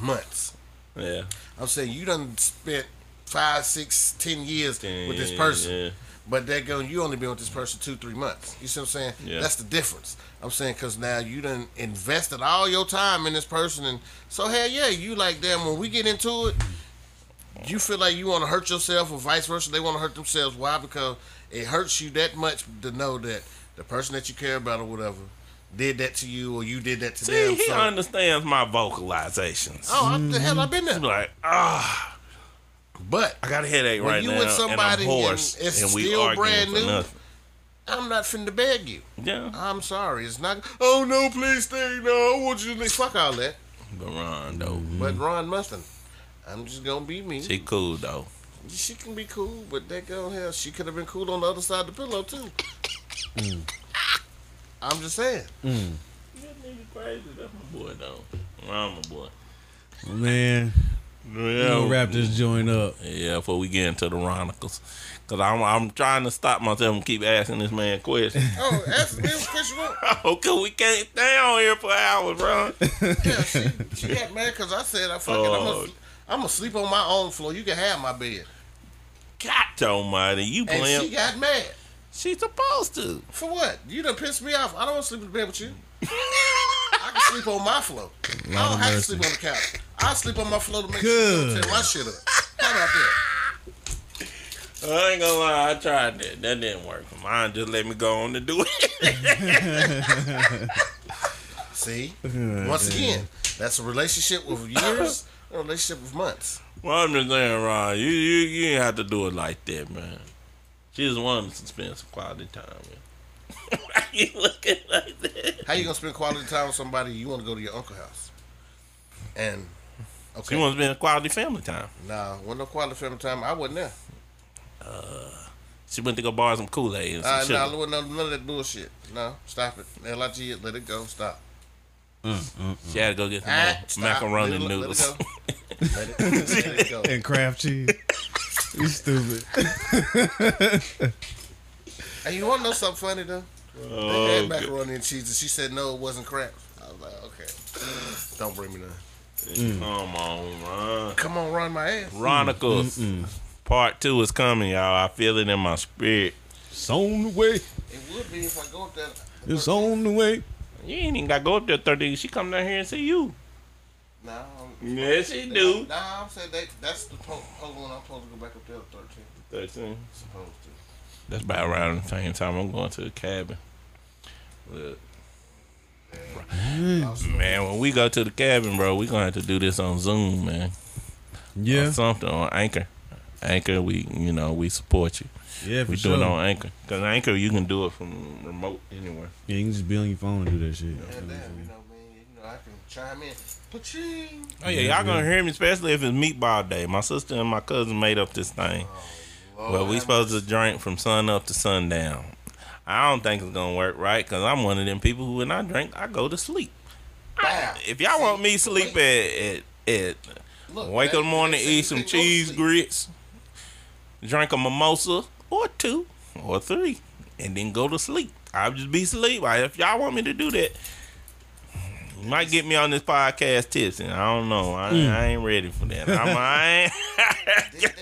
months. Yeah, I'm saying you done spent five, six, ten years with this person, yeah. but that going you only been with this person two, three months. You see what I'm saying? Yeah. That's the difference. I'm saying because now you done invested all your time in this person, and so hell yeah, you like them. When we get into it, you feel like you want to hurt yourself, or vice versa. They want to hurt themselves. Why? Because it hurts you that much to know that the person that you care about or whatever did that to you, or you did that to See, them. he so- understands my vocalizations. oh, I, the hell, I've been there. I'm like, ah, But I got a headache When right you now, with somebody and I'm and it's and we still arguing brand new, nothing. I'm not finna beg you. Yeah, I'm sorry. It's not. Oh no, please stay. No, I want you to leave. Fuck all that. but Ron though, But mm-hmm. Ron Mustang, I'm just gonna be me. she cool though. She can be cool, but that girl hell, she could have been cool on the other side of the pillow too. Mm. I'm just saying. Mm. That nigga crazy. That's my boy though. Ron, my boy. Man, we gonna wrap this joint up. Yeah, before we get into the Ronicles. Cause I'm I'm trying to stop myself and keep asking this man questions. Oh, ask me what question you want. oh, cause we can't stay on here for hours, bro. Yeah, she, she got mad because I said I fucking I'm Oh. gonna, I'm gonna sleep on my own floor. You can have my bed. God almighty, you And she got mad. She's supposed to. For what? You done pissed me off. I don't want to sleep in the bed with you. I can sleep on my floor. I don't of have to sleep on the couch. I sleep on my floor to make Good. sure tear my shit up. How about that? I ain't gonna lie, I tried that. That didn't work. Mine just let me go on to do it. See? Oh, Once again, that's a relationship with years, a relationship with months. well, I'm just saying, Ron, you you you ain't have to do it like that, man. She just wanted to spend some quality time. Man. Why you looking like that? How you gonna spend quality time with somebody you want to go to your uncle's house? And She okay, wants to spend quality family time. nah, when no quality family time, I wasn't there. Uh, She went to go borrow some Kool Aid and some Uh, sugar. nah, none, none of that bullshit. No, stop it. Lig it, let it go. Stop. She had to go get some Ah, more stop. macaroni Let it- noodles. Let it, let it go. And Kraft cheese. You stupid. Hey, you want to know something funny though? They Oh, had macaroni and cheese, and she said no, it wasn't crap. I was like, okay, don't bring me none. Mm. Come on, Ron. Come on, run my ass. Chronicles. Mm, mm, Part two is coming, y'all. I feel it in my spirit. It's on the way. It would be if I go up there. It's on the way. You ain't even got to go up there 30. She come down here and see you. Nah, I'm- Yes, she do. Nah, I'm saying they, that's the po- whole one I'm supposed to go back up there at 13. 13. Supposed to. That's about around the same time I'm going to the cabin. Look. I was awesome. Man, when we go to the cabin, bro, we gonna have to do this on Zoom, man. Yeah, Or something on Anchor. Anchor, we you know we support you. yeah, for We sure. do it on Anchor, cause Anchor you can do it from remote anywhere. yeah, you can just be on your phone and do that shit. Yeah, damn, you know, man, you know, I can chime in. Paching. Oh yeah, Yeah, y'all gonna hear me, especially if it's meatball day. My sister and my cousin made up this thing. Lord well, we have supposed to drink from sun up to sundown. I don't think it's gonna work right because I'm one of them people who, when I drink, I go to sleep. Bam. If y'all want me to sleep at at, at Look, wake up in the morning, eat some can't go to cheese grits, drink a mimosa or two or three, and then go to sleep. I'll just be asleep. Like, If y'all want me to do that, you might get me on this podcast tips, and I don't know. I, Mm. I ain't ready for that. I'm, I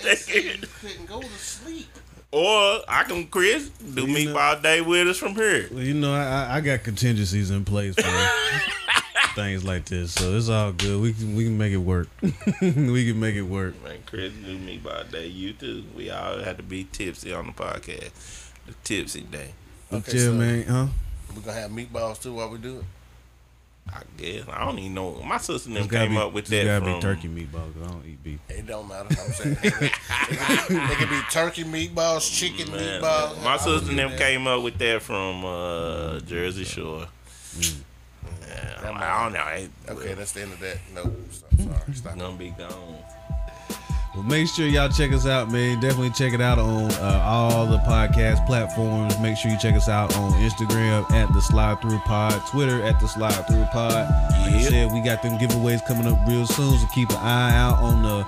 They say you ain't. couldn't go to sleep. Or I can Chris do You know- meatball day with us from here. Well, you know, I, I- I got contingencies in place for things like this, so it's all good. We can we can make it work. we can make it work. Man, Chris do meatball day. You too. We all had to be tipsy on the podcast. The tipsy day. Okay, yeah, so- man, huh? We're gonna have meatballs too while we do it. I guess I don't even know. My sister and them came be, up with it's that gotta from be turkey meatballs. 'cause I don't eat beef. It don't matter. I'm saying it could, it could be turkey meatballs, chicken Man, meatballs. My sister would and do them that. came up with that from uh, Jersey Shore. Mm. Yeah, I don't know. It, Okay, that's the end of that. No, I'm sorry. Stop. gonna be gone. Well, make sure y'all check us out, man. Definitely check it out on uh, all the podcast platforms. Make sure you check us out on Instagram at the Slide Through Pod, Twitter at the Slide Through Pod. Like I said, we got them giveaways coming up real soon, so keep an eye out on the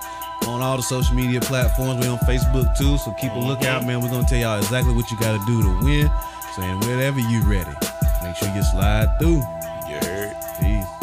on all the social media platforms. We're on Facebook too, so keep a lookout, man. We're gonna tell y'all exactly what you got to do to win. Saying whenever you ready, make sure you slide through. You heard? Peace.